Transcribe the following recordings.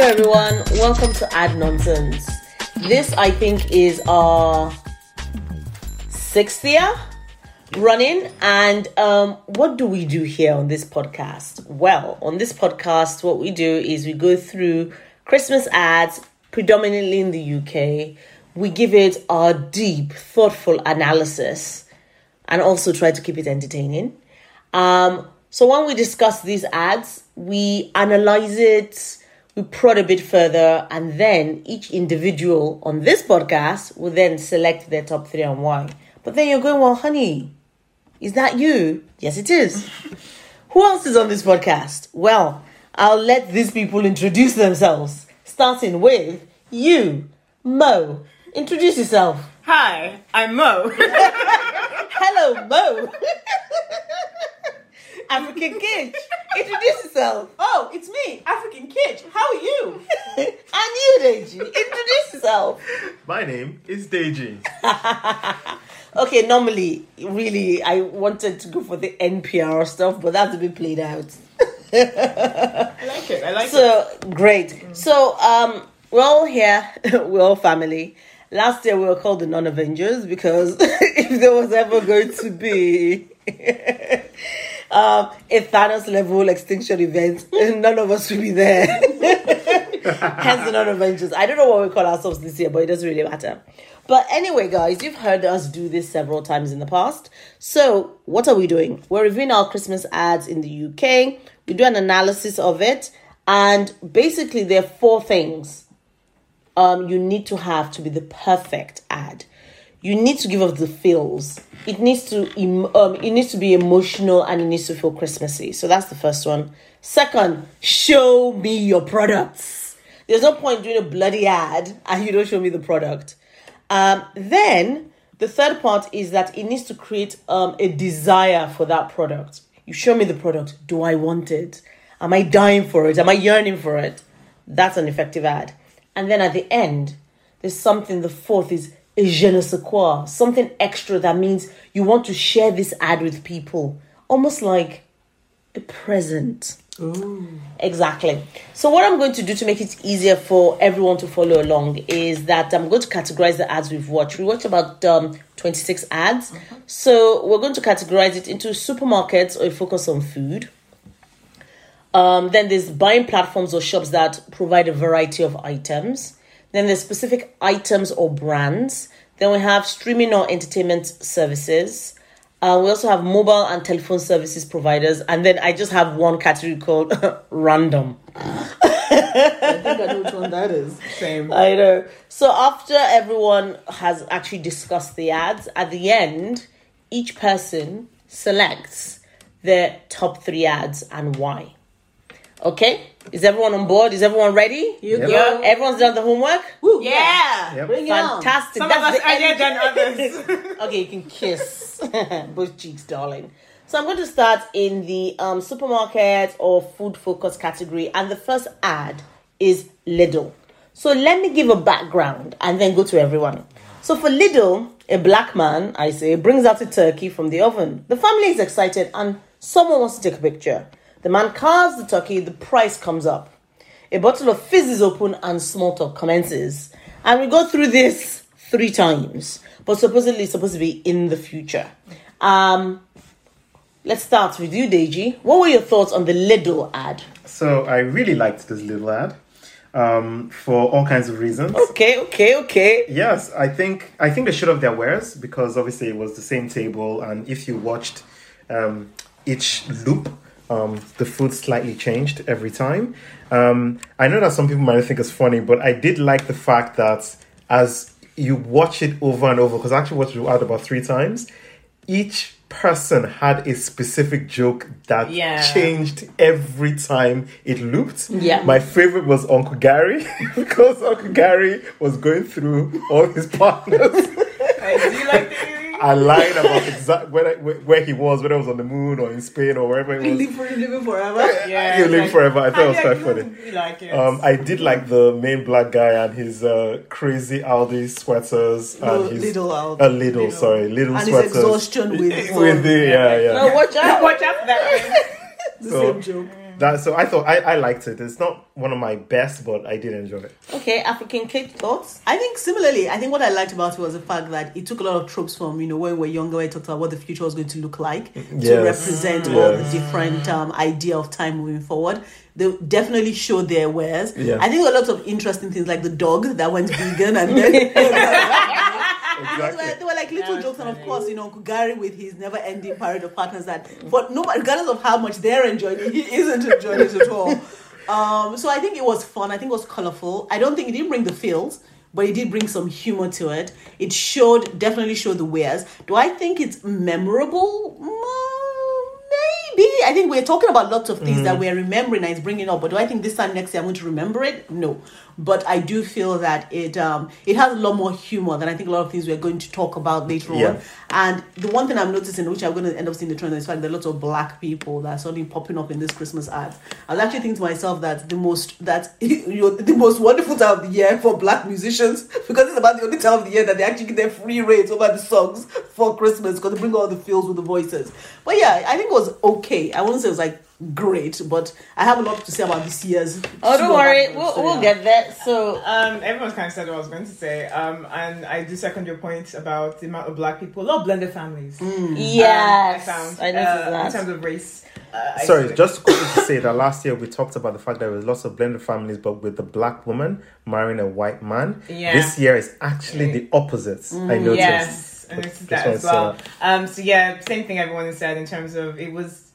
Hello, everyone. Welcome to Ad Nonsense. This, I think, is our sixth year running. And um, what do we do here on this podcast? Well, on this podcast, what we do is we go through Christmas ads, predominantly in the UK. We give it our deep, thoughtful analysis and also try to keep it entertaining. Um, so when we discuss these ads, we analyze it, we prod a bit further, and then each individual on this podcast will then select their top three and why. But then you're going, well, honey, is that you? Yes, it is. Who else is on this podcast? Well, I'll let these people introduce themselves, starting with you, Mo. Introduce yourself. Hi, I'm Mo. Hello, Mo. African Kitch. Introduce yourself. oh, it's me, African Kitch. How are you? and you, Deji. Introduce yourself. My name is Deji. Okay, normally, really, I wanted to go for the NPR stuff, but that's a bit played out. I like it. I like it. So great. So um, we're all here. we're all family. Last year we were called the non-Avengers because if there was ever going to be um, a Thanos level extinction event, and none of us will be there. Hence the non-Avengers. I don't know what we call ourselves this year, but it doesn't really matter. But anyway, guys, you've heard us do this several times in the past. So what are we doing? We're reviewing our Christmas ads in the UK. We do an analysis of it, and basically there are four things um, you need to have to be the perfect ad. You need to give us the feels. It needs to um, it needs to be emotional and it needs to feel Christmassy. So that's the first one. Second, show me your products. There's no point doing a bloody ad and you don't show me the product. Um, then the third part is that it needs to create um, a desire for that product. You show me the product. Do I want it? Am I dying for it? Am I yearning for it? That's an effective ad. And then at the end, there's something. The fourth is je ne sais quoi, something extra that means you want to share this ad with people, almost like a present. Exactly. So what I'm going to do to make it easier for everyone to follow along is that I'm going to categorize the ads we've watched. We watched about um, 26 ads. So we're going to categorize it into supermarkets or focus on food. Um, then there's buying platforms or shops that provide a variety of items. Then there's specific items or brands. Then we have streaming or entertainment services. Uh, we also have mobile and telephone services providers. And then I just have one category called random. I think I know which one that is. Same. I know. So after everyone has actually discussed the ads, at the end, each person selects their top three ads and why. Okay? Is everyone on board? Is everyone ready? You Yep. go. Everyone's done the homework? Woo, Yep. Bring it on. Fantastic. Some of us the earlier than others. okay, you can kiss both cheeks, darling. So I'm going to start in the um, supermarket or food focus category, and the first ad is Lidl. So let me give a background and then go to everyone. So for Lidl, a black man, I say, brings out a turkey from the oven. The family is excited, and someone wants to take a picture. The man carves the turkey, the price comes up. A bottle of fizz is open and small talk commences. And we go through this three times, but supposedly it's supposed to be in the future. Um, let's start with you, Deji. What were your thoughts on the Lidl ad? So I really liked this little ad um, for all kinds of reasons. Okay, okay, okay. Yes, I think I think they showed off their wares because obviously it was the same table, and if you watched um, each loop, um, the food slightly changed every time. Um, I know that some people might think it's funny, but I did like the fact that as you watch it over and over, because I actually watched it about three times, each person had a specific joke that Yeah. changed every time it looped. Yeah. My favorite was Uncle Gary because Uncle Gary was going through all his partners. I do like I lied about exact where, where he was, whether it was on the moon or in Spain or wherever it was. Live for living forever. Yeah, You live like- forever. I thought it was quite funny. like it. Um, I did like the main black guy and his uh, crazy Aldi sweaters No, and his little Aldi. uh, little, Little. sorry, little and his sweaters exhaustion with with the yeah yeah. No, watch out. Watch out for that. So- same joke. That so I thought I, I liked it. It's not one of my best, but I did enjoy it. Okay, African Kate thoughts? I think similarly, I think what I liked about it was the fact that it took a lot of tropes from, you know, when we were younger, where it talked about what the future was going to look like to Yes. represent all the different um, idea of time moving forward. They definitely showed their wares. Yeah. I think there were lots of interesting things like the dog that went vegan and then There were, there were like little That was jokes, and of course, you know, Uncle Gary with his never-ending parade of partners. That, but no, regardless of how much they're enjoying it, he isn't enjoying it at all. Um, so I think it was fun. I think it was colorful. I don't think it didn't bring the feels, but it did bring some humor to it. It showed, definitely showed the wares. Do I think it's memorable? Mm, I think we're talking about lots of things that we're remembering and it's bringing up. But do I think this time next year I'm going to remember it? No. But I do feel that it um it has a lot more humor than I think a lot of things we're going to talk about later Yeah. on. And the one thing I'm noticing, which I'm going to end up seeing the trend, is the fact there are lots of black people that are suddenly popping up in this Christmas ads. I was actually thinking to myself that the most that you know, the most wonderful time of the year for black musicians because it's about the only time of the year that they actually get their free rates over the songs for Christmas because they bring all the feels with the voices. But yeah, I think it was okay. I wouldn't say it was like great, but I have a lot to say about this year's. Oh, don't worry, we'll, so we'll yeah. get there. So, Um, everyone's kind of said what I was going to say. Um, and I do second your point about the amount of black people, a lot of blended families. Um, yes, I found I uh, in terms of race. Uh, Sorry, just quickly to say that last year we talked about the fact that there was lots of blended families, but with the black woman marrying a white man. Yeah. This year is actually the opposite. I noticed. Yes, I noticed that as well. Um, so yeah, same thing everyone has said in terms of it was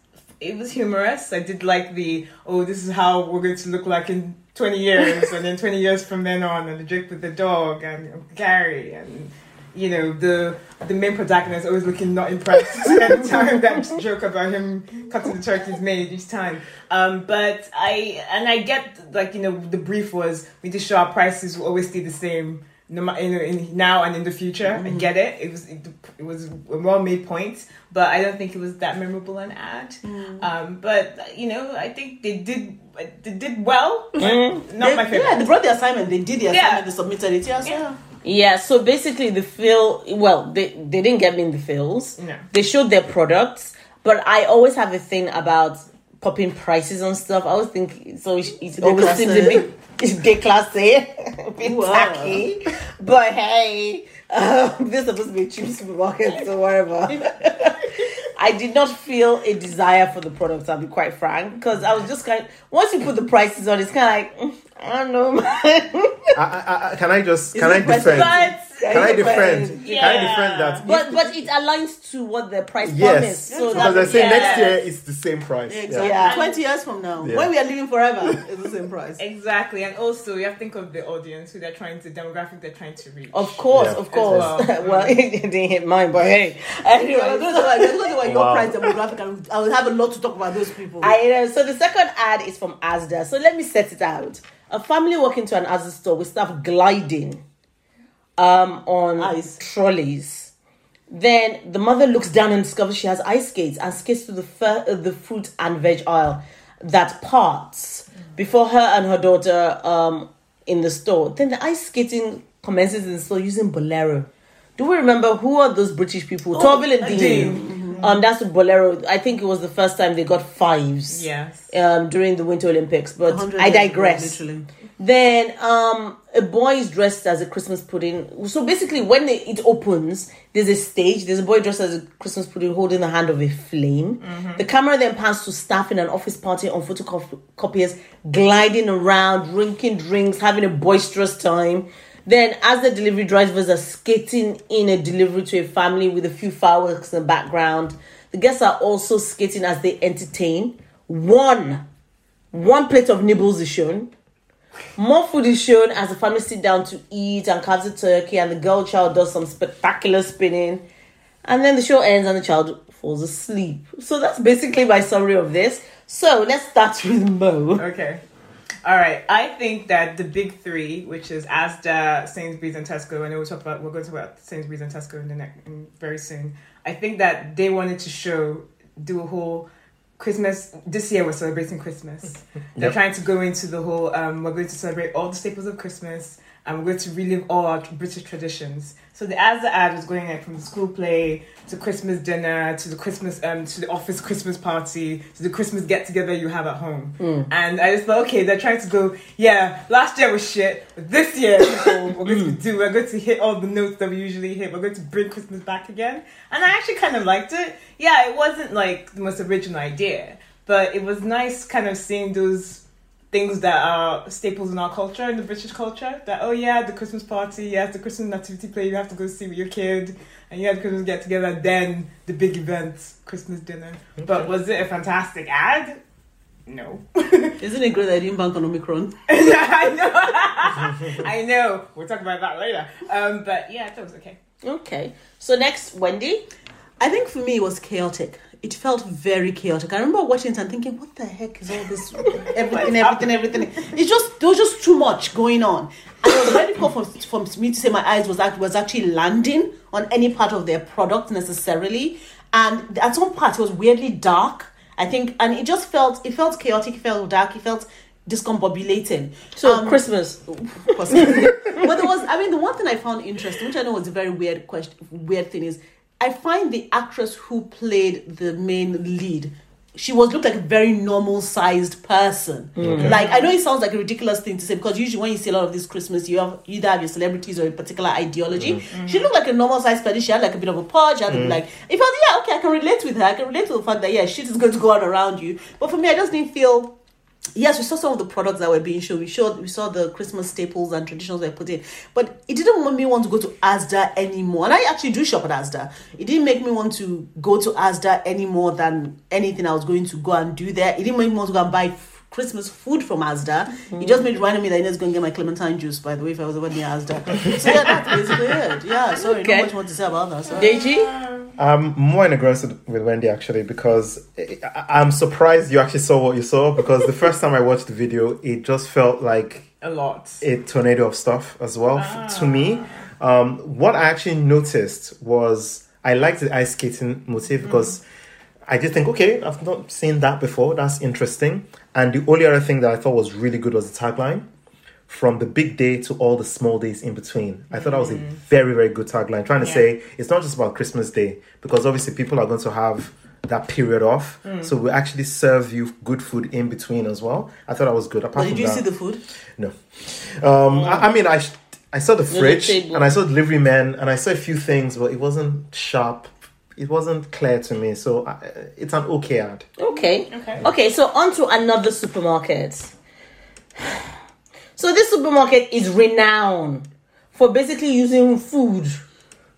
it was humorous. I did like the oh this is how we're going to look like in twenty years, and then twenty years from then on, and the drink with the dog and Gary and. You know the the main protagonist always looking not impressed every time that joke about him cutting the turkey is made each time. Um, but I and I get like you know the brief was we just show our prices will always stay the same no ma- in now and in the future. I mm-hmm. get it. It was it, it was a well made point, but I don't think it was that memorable an ad. Mm. Um, but you know, I think they did they did well. Mm-hmm. Not They- my favorite. Yeah, they brought the assignment. They did the Yeah. assignment. They submitted it. Yeah, so Yeah. Yeah, so basically the feel well, they they didn't get me in the feels. No. They showed their products, but I always have a thing about popping prices on stuff. I always think so it, it always seems a bit it's déclassé, a bit tacky. But hey, um, this is supposed to be a cheap supermarket, so whatever. I did not feel a desire for the product, I'll be quite frank, because I was just kind of, once you put the prices on, it's kind of like, mm, I don't know, man. I, I, I, can I just can I defend? But Can I defend? Can I defend that? But but it aligns to what the price yes, promise. So because that, I say yes. next year it's the same price. Yeah, Yeah. exactly. Yeah. Twenty years from now, Yeah. when we are living forever, it's the same price. Exactly, and also you have to think of the audience who they're trying to demographic they're trying to reach. Of course, Yeah. of course. Well. well, mm. it didn't hit mine, but hey. Anyway, Anyway, those are, those are your Wow. price demographic, and I will have a lot to talk about those people. I know. So the second ad is from Asda. So let me set it out. A family walk into an Asda store with staff gliding um, on Ice. trolleys. Then the mother looks down and discovers she has ice skates and skates through the fir- uh, the fruit and veg aisle that parts before her and her daughter um, in the store. Then the ice skating commences in the store using Bolero. Do we remember who are those British people? Torvill and uh, Dean. Dean. Um, that's Bolero. I think it was the first time they got fives Yes. um, during the Winter Olympics. But I ago, digress. Then um, a boy is dressed as a Christmas pudding. So basically, when it, it opens, there's a stage. There's a boy dressed as a Christmas pudding holding the hand of a flame. The camera then pans to staff in an office party on photocopiers, gliding around, drinking drinks, having a boisterous time. Then, as the delivery drivers are skating in a delivery to a family with a few fireworks in the background, the guests are also skating as they entertain. One one plate of nibbles is shown. More food is shown as the family sit down to eat and carves a turkey, and the girl child does some spectacular spinning. And then the show ends and the child falls asleep. So that's basically my summary of this. So let's start with Mo. Okay. All right. I think that the big three, which is Asda, Sainsbury's, and Tesco, I know we'll talk about we're going to talk about Sainsbury's and Tesco in the next in very soon. I think that they wanted to show do a whole Christmas this year we're celebrating Christmas. They're trying to go into the whole um, we're going to celebrate all the staples of Christmas and we're going to relive all our British traditions. So the as the ad was going like from the school play to Christmas dinner to the Christmas um to the office Christmas party to the Christmas get together you have at home. And I just thought, okay, they're trying to go, yeah, last year was shit, but this year people, we're going to do we're going to hit all the notes that we usually hit. We're going to bring Christmas back again. And I actually kind of liked it. Yeah, it wasn't like the most original idea, but it was nice kind of seeing those things that are staples in our culture, in the British culture. That oh yeah, the Christmas party, yes, the Christmas nativity play you have to go see with your kid, and you have the Christmas get together, then the big event, Christmas dinner. But was it a fantastic ad? No. Isn't it great that I didn't bank on Omicron? I know. I know. We'll talk about that later. Um, but yeah, I it was okay. Okay. So next, Wendy. I think for me it was chaotic. It felt very chaotic. I remember watching it and thinking, what the heck is all this? Everything, everything, everything. It's just there was just too much going on. And it was very difficult for, for me to say my eyes was act, was actually landing on any part of their product necessarily. And at some part it was weirdly dark. I think, and it just felt it felt chaotic, it felt dark, it felt discombobulating. So Um, Christmas. but there was, I mean, the one thing I found interesting, which I know was a very weird question, weird thing, is I find the actress who played the main lead. She was looked like a very normal sized person. Like I know it sounds like a ridiculous thing to say because usually when you see a lot of these Christmas, you have you either have your celebrities or a particular ideology. Mm. Mm. She looked like a normal sized person. She had like a bit of a pudge. She had mm. like if I was yeah okay I can relate with her. I can relate to the fact that yeah shit is going to go on around you. But for me, I just didn't feel yes, we saw some of the products that were being shown. We showed we saw the Christmas staples and traditions they put in, but it didn't make me want to go to Asda anymore. And I actually do shop at Asda. It didn't make me want to go to Asda any more than anything I was going to go and do there. It didn't make me want to go and buy Christmas food from Asda. It just made reminded me that I need to go and get my clementine juice. By the way, if I was ever near Asda, so yeah, that's basically it. Yeah, sorry, Okay. not much more to say about that. Sorry. Deji. I'm more in aggressive with Wendy actually because I- I'm surprised you actually saw what you saw because the first time I watched the video, it just felt like A lot. a tornado of stuff as well f- to me. Um, what I actually noticed was I liked the ice skating motif because I did think, okay, I've not seen that before. That's interesting. And the only other thing that I thought was really good was the tagline from the big day to all the small days in between. I thought that was a very, very good tagline. Trying to Yeah. say it's not just about Christmas Day because obviously people are going to have that period off. So we actually serve you good food in between as well. I thought that was good. Apart But did you that, see the food? no. Um, I, I mean, I I saw the the fridge table. and I saw delivery men and I saw a few things, but it wasn't sharp. It wasn't clear to me. So I, it's an okay ad. Okay. Okay. Okay, so on to another supermarket. So this supermarket is renowned for basically using food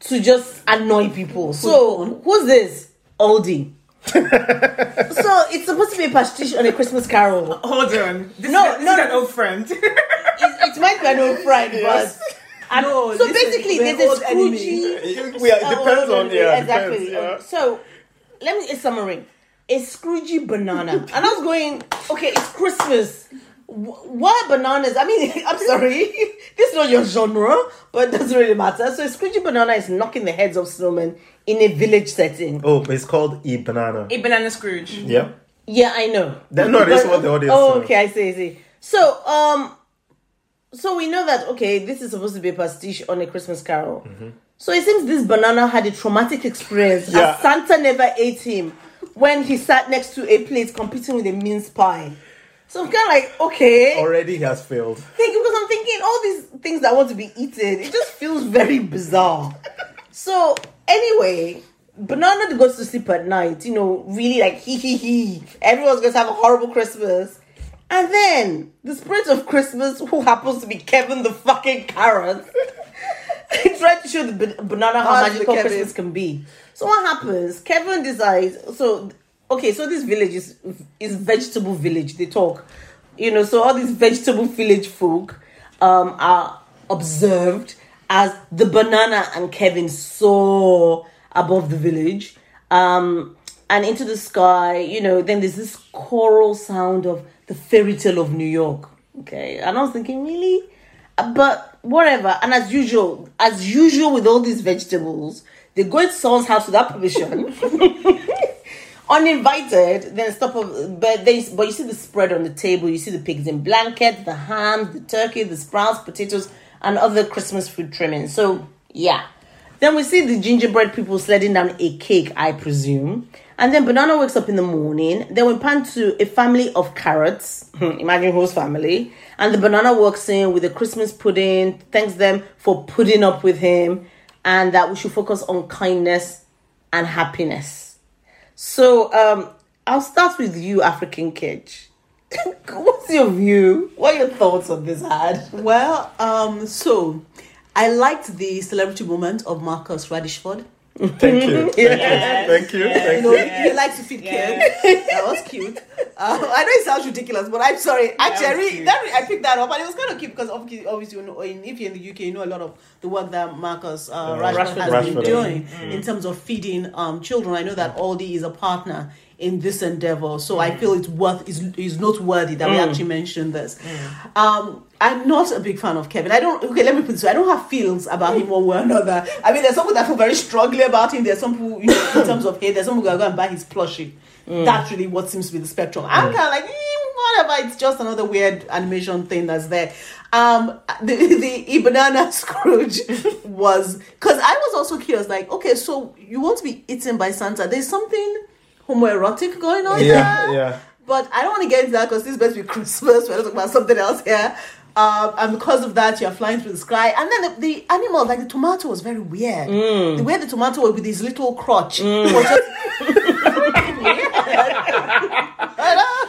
to just annoy people. So who's this? Aldi. so it's supposed to be a pastiche on a Christmas carol. Hold on. This No, is, this no, is an no. old friend. It, it might be an old friend, but and No, so basically we're there's a old enemy. Scroogey. Yeah, it depends on yeah, exactly. depends, yeah. So let me a summary. A Scroogey banana, and I was going, okay, it's Christmas. Wh- Why bananas? I mean, I'm sorry, this is not your genre, but it doesn't really matter. So, a Scroogey banana is knocking the heads of snowmen in a village setting. Oh, but it's called e banana. a banana Scrooge. Yeah. Yeah, I know. That- no, that's what the audience Oh, okay, I see, I see. So, um, so we know that okay, this is supposed to be a pastiche on a Christmas Carol. Mm-hmm. So it seems this banana had a traumatic experience Yeah. Santa never ate him when he sat next to a plate competing with a mince pie. So I'm kind of like, okay, Already he has failed. think because I'm thinking all these things that want to be eaten, it just feels very bizarre. So anyway, Banana goes to sleep at night, you know, really like hee hee hee. Everyone's going to have a horrible Christmas. And then the spirit of Christmas, who happens to be Kevin the fucking carrot, tried to show the banana how How's magical? Christmas can be. So what happens? Kevin decides. So okay, so this village is is vegetable village. They talk, you know. So all these vegetable village folk um are observed as the banana and Kevin soar above the village, um, and into the sky. You know, then there's this choral sound of the fairy tale of New York. Okay, and I was thinking, really, but whatever. And as usual, as usual with all these vegetables, they go into someone's house without permission. Uninvited, then stop. But they, but you see the spread on the table. You see the pigs in blankets, the ham, the turkey, the sprouts, potatoes, and other Christmas food trimmings. So yeah. Then we see the gingerbread people sledding down a cake, I presume. And then Banana wakes up in the morning. Then we pan to a family of carrots. Imagine whose family. And the banana walks in with a Christmas pudding, thanks them for putting up with him, and that we should focus on kindness and happiness. So um, I'll start with you, African Cage. What's your view? What are your thoughts on this ad? Well, um, so I liked the celebrity moment of Marcus Radishford. Thank you. Yes. Thank you. You Thank know, you. he likes to feed kids. that was cute. Um, I know it sounds ridiculous, but I'm sorry. Actually, I, was re- cute. that, I picked that up, and it was kind of cute because obviously, obviously, you know, in, if you're in the UK, you know a lot of the work that Marcus uh, Rashford, Rashford has has been been doing in terms of feeding um, children. I know that Aldi is a partner in this endeavor, so I feel it's worth is is noteworthy that we actually mentioned this. Um, I'm not a big fan of Kevin. I don't. Okay, let me put this way. I don't have feelings about him one way or another. I mean, there's some people that feel very strongly about him. There's some people, you know, in terms of hate. There's some people that go and buy his plushie. That's really what seems to be the spectrum. I'm kind of like, eh, whatever. It's just another weird animation thing that's there. Um, the the banana Scrooge was because I was also curious. Like, okay, so you want to be eaten by Santa? There's something homoerotic going on Yeah, there. yeah. But I don't want to get into that because this is to be Christmas. We're talking about something else here. Um, and because of that, you're flying through the sky. And then the, the animal, like the tomato, was very weird. The way the tomato was with his little crotch was just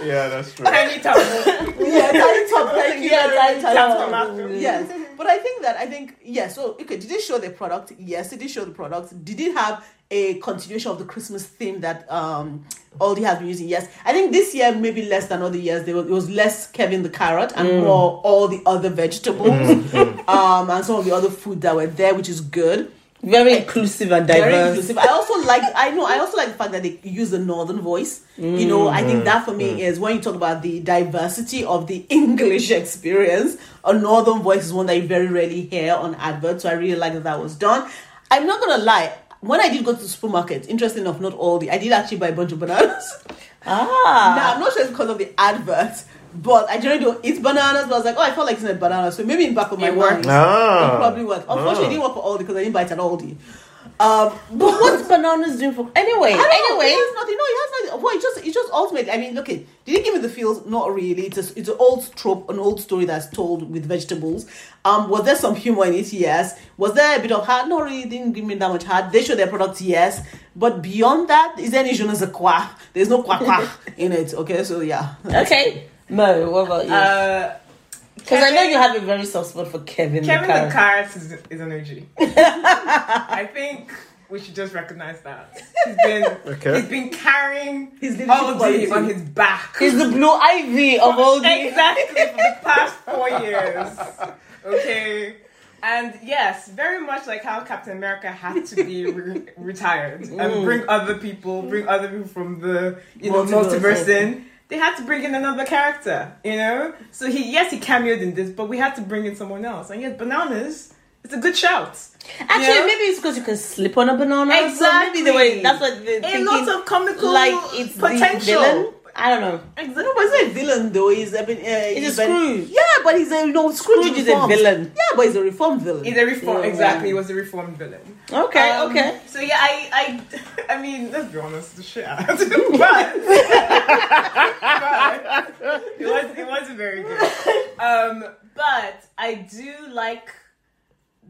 Yeah, that's true. Tiny tomato. yeah, tiny top, thank you, yeah, tiny Tiny top. tomato. Yes, but I think that I think yes. So okay, did it show the product? Yes, it did show the product. Did it have a continuation of the Christmas theme that um Aldi has been using? Yes, I think this year maybe less than other years. There was, it was less Kevin the carrot and more all the other vegetables, um, and some of the other food that were there, which is good. Very inclusive and Very diverse. inclusive. I also like. I know. I also like the fact that they use the northern voice. You know, I think that for me is when you talk about the diversity of the English experience. A northern voice is one that you very rarely hear on adverts. So I really like that that was done. I'm not gonna lie. When I did go to the supermarket, interesting enough, not all the, I did actually buy a bunch of bananas. Ah. Now I'm not sure it's because of the advert, but I generally don't eat bananas. But I was like, oh, I felt like eating a banana, so maybe in back of my It mind, worked. Ah. it probably worked. Unfortunately, it Ah. didn't work for Aldi because I didn't buy it at Aldi. Um, But what's bananas doing for anyway? I don't know, Anyway, it has nothing. No, it has nothing. Well, it just, it just ultimately. I mean, look it. Did it give me the feels? Not really. It's a, it's an old trope, an old story that's told with vegetables. Um, was there some humor in it? Yes. Was there a bit of heart? Not really. Didn't give me that much heart. They show their products. Yes. But beyond that, is there any je ne sais quoi? There's no quoi quoi in it. Okay, so yeah. okay. Mo, what about you? Uh, Because I know you have a very soft spot for Kevin. Kevin the the carrot. Carrot is, is an OG. I think we should just recognize that. He's been Okay. he's been carrying His his leadership quality. on his back. He's the blue ivy of all the. exactly for the past four years. Okay. And yes, very much like how Captain America had to be re- retired and bring other people, bring other people from the you know Multiverse, multiverse in. They had to bring in another character, you know. So he yes he cameoed in this, but we had to bring in someone else. And yes, bananas. It's a good shout. Actually, Yeah. maybe it's because you can slip on a banana. So Exactly. maybe the way that's what they're A thinking. lot of comical like it's potential. The villain. I don't know. Exactly. No, but he's not a villain though. He's a bit. Uh, He's a he's been- Scrooge. Yeah, but he's a no Scrooge, Scrooge is a villain. Yeah, but he's a reformed villain. He's a reform. Yeah. Exactly, he was a reformed villain. Okay, Um, okay. So yeah, I, I, I mean, let's be honest, the shit out it, but, but it was, it wasn't very good. Um, but I do like.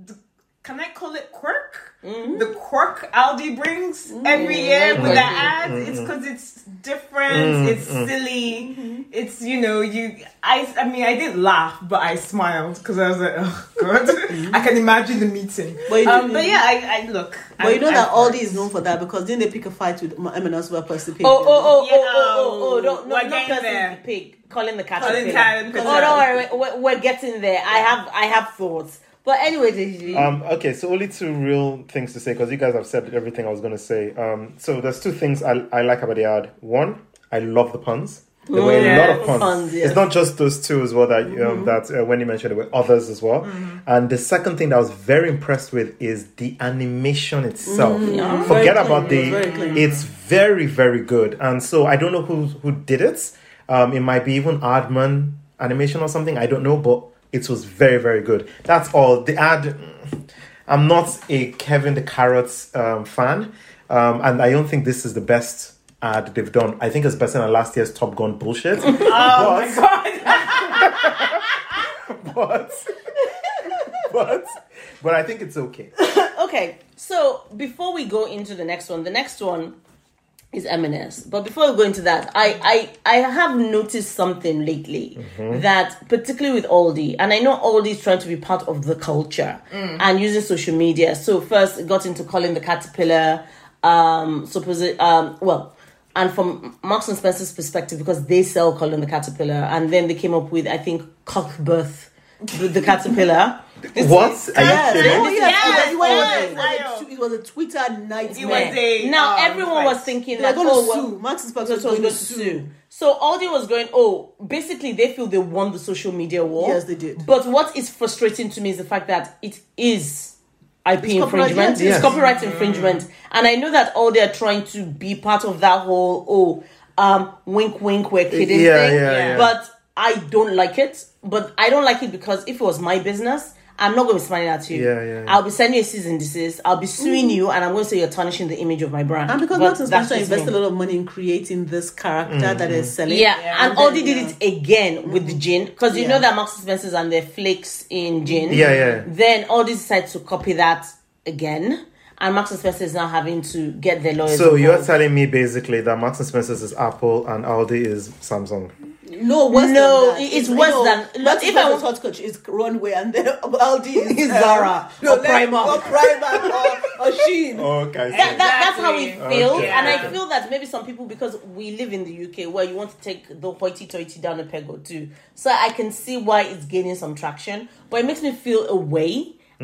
The, can I call it quirk? Mm-hmm. The quirk Aldi brings mm-hmm. every year with the mm-hmm. ads. It's because it's different. It's silly. It's you know you. I I mean I didn't laugh, but I smiled because I was like, oh god, I can imagine the meeting. But um, do- but yeah, I, I look. But you know I, that I Aldi is known for that because didn't they pick a fight with M&S where Percy Pig? Oh oh oh, oh, oh, oh, Yeah, oh, oh, oh, oh, don't, no, we're not getting Percy there. the pig. Colin the cat. Colin Cat- Oh, don't worry, we're, we're getting there. I have, I have thoughts. But anyway, Um, okay, so only two real things to say because you guys have said everything I was going to say. Um, so there's two things I, I like about the ad. One, I love the puns. There were a lot of puns. Puns, yes. It's not just those two as well that um, that uh, Wendy mentioned. There were others as well. And the second thing that I was very impressed with is the animation itself. Forget Very about clean, the. very. It's very very good. And so I don't know who who did it. Um, it might be even Aardman animation or something. I don't know, but it was very very good. That's all. The ad. I'm not a Kevin the Carrots um, fan, um, and I don't think this is the best ad they've done. I think it's better than last year's Top Gun bullshit. Oh my god. but, but, but I think it's okay. Okay, so before we go into the next one, the next one is M&S. But before we go into that, I I, I have noticed something lately that particularly with Aldi, and I know Aldi is trying to be part of the culture and using social media. So first it got into Colin the caterpillar, um, suppose um, well. And from Marks and Spencer's perspective, because they sell Colin the Caterpillar, and then they came up with, I think, Cuthbert, the, the caterpillar. What? Are you Yes. kidding? Oh, yes. Yes, It was- yes, it was It was a Twitter nightmare. It was a now um, everyone was thinking They're that going oh, well, sue. Marks and Spencer so was was going going to to sue. sue. So Aldi was going, oh, basically they feel they won the social media war. Yes, they did. But what is frustrating to me is the fact that it is IP copyright, infringement. yes, It's yes. copyright infringement. And I know that Aldi are trying to be part of that whole, oh, um, wink, wink, we're kidding Yeah, thing. yeah, yeah. But I don't like it. But I don't like it because if it was my business, I'm not going to be smiling at you. Yeah, yeah, yeah. I'll be sending you a cease and desist. I'll be suing you, and I'm going to say you're tarnishing the image of my brand. And because But Marks and Spencer just invested a lot of money in creating this character that Mm-hmm. they're selling. Yeah, Yeah. and then, Aldi did yeah. it again with the gin because you Yeah. know that Marks and Spencers and their flakes in gin. Yeah, yeah. Then Aldi decided to copy that again, and Marks and Spencer is now having to get their lawyers. So you're involved. telling me basically that Marks and Spencer's is Apple and Aldi is Samsung. No, worse No, than that. it's worse no, than- Marks look, and if I Spencer's want- hot coach is Runway and then Aldi is Is um, Zara no, or let- Primark. or Primark or, or Shein. Okay. That, that, that's how it Exactly. feels, Okay. and I feel that maybe some people because we live in the UK where you want to take the hoity-toity down a peg or two, so I can see why it's gaining some traction, but it makes me feel a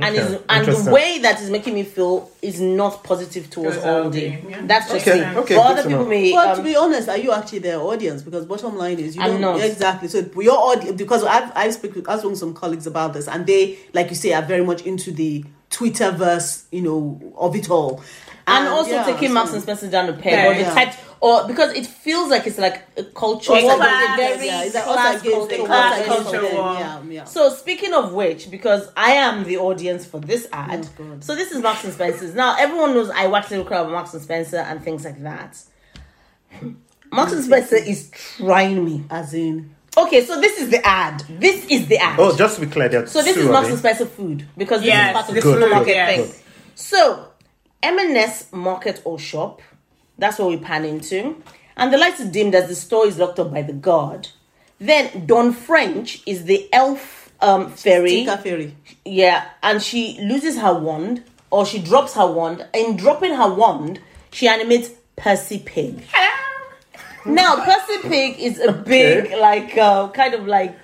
way, and is and the way that is making me feel is not positive towards Towards Aldi. Aldi, yeah. That's just Okay, me. okay, but other people know. may. But um, to be honest, are you actually their audience? Because bottom line is, you I'm don't not. exactly. So your audience, because I've I've spoken I've spoken to some colleagues about this, and they, like you say, are very much into the Twitterverse, you know, of it all, and also yeah, taking so- Marks and Spencer down a peg, Yeah, or the yeah. type, or because it feels like it's like a culture, It's war, like class, a very yeah, it's like us class against culture class culture war. Yeah, yeah. So speaking of which, because I am the audience for this oh, ad, Oh, so this is Marks and Spencer's. Now everyone knows I watch Little Crowd about Marks and Spencer and things like that. Marks and Spencer is trying me. As in, Okay, so this is the ad. This is the ad. Oh, just to be clear, there are so this is of Marks and Spencer food because this Yes, is part of the the supermarket yes. thing. So M&S market or shop, that's what we pan into, and the lights are dimmed as the store is locked up by the guard. Then Dawn French is the elf um, fairy. Tinker Fairy. Yeah, and she loses her wand or she drops her wand. In dropping her wand, she animates Percy Pig. Now, Percy Pig is a big, like, uh, kind of like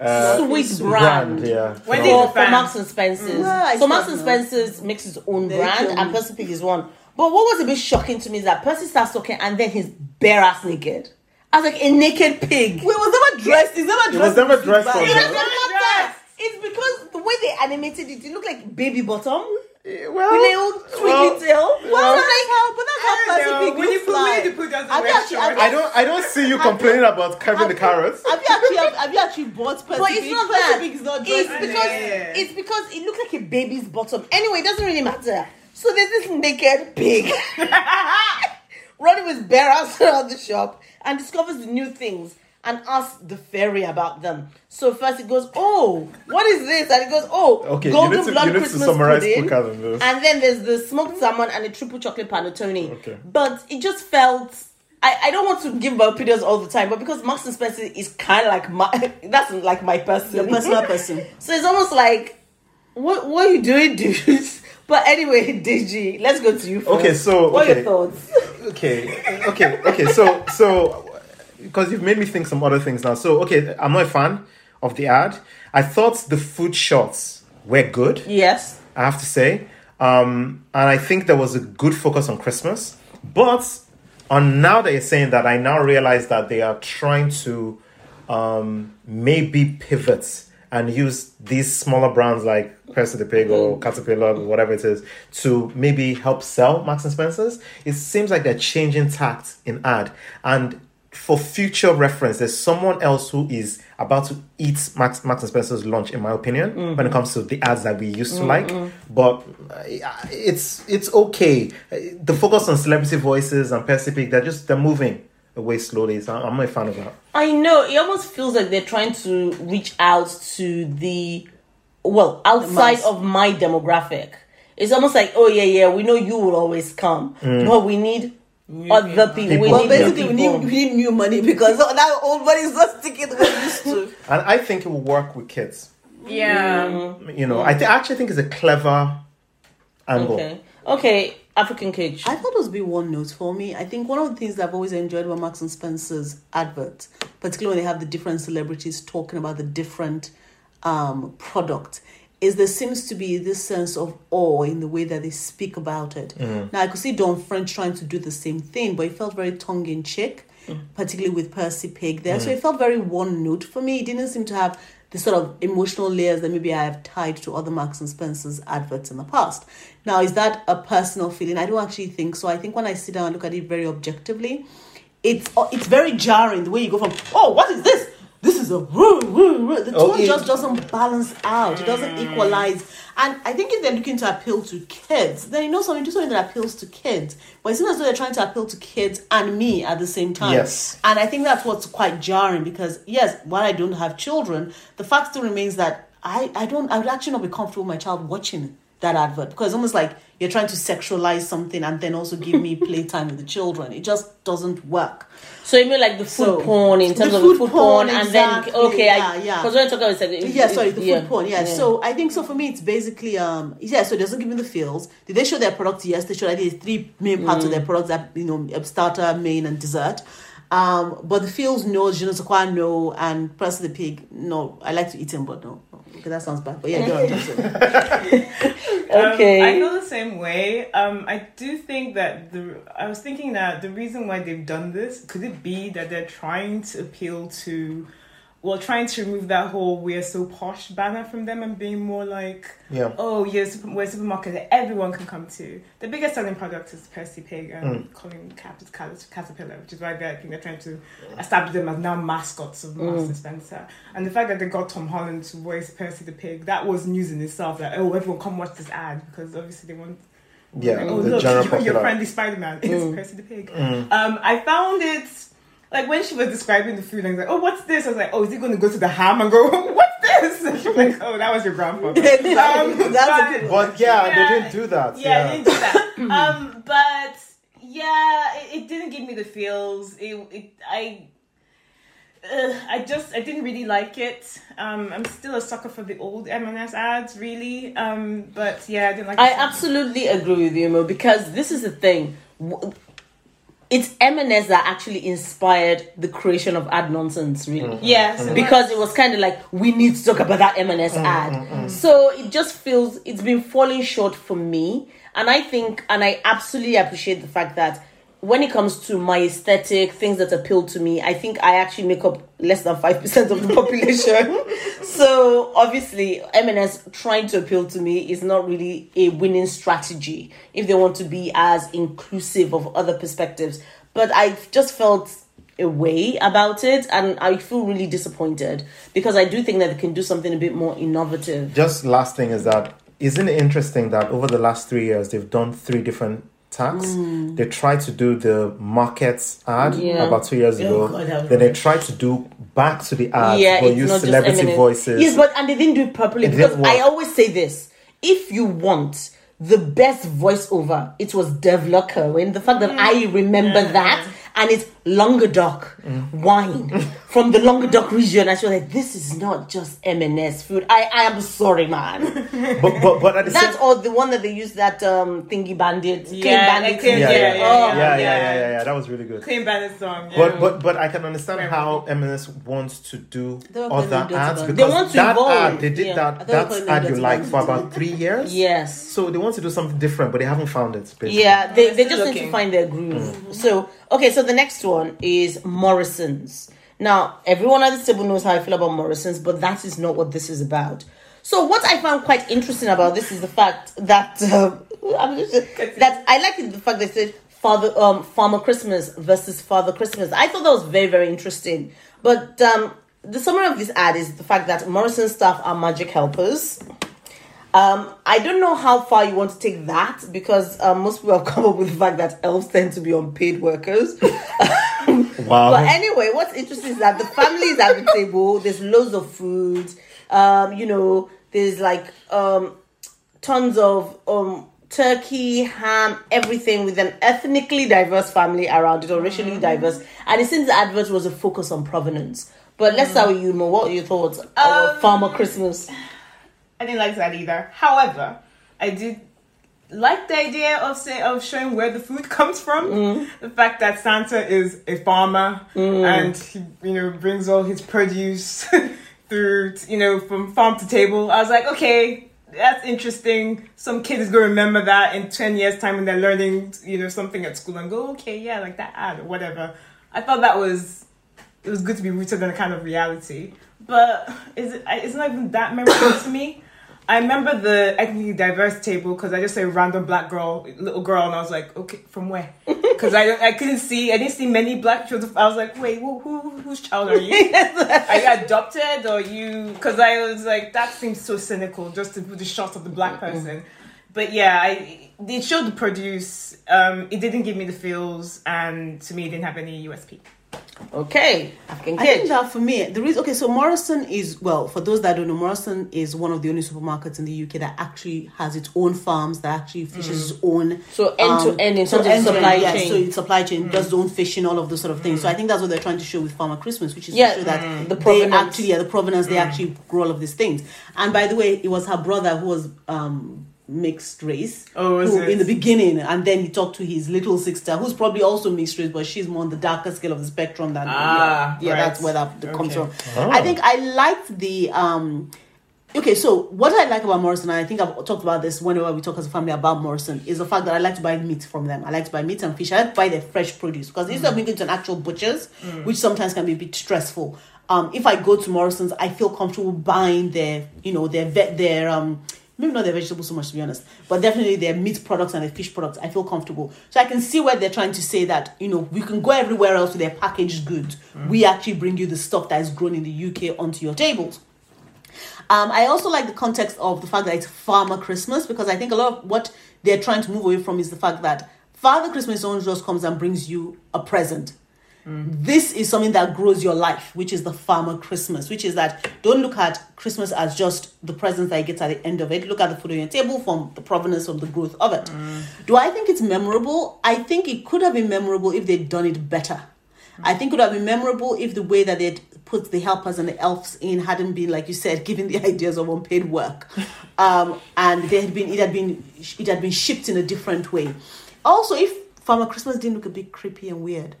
Uh, sweet brand. yeah. When So- For, a for. Marks and Spencer's. Ah, so Marks and. Spencer's makes his own They brand, and me. Percy Pig is one. But what was a bit shocking to me is that Percy starts talking, and then he's bare ass naked. I was like, a naked pig. Wait, was never dressed. He's never dressed. He was never dressed suit for bag. It doesn't matter. It's because the way they animated it, it looked like baby bottom well, with a little well, twinkly tail. Well, I'm like, how, but that's how I don't know. Pig looks put, when you put us Have in you actually- have I don't. I don't see you complaining about Kevin the Carrots. Have you actually have, have you actually bought Percy but it's Pig? not Percy that. Pig is not it's dressed. because Yeah. it's because it looked like a baby's bottom. Anyway, it doesn't really matter. So there's this naked pig running with bare ass around the shop and discovers the new things and asks the fairy about them. So first it goes, "Oh, what is this?" And it goes, "Oh, Okay, you golden need to, blood you need to Christmas summarize pudding." than this. And then there's the smoked salmon and the triple chocolate panettone. Okay. But it just felt. I, I don't want to give my opinions all the time, but because Marks and Spencer is kind of like my that's like my person, Your personal person. so it's almost like, what what are you doing, dude? But anyway, Deji, let's go to you first. Okay, so, what are your thoughts? okay, okay, okay. So, so because you've made me think some other things now. So, okay, I'm not a fan of the ad. I thought the food shots were good. Yes. I have to say, um, and I think there was a good focus on Christmas. But on now that you're saying that, I now realize that they are trying to um, maybe pivot and use these smaller brands like Percy the Pig or Caterpillar or whatever it is to maybe help sell Marks and Spencers. It seems like they're changing tact in ad. And for future reference, there's someone else who is about to eat Marks, Marks and Spencer's lunch, in my opinion, mm-hmm. when it comes to the ads that we used to like. Mm-hmm. But uh, it's it's okay. The focus on celebrity voices and Percy Pig, they're just they're moving away slowly. So I'm not a fan of that. I know it almost feels like they're trying to reach out to the well outside mass. of my demographic. It's almost like, oh yeah, yeah, we know you will always come, mm. but we need other people. We People. Well, basically, new we need, we need new money because that old money is not sticking the way it used to. And I think it will work with kids. Yeah. You know, I, th- I actually think it's a clever angle. Okay, okay, African cage. I thought it was be one note for me. I think one of the things that I've always enjoyed about Marks and Spencer's adverts, particularly when they have the different celebrities talking about the different um, product, is there seems to be this sense of awe in the way that they speak about it. Mm-hmm. Now I could see Dawn French trying to do the same thing, but it felt very tongue in cheek, mm. particularly with Percy Pig there. So mm. it felt very one note for me. It didn't seem to have the sort of emotional layers that maybe I have tied to other Marks and Spencer's adverts in the past. Now, is that a personal feeling? I don't actually think so. I think when I sit down and look at it very objectively, it's it's very jarring the way you go from oh what is this this is a woo, woo, woo. the Oh, tone it- just doesn't balance out. It doesn't mm. equalize. And i think if they're looking to appeal to kids then you know something do something that appeals to kids. But it's not as though they're trying to appeal to kids and me at the same time. Yes. and i think that's what's quite jarring because yes while i don't have children the fact still remains that i i don't i would actually not be comfortable with my child watching that advert because it's almost like you're trying to sexualize something and then also give me playtime with the children it just doesn't work So you mean like the food So, porn in the terms of food the food porn, porn, and then okay, yeah, I yeah. because when I talk about like yeah, sorry, the yeah, food porn. Yeah. So I think so for me, it's basically um yeah. So it doesn't give me the feels. Did they show their products? Yes, they showed. I think three main parts of their products that you know starter, main, and dessert. Um, but the fields, no, je ne sais quoi no, and Percy the Pig no. I like to eat them, but no. Okay, that sounds bad. But yeah, go on. Okay. Um, I feel the same way. Um, I do think that the. I was thinking that the reason why they've done this could it be that they're trying to appeal to, well, trying to remove that whole "we're so posh" banner from them and being more like, Yeah. oh, yeah, super, we're a supermarket that everyone can come to. The biggest selling product is Percy Pig and mm. Colin Cap is Cat- Caterpillar, which is why they're, I think they're trying to establish them as now mascots of Marks and mm. Spencer. And the fact that they got Tom Holland to voice Percy the Pig, that was news in itself. That oh, everyone come watch this ad because obviously they want. Yeah, like, oh the look, general your, your popular. friendly Spider Man is mm. Percy the Pig. Um, I found it. Like when she was describing the food, I was like, "Oh, what's this?" I was like, "Oh, is he going to go to the ham and go, what's this?" And she was like, "Oh, that was your grandfather." Exactly. Um, That's a but- good But yeah, Yeah. they didn't do that. yeah, they didn't do that. um, but yeah, it, it didn't give me the feels. It, it I. Uh, I just I didn't really like it. Um, I'm still a sucker for the old M&S ads, really. Um, but yeah, I didn't like. I it. absolutely agree with you, Mo, because this is the thing. W- It's M&S that actually inspired the creation of ad nonsense, really. Mm-hmm. Yes, mm-hmm. it Because it was kind of like we need to talk about that M&S mm-hmm, ad. So it just feels it's been falling short for me, and I think and I absolutely appreciate the fact that when it comes to my aesthetic, things that appeal to me, I think I actually make up less than 5% of the population. so obviously, M&S trying to appeal to me is not really a winning strategy if they want to be as inclusive of other perspectives. But I just felt a way about it and I feel really disappointed because I do think that they can do something a bit more innovative. Just last thing is that isn't it interesting that over the last three years they've done three different tags. They tried to do the markets ad Yeah. about two years ago. God, that was then they rubbish. tried to do back to the ad, yeah, but use celebrity voices. Yes, but and they didn't do it properly It because I always say this: if you want the best voiceover, it was Dev Locker. When the fact that I remember that and it's Languedoc Mm. wine from the Languedoc region, and she was like, "This is not just M&S food. I, I am sorry, man. But but but at the That's same all the one that they use that um thingy bandit, clean Yeah, bandit. clean- yeah, thing. yeah, yeah, yeah, yeah, yeah, yeah. yeah, yeah, yeah, That was really good. Clean Bandit song. Yeah. But but but I can understand Very how M&S wants to do They other ads because They want to that evolve, ad they did yeah. That thought they were that ad you Dirty like for about three years. Yes. So they want to do something different, but they haven't found it. Basically. Yeah, they, they still just need to find their groove. So, okay, so the next one is Morrison's. Now, everyone at the table knows how I feel about Morrison's, but that is not what this is about. So, what I found quite interesting about this is the fact that um, that I like the fact they said Father um, Farmer Christmas versus Father Christmas. I thought that was very very interesting. But um, the summary of this ad is the fact that Morrison staff are magic helpers. Um, I don't know how far you want to take that because um, most people have come up with the fact that elves tend to be unpaid workers. Wow. But anyway, what's interesting is that the family is at the table. There's loads of food. Um, you know, there's like um, tons of um, turkey, ham, everything with an ethnically diverse family around it or racially Mm-hmm. diverse. And it seems the advert was a focus on provenance. But let's start with you, Mo. What are your thoughts on Um, Farmer Christmas? I didn't like that either. However, I did like the idea of say of showing where the food comes from. Mm. The fact that Santa is a farmer mm. and he you know brings all his produce through you know from farm to table. I was like, okay, that's interesting. Some kid is gonna remember that in ten years time when they're learning you know something at school and go, okay, yeah, like that ad or whatever. I thought that was it was good to be rooted in a kind of reality. But is it, it's not even that memorable to me. I remember the ethnically diverse table because I just said random black girl, little girl, and I was like, okay, from where? Because I I couldn't see, I didn't see many black children. I was like, wait, who, who whose child are you? are you adopted or you? Because I was like, that seems so cynical just to put the shot of the black person. But yeah, I it showed the produce. Um, it didn't give me the feels, and to me, it didn't have any USP. Okay, African I think that for me, the reason okay, so Morrison is well, for those that don't know, Morrison is one of the only supermarkets in the UK that actually has its own farms that actually fishes mm. its own. So end to end in so terms of supply yeah, chain. So it's supply chain, mm. does its own fishing, all of those sort of things. So I mm. think that's what they're trying to show with Farmer Christmas, which is Yeah, to show that the they actually, yeah, the provenance, they actually grow all of these things. And by the way, it was her brother who was um mixed race Oh, who, in the beginning and then he talked to his little sister who's probably also mixed race but she's more on the darker scale of the spectrum than Ah, yeah, yeah right. that's where that comes from. Oh. I think I liked the um okay so what I like about Morrison and I think I've talked about this whenever we talk as a family about Morrison is the fact that I like to buy meat from them. I like to buy meat and fish. I like to buy their fresh produce because instead of me going to an actual butcher's which sometimes can be a bit stressful um if I go to Morrison's I feel comfortable buying their you know their vet their um maybe not their vegetables so much to be honest, but definitely their meat products and their fish products. I feel comfortable. So I can see where they're trying to say that, you know, we can go everywhere else with their packaged goods. We actually bring you the stuff that is grown in the UK onto your tables. Um, I also like the context of the fact that it's Farmer Christmas because I think a lot of what they're trying to move away from is the fact that Father Christmas only just comes and brings you a present. This is something that grows your life, which is the farmer Christmas, which is that don't look at Christmas as just the presents that you get at the end of it. Look at the food on your table from the provenance of the growth of it. Do I think it's memorable? I think it could have been memorable if they'd done it better. I think it would have been memorable if the way that they'd put the helpers and the elves in hadn't been, like you said, giving the ideas of unpaid work, um, and they had been it had been it had been shipped in a different way. Also, if Farmer Christmas didn't look a bit creepy and weird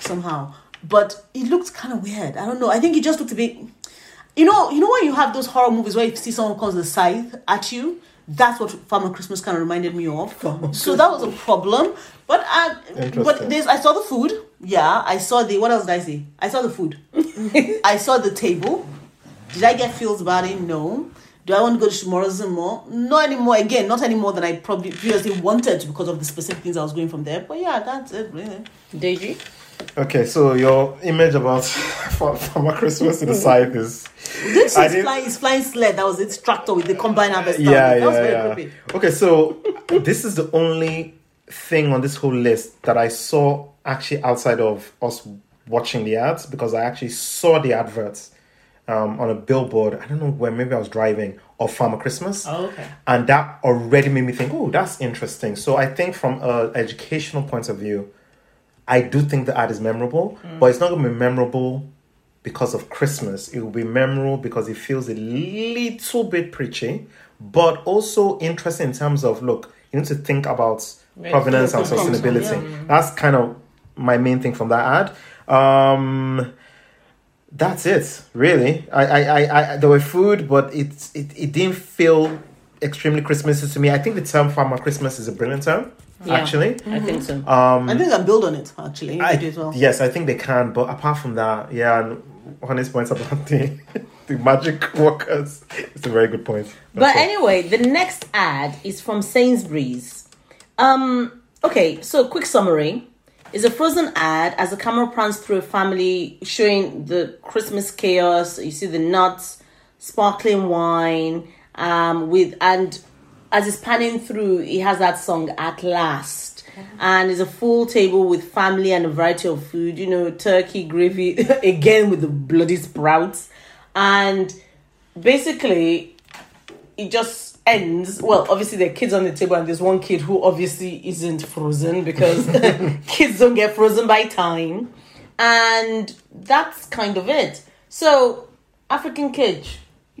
somehow, but it looked kind of weird. I don't know. I think it just looked a bit. You know, you know when you have those horror movies where you see someone comes with a scythe at you. That's what Farmer Christmas kind of reminded me of. So that was a problem. But I, but Interesting. there's I saw the food. Yeah, I saw the what else did I see? I saw the food. I saw the table. Did I get feels about it? No. Do I want to go to Morrison more? Not anymore. Again, not any more than I probably previously wanted because of the specific things I was going from there. But yeah, that's it. Really. Deji? Okay, so your image about Farmer Christmas to the side is This is didn't- flying, flying sled. That was its tractor with the combine harvester. yeah, that was yeah, very yeah. creepy. Okay, so this is the only thing on this whole list that I saw actually outside of us watching the ads because I actually saw the adverts um, on a billboard. I don't know where, maybe I was driving of Farmer Christmas. Oh, okay. and that already made me think, oh, that's interesting. So I think from an educational point of view, I do think the ad is memorable, but it's not going to be memorable because of Christmas. It will be memorable because it feels a little bit preachy, but also interesting in terms of look, you need to think about provenance and comes from, sustainability. That's kind of my main thing from that ad. Um, that's it, really. I, I, I, I there were food, but it, it, it didn't feel extremely Christmassy to me. I think the term Farmer Christmas is a brilliant term, Yeah. actually. I think so. I think I can build on it actually. I, I do as well. Yes, I think they can, but apart from that, yeah, and honest points about the the magic workers. It's a very good point. But That's all. anyway, the next ad is from Sainsbury's. Um, okay, so quick summary is a frozen ad as the camera pans through a family showing the Christmas chaos. You see the nuts, sparkling wine, um, with and as it's panning through, he has that song at last. And it's a full table with family and a variety of food, you know, turkey, gravy, again with the bloody sprouts. And basically, it just ends. Well, obviously, there are kids on the table, and there's one kid who obviously isn't frozen because kids don't get frozen by time. And that's kind of it. So, African Kid,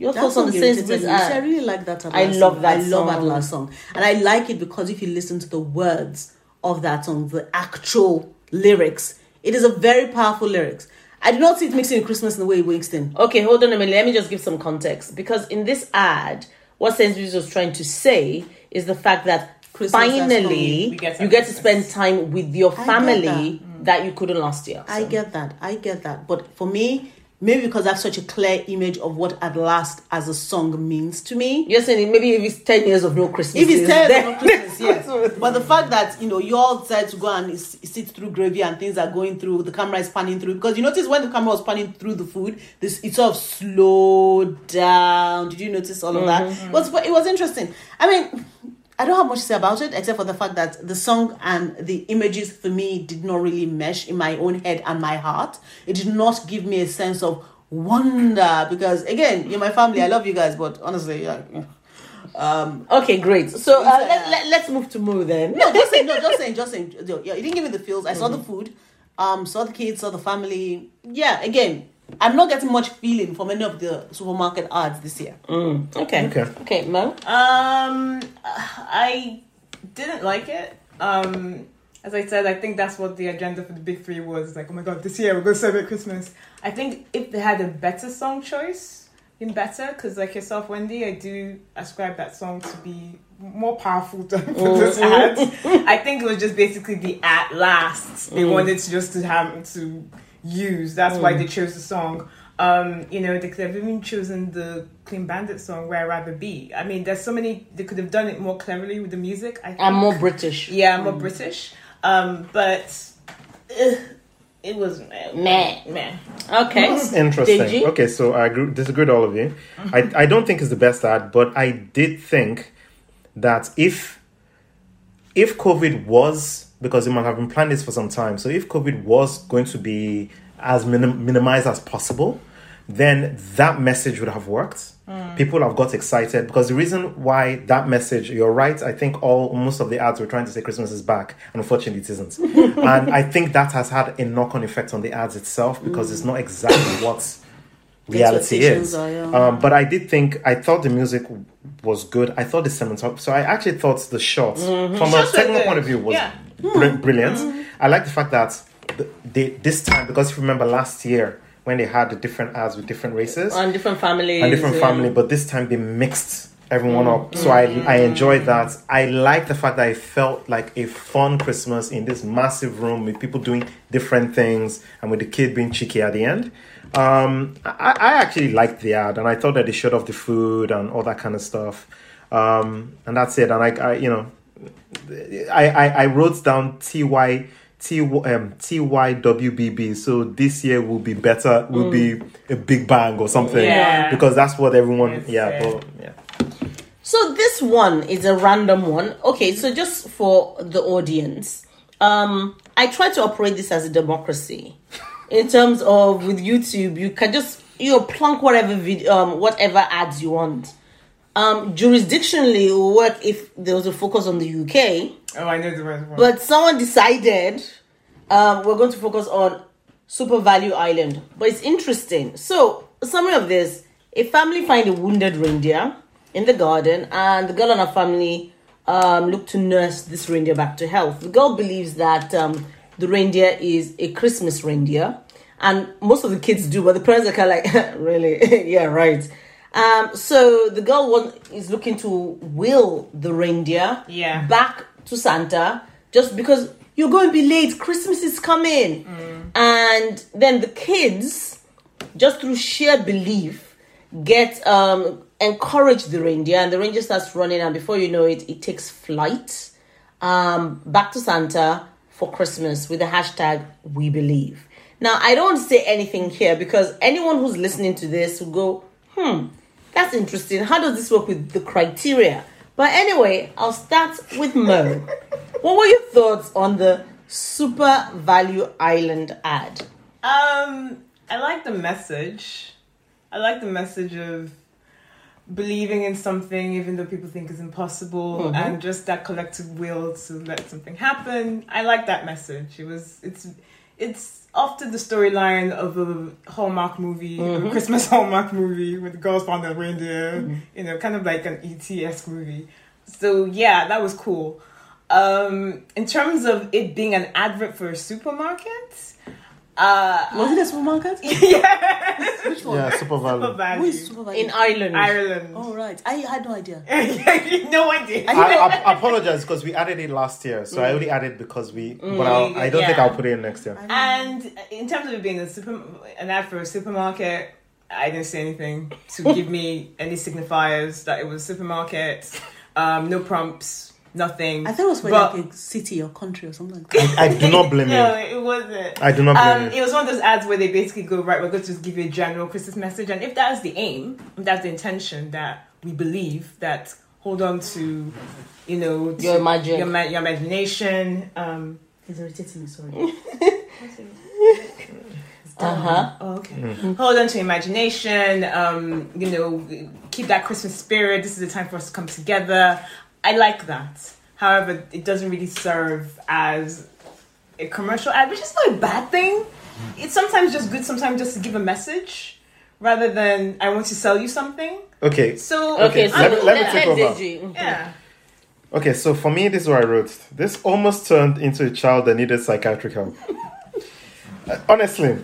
your That thoughts on the Sainsbury's. I really like that. At Last I love song. that I love song. At Last song, and I like it because if you listen to the words of that song, the actual lyrics, it is a very powerful lyrics. I do not see it mixing with Christmas in the way Winston. Okay, hold on a minute. Let me just give some context. Because in this ad, what Sainsbury's was trying to say is the fact that Christmas finally get you get to spend time with your family that. you couldn't last year. I get that. I get that. But for me, maybe because I have such a clear image of what "At Last" as a song means to me. You're saying maybe if it's 10 years of no Christmas. If it's ten of no Christmas, yes. But the fact that you know you all decided to go and sit through gravy and things are going through, the camera is panning through because you notice when the camera was panning through the food, this it sort of slowed down. Did you notice all of that? Mm-hmm. It was it was interesting. I mean. I don't have much to say about it except for the fact that the song and the images for me did not really mesh in my own head and my heart. It did not give me a sense of wonder because again, you're my family. I love you guys, but honestly, yeah. yeah. Um, Okay, great. So uh, let, let, let's move to Mo then. no, just saying, no, just saying, just saying. Yeah, it didn't give me the feels. I saw the food, um, saw the kids, saw the family. Yeah, again, I'm not getting much feeling from any of the supermarket ads this year. Mm, okay. Okay. Okay, Mo. Um, I didn't like it. Um, as I said, I think that's what the agenda for the big three was. Like, oh my god, this year we're gonna celebrate Christmas. I think if they had a better song choice, been better. Because like yourself, Wendy, I do ascribe that song to be more powerful than for this ad. I think it was just basically the at last they wanted to just to have to use. That's why they chose the song. Um, you know, they could have even chosen the Clean Bandit song "Where I'd Rather Be." I mean, there's so many. They could have done it more cleverly with the music. I think. I'm more British. Yeah, I'm more British. Um, but uh, it was meh. Meh. meh. Okay. That's interesting. Deji? Okay, so I agree, disagree with all of you. I, I don't think it's the best ad, but I did think that if if COVID was because it might have been planning this for some time, so if COVID was going to be as minim- minimized as possible, then that message would have worked. People have got excited because the reason why that message, you're right, I think all most of the ads were trying to say Christmas is back, and unfortunately it isn't. and I think that has had a knock on effect on the ads itself because it's not exactly what reality is. are, yeah. Um, but I did think I thought the music was good. I thought the cinematography. So I actually thought the shots from a technical point of view was Yeah. Br- brilliant. I like the fact that they, this time because if you remember last year when they had the different ads with different races On different families. and different yeah. family, but this time they mixed everyone up. So I I enjoyed that. I like the fact that I felt like a fun Christmas in this massive room with people doing different things and with the kid being cheeky at the end. Um, I, I actually liked the ad and I thought that they showed off the food and all that kind of stuff. Um, and that's it. And I, I you know, I, I, I wrote down TY T um TYWBB. So this year will be better. Will be a big bang or something. Yeah. Because that's what everyone. Yes, yeah. yeah. But, yeah. So this one is a random one. Okay, so just for the audience, um, I try to operate this as a democracy. In terms of with YouTube, you can just you know plunk whatever video, um, whatever ads you want. Um, jurisdictionally, will work if there was a focus on the UK. Oh, I know the rest. But someone decided um, we're going to focus on SuperValu Ireland. But it's interesting. So, summary of this a family find a wounded reindeer in the garden, and the girl and her family um, look to nurse this reindeer back to health. The girl believes that um, the reindeer is a Christmas reindeer, and most of the kids do, but the parents are kind of like, really? yeah, right. Um, so the girl one is looking to will the reindeer Yeah. back to Santa just because you're going to be late. Christmas is coming, and then the kids, just through sheer belief, get um encourage the reindeer, and the reindeer starts running, and before you know it, it takes flight um back to Santa for Christmas with the hashtag We Believe. Now I don't say anything here because anyone who's listening to this will go, hmm, that's interesting. How does this work with the criteria? But anyway, I'll start with Mo. what were your thoughts on the Super Value Island ad? Um, I like the message. I like the message of believing in something even though people think is impossible and just that collective will to let something happen. I like that message. It was it's it's often the storyline of a Hallmark movie, a Christmas Hallmark movie with the girls found a reindeer, you know, kind of like an ET-esque movie. So yeah, that was cool. Um, in terms of it being an advert for a supermarket, uh, Was it a supermarket? yes, Which one? Yeah, super value. super value. Who is supermarket? In Ireland. Ireland. Oh right, I had no idea. no idea. I, I apologize because we added it last year, so I only added because we. But I'll, I don't think I'll put it in next year. And in terms of it being a super, an ad for a supermarket, I didn't see anything to give me any signifiers that it was a supermarket. Um, no prompts, nothing. I thought it was for But- like a city or country or something like that. I do not blame it. no, you. it wasn't. I do not blame Um, you. it was one of those ads where they basically go, right, we're going to just give you a general Christmas message. And if that's the aim, if that's the intention, that we believe that hold on to, you know, to Your magic. your, ma- your imagination. Um, He's irritating me. Sorry. Uh huh. oh, okay. Hold on to imagination. Um, you know, keep that Christmas spirit. This is the time for us to come together. I like that. However, it doesn't really serve as a commercial ad, which is not a bad thing. It's sometimes just good, sometimes just to give a message rather than I want to sell you something. Okay, So Okay, Okay, so let me- let me take over. Yeah. okay. So for me, this is what I wrote. This almost turned into a child that needed psychiatric help. Uh, honestly,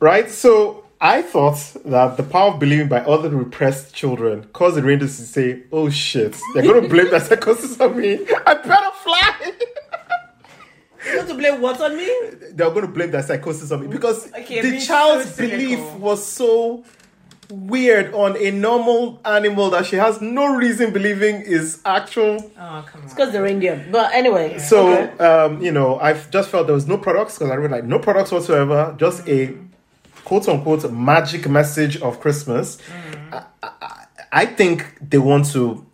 right? So I thought that the power of believing by other repressed children caused the rangers to say, "Oh shit, they're going to blame that psychosis on me. I better fly." You want to blame what on me? they're going to blame that psychosis on me because Okay, the child's so belief was so weird on a normal animal that she has no reason believing is actual. Oh come on. It's Because the reindeer. But anyway. So, okay. um, you know, I've just felt there was no products because I read like no products whatsoever, just a quote unquote magic message of Christmas. I, I, I think they want to.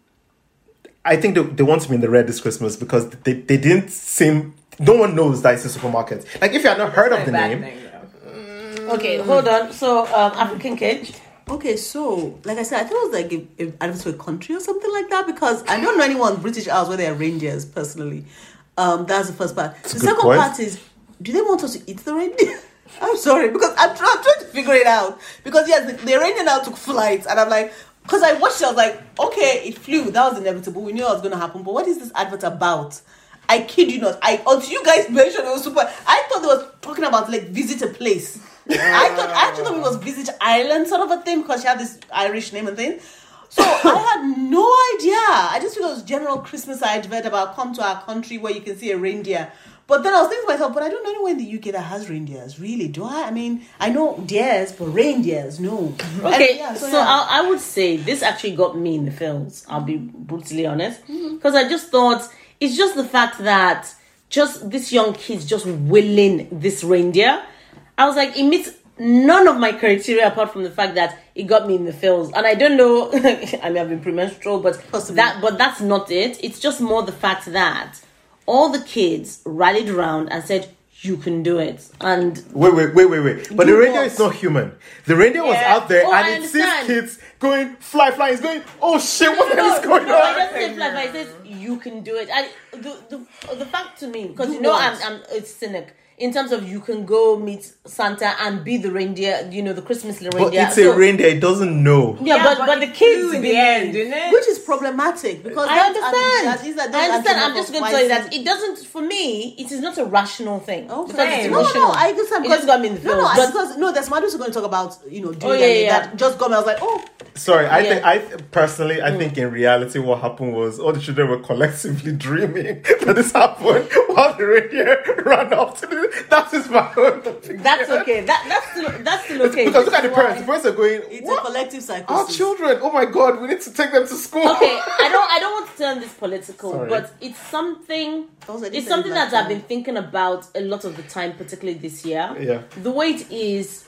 I think they, they want to be in the red this Christmas because they, they didn't seem. No one knows that it's a supermarket. Like if you had not heard of the name, thing, though. Okay, hold on. So, um, African cage. Okay, so like I said, I thought it was like a, a advert for a country or something like that because I don't know anyone British house where they are reindeers personally. Um, that's the first part. a the second point. part is, do they want us to eat the reindeer? I'm sorry because I'm, I'm trying to figure it out because yes, the, reindeer now took flight and I'm like, because I watched it, I was like, okay, it flew. That was inevitable. We knew it was going to happen. But what is this advert about? I kid you not. I oh, until you guys mentioned it was super. I thought they was talking about like visit a place. I thought I actually thought it was visit Ireland sort of a thing because she had this Irish name and thing. So I had no idea. I just figured it was general Christmas advert about come to our country where you can see a reindeer. But then I was thinking to myself, but I don't know anyone in the UK that has reindeers. Really, do I? I mean, I know deers, but reindeers, no. Okay, yeah, so, yeah. I, I would say this actually got me in the films. I'll be brutally honest, mm-hmm. because I just thought it's just the fact that just this young kid's just willing this reindeer. I was like, it meets none of my criteria apart from the fact that it got me in the films, and I don't know. I may have been premenstrual, but Possibly. that but that's not it. It's just more the fact that all the kids rallied around and said, "You can do it," and Wait, wait, wait, wait, wait. But the reindeer is not human. The reindeer was out there Oh, I and it sees kids going fly, fly. It's going, oh shit, what the hell is no, going no, on? It doesn't say flat, but it says you can do it. I, the, the, the fact to me, because you know what? I'm, I'm a cynic. In terms of you can go meet Santa and be the reindeer, you know, the Christmas reindeer. But it's So- a reindeer. It doesn't know. Yeah, but, but, the kids in the believe. end, didn't it? Which is problematic because I that- understand. that is that- I understand. I'm just going to tell you that it doesn't. For me, it is not a rational thing. Okay. Because it's No, no, emotional. no, I understand. It because- just got me in the No, no, but because no, there's Madus going to talk about you know doing Oh, yeah, that, yeah, yeah. that just got me. I was like, oh, Sorry, I Yeah. think I personally I think mm. in reality what happened was all the children were collectively dreaming that this happened while the reindeer ran off to the. That is my own. opinion. that's okay. That that's still that's still okay. Because look at the parents. The parents are going. it's What? a collective cycle. Our children. Oh my god, we need to take them to school. okay i don't i don't want to turn this political Sorry. but it's something Also, it's something like that i've been thinking about a lot of the time particularly this year Yeah. the way it is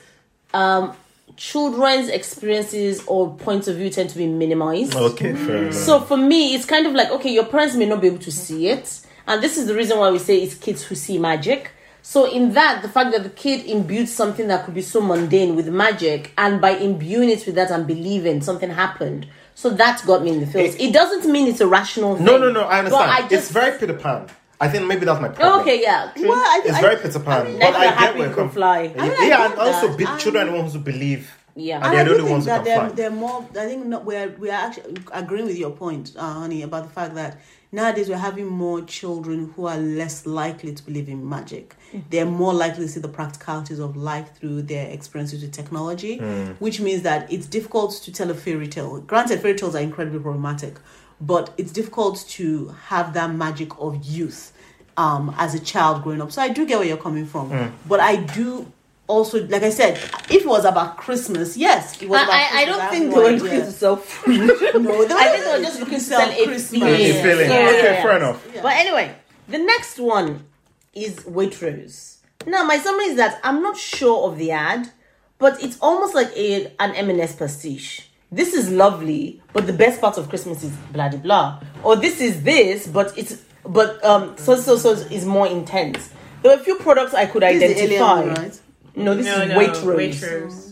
um children's experiences or points of view tend to be minimized Okay, fair enough. so for me it's kind of like okay your parents may not be able to see it and this is the reason why we say it's kids who see magic so in that the fact that the kid imbued something that could be so mundane with magic and by imbuing it with that and believing something happened so that got me in the feels it, doesn't mean it's a rational thing no, no, no. I understand. I just It's very Peter Pan. I think maybe that's my problem. okay yeah. Well, I, It's I, very Peter Pan. I mean, but I get happy where you can fly I mean, I yeah, get and also that. be, children are the ones who believe. yeah And And they're I the do only ones think that they're, they're more. I think not, we're we're actually agreeing with your point, uh, honey, about the fact that nowadays we're having more children who are less likely to believe in magic. Mm-hmm. They're more likely to see the practicalities of life through their experiences with technology, mm. which means that it's difficult to tell a fairy tale. Granted, fairy tales are incredibly problematic, but it's difficult to have that magic of youth um, as a child growing up. So I do get where you're coming from, mm. but I do also, like I said, if it was about Christmas, yes, it was about I, I, I don't have think they were looking to sell food. No, they I think they were just looking to sell Christmas. feeling. It's a feeling. Yeah, okay, fair enough. Yeah. But anyway, the next one is Waitrose. Now, my summary is that I'm not sure of the ad, but it's almost like a an M&S pastiche. This is lovely, but the best part of Christmas is blah de blah. Or this is this, but it's but um so so so is more intense. There were a few products I could This is the alien identify. one, right? No, this no, is no, Waitrose. Waitrose.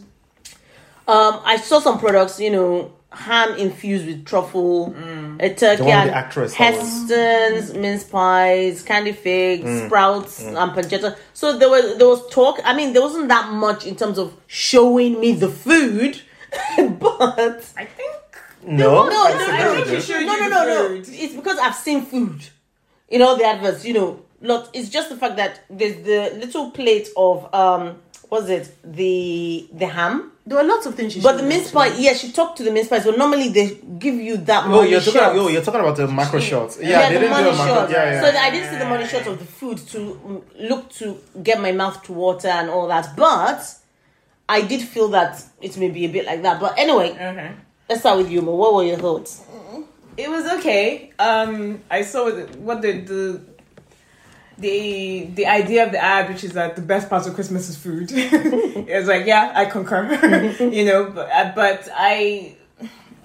Um, I saw some products, you know, ham infused with truffle, a turkey The and the actress that was- Heston's, mince pies, candy figs, Mm. sprouts, and pancetta. So there was there was talk. I mean, there wasn't that much in terms of showing me the food, but I think. No, no, no, no, no, no, no, no. no, you no, the no, no. food. It's because I've seen food in all the adverts. You know, not. It's just the fact that there's the little plate of um, what's it? The the ham. There were lots of things. She But the showed mince pie, yeah, she talked to the mince pies, So normally they give you that Oh, you're talking. shot. Oh, you're talking about the macro shots. Yeah, yeah, they the didn't do money a macro. shot. Yeah, yeah. So I didn't see the money shot of the food to mm, look to get my mouth to water and all that. But I did feel that it may be a bit like that. But anyway, Okay. let's start with you. Mo. What were your thoughts? It was okay. Um, I saw the, what the the the the idea of the ad, which is that the best part of Christmas is food. it was like, yeah, I concur. you know, but uh, but I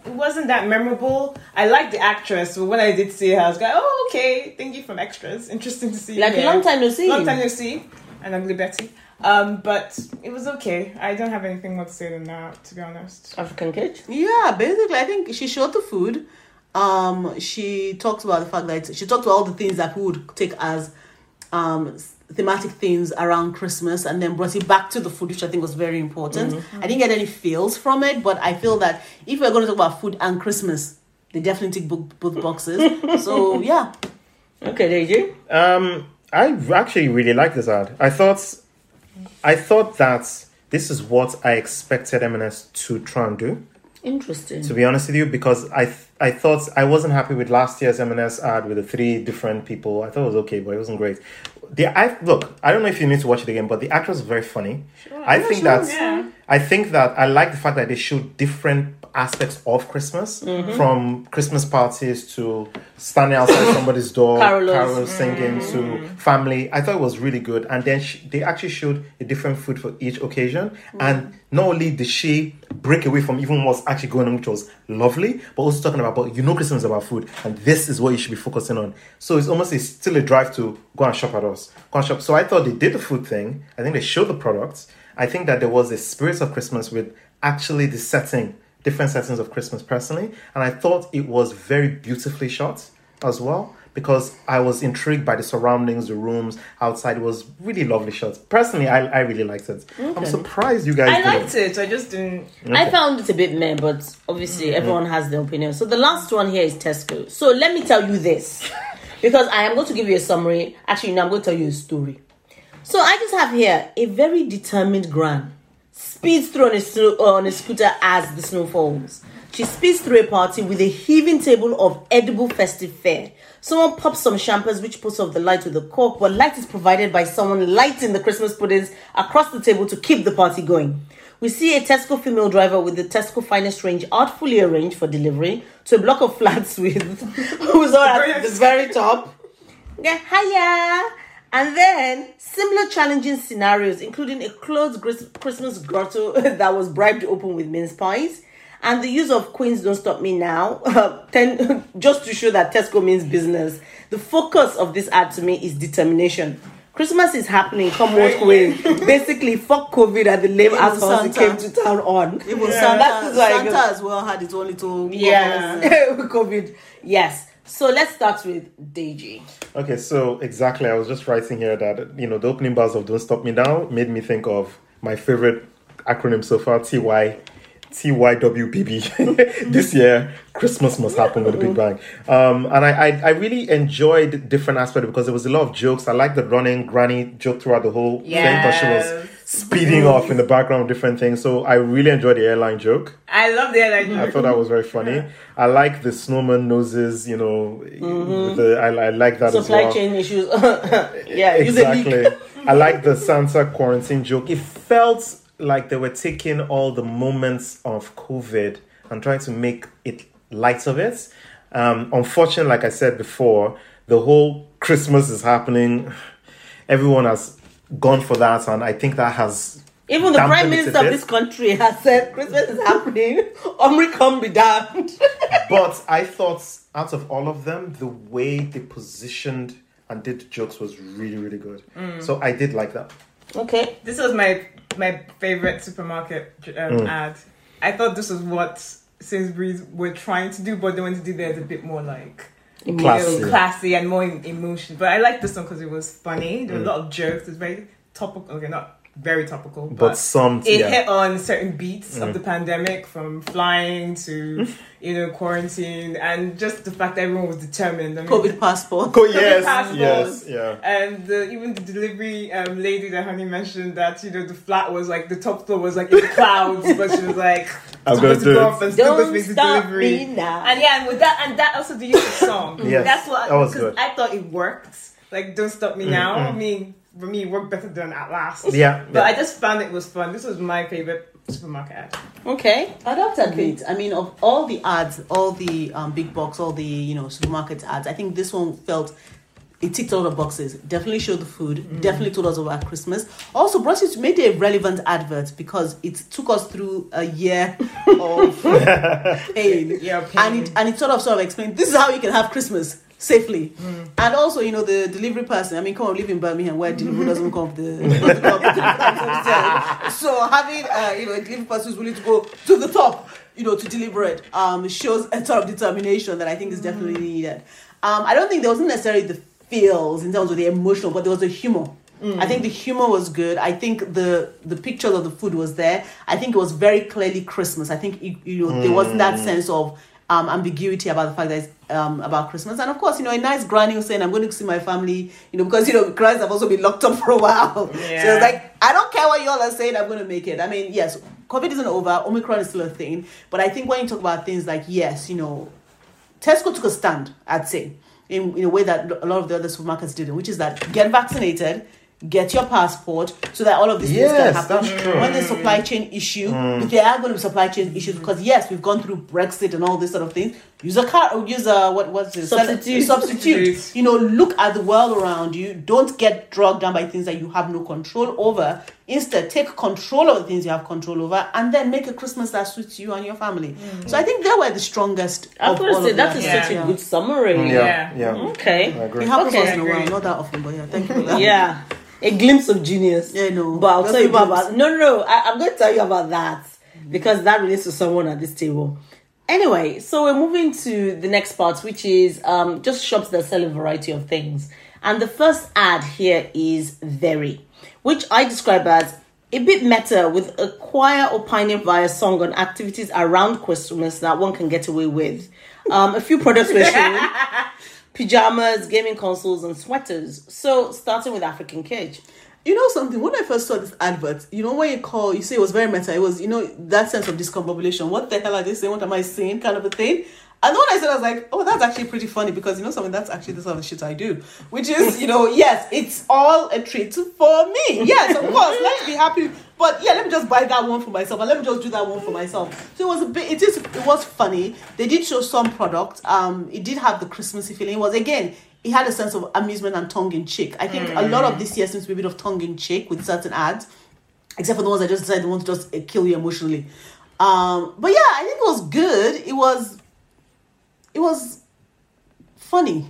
it wasn't that memorable. I liked the actress, but when I did see her, I was like, oh, okay, thank you from extras. Interesting to see. you Like a long time no see. Long time no see, and I'm Betty. Um, but it was okay. I don't have anything more to say than that, to be honest. African kid. Yeah, basically, I think she showed the food. Um, she talks about the fact that she talked about all the things that people would take as um thematic themes around Christmas, and then brought it back to the food, which I think was very important. I didn't get any feels from it, but I feel that if we're going to talk about food and Christmas, they definitely tick both, both boxes. so yeah, Okay, there you go. Um, I actually really like this ad. I thought, I thought that this is what I expected M&S to try and do. Interesting. To be honest with you, because I th- I thought I wasn't happy with last year's M&S ad with the three different people. I thought it was okay, but it wasn't great. The I look, I don't know if you need to watch it again, but the actress was very funny. I think that yeah. I think that I like the fact that they showed different aspects of Christmas, mm-hmm. from Christmas parties to standing outside somebody's door, Carolers. carols mm-hmm. singing to mm-hmm. family. I thought it was really good, and then she, they actually showed a different food for each occasion. And not only did she break away from even what's actually going on, which was lovely, but also talking about, but you know, Christmas is about food, and this is what you should be focusing on. So it's almost a, still a drive to go and shop at us, go and shop. So I thought they did the food thing. I think they showed the products. I think that there was a spirit of Christmas with actually the setting, different settings of Christmas personally. And I thought it was very beautifully shot as well. because I was intrigued by the surroundings, the rooms outside. It was really lovely shots. Personally, I, I really liked it. I'm surprised you guys. I didn't. liked it. I just didn't. I found it a bit meh, but obviously mm-hmm. everyone has their opinion. So the last one here is Tesco. So let me tell you this, because I am going to give you a summary. Actually, no, I'm going to tell you a story. So I just have here a very determined gran speeds through on a, snow, uh, on a scooter as the snow falls. She speeds through a party with a heaving table of edible festive fare. Someone pops some champers which puts off the light with a cork, but light is provided by someone lighting the Christmas puddings across the table to keep the party going. We see a Tesco female driver with the Tesco finest range artfully arranged for delivery to a block of flats with who's all at the very top. Yeah, hiya. And then similar challenging scenarios, including a closed Christmas grotto that was bribed open with mince pies, and the use of Queen's Don't Stop Me Now, ten, just to show that Tesco means business. The focus of this ad to me is determination. Christmas is happening, come what way. Basically, fuck COVID and the lame Even assholes he came to town on. Even That Santa, Santa as well had its own little Yeah. COVID. Yes. So let's start with Deji. Okay, so exactly, I was just writing here that you know the opening bars of "Don't Stop Me Now" made me think of my favorite acronym so far, TY. TYWBB. this year, Christmas must happen with a big bang. Um, and I, I, I really enjoyed different aspects because there was a lot of jokes. I liked the running granny joke throughout the whole thing because she was Speeding off in the background, different things. So I really enjoyed the airline joke. I love the idea. I thought that was very funny. I like the snowman noses, you know. The, I, I like that Supply well. chain issues. yeah, use a leak. Exactly. I like the Santa quarantine joke. It felt like they were taking all the moments of COVID and trying to make it light of it. Um, unfortunately, like I said before, the whole Christmas is happening. Everyone has gone for that, and I think that has Even the prime minister of this country has said Christmas is happening. Omicron be damned. But I thought out of all of them, the way they positioned and did jokes was really, really good. So I did like that. okay. This was my my favorite supermarket um, ad. I thought this was what Sainsbury's were trying to do, but they wanted to do theirs a bit more like you know, Classy. classy and more em- emotion. But I like this one because it was funny. There were a mm. lot of jokes. It's very topical. Okay, not very topical, but, But some, it yeah. hit on certain beats of the pandemic, from flying to you know quarantine, and just the fact that everyone was determined. I mean, COVID passport. Oh, yes, passports. yes, yeah. and uh, even the delivery um, lady that Honey mentioned that you know the flat was like the top floor was like in the clouds, but she was like, I'm gonna do go it. up and still go Don't make the delivery. me now. And yeah, and with that, and that also the use of song. Yes, that's what that was because good. I thought it worked. Like, don't stop me now. I mean, for me, it worked better than at last. Yeah, but yeah. I just found it was fun. This was my favorite supermarket ad. Okay. I'd have to admit, I mean, of all the ads, all the um, big box, all the you know supermarket ads, I think this one felt it ticked all the boxes. Definitely showed the food. Definitely told us about Christmas. Also, brought it made a relevant advert because it took us through a year of pain. Yeah, pain. and it and it sort of sort of explained this is how you can have Christmas safely. And also, you know, the delivery person. I mean, come on, live in Birmingham where delivery doesn't come up the, doesn't come up the time. So having uh, you know a delivery person who's willing to go to the top, you know, to deliver it, um, shows a sort of determination that I think is definitely needed. Um, I don't think there wasn't necessarily the feels in terms of the emotional, but there was a humor. I think the humor was good. I think the the pictures of the food was there. I think it was very clearly Christmas. I think it, you know there wasn't that sense of um, ambiguity about the fact that it's um, about Christmas. And of course, you know, a nice granny was saying, I'm going to see my family, you know, because, you know, grannies have also been locked up for a while. So it's like, I don't care what y'all are saying, I'm going to make it. I mean, yes, COVID isn't over, Omicron is still a thing. But I think when you talk about things like, yes, you know, Tesco took a stand, I'd say, in, in a way that a lot of the other supermarkets didn't, which is that get vaccinated, get your passport, so that all of these things can happen. that's true. When there's supply chain issue, mm. if there are going to be supply chain issues, because yes, we've gone through Brexit and all this sort of thing. Use a car, or use a what what's it? Substitute. substitute. You know, look at the world around you. Don't get dragged down by things that you have no control over. Instead, take control of the things you have control over, and then make a Christmas that suits you and your family. Mm. So I think they were the strongest. I was of going to say of that Yeah. such a good summary. Mm, yeah, Yeah. yeah. Okay. I agree. It happens Okay. once in a while, Agree. not that often, but yeah, thank you for that. Yeah. A glimpse of genius. Yeah, no. But I'll Just tell you glimpse. about no, no, no. I, I'm going to tell you about that because that relates to someone at this table. Anyway, so we're moving to the next part, which is um, just shops that sell a variety of things. And the first ad here is Very, which I describe as a bit meta with a choir opining via song on activities around Christmas that one can get away with. Um, a few products were shown pajamas, gaming consoles, and sweaters. So, starting with African Cage. You know something? When I first saw this advert, you know when you call, you say it was very meta. It was, you know, that sense of discombobulation. What the hell are they saying? What am I saying? Kind of a thing. And when I said, I was like, oh, that's actually pretty funny because you know something. That's actually the sort of shit I do, which is, you know, yes, it's all a treat for me. Yes, of course. Let's be happy. But yeah, let me just buy that one for myself, and let me just do that one for myself. So it was a bit. It is. It was funny. They did show some product. Um, it did have the Christmassy feeling. It was again it had a sense of amusement and tongue in cheek. I think a lot of this year seems to be a bit of tongue in cheek with certain ads, except for the ones I just decided want to just uh, kill you emotionally. Um, but yeah, I think it was good. It was, it was funny.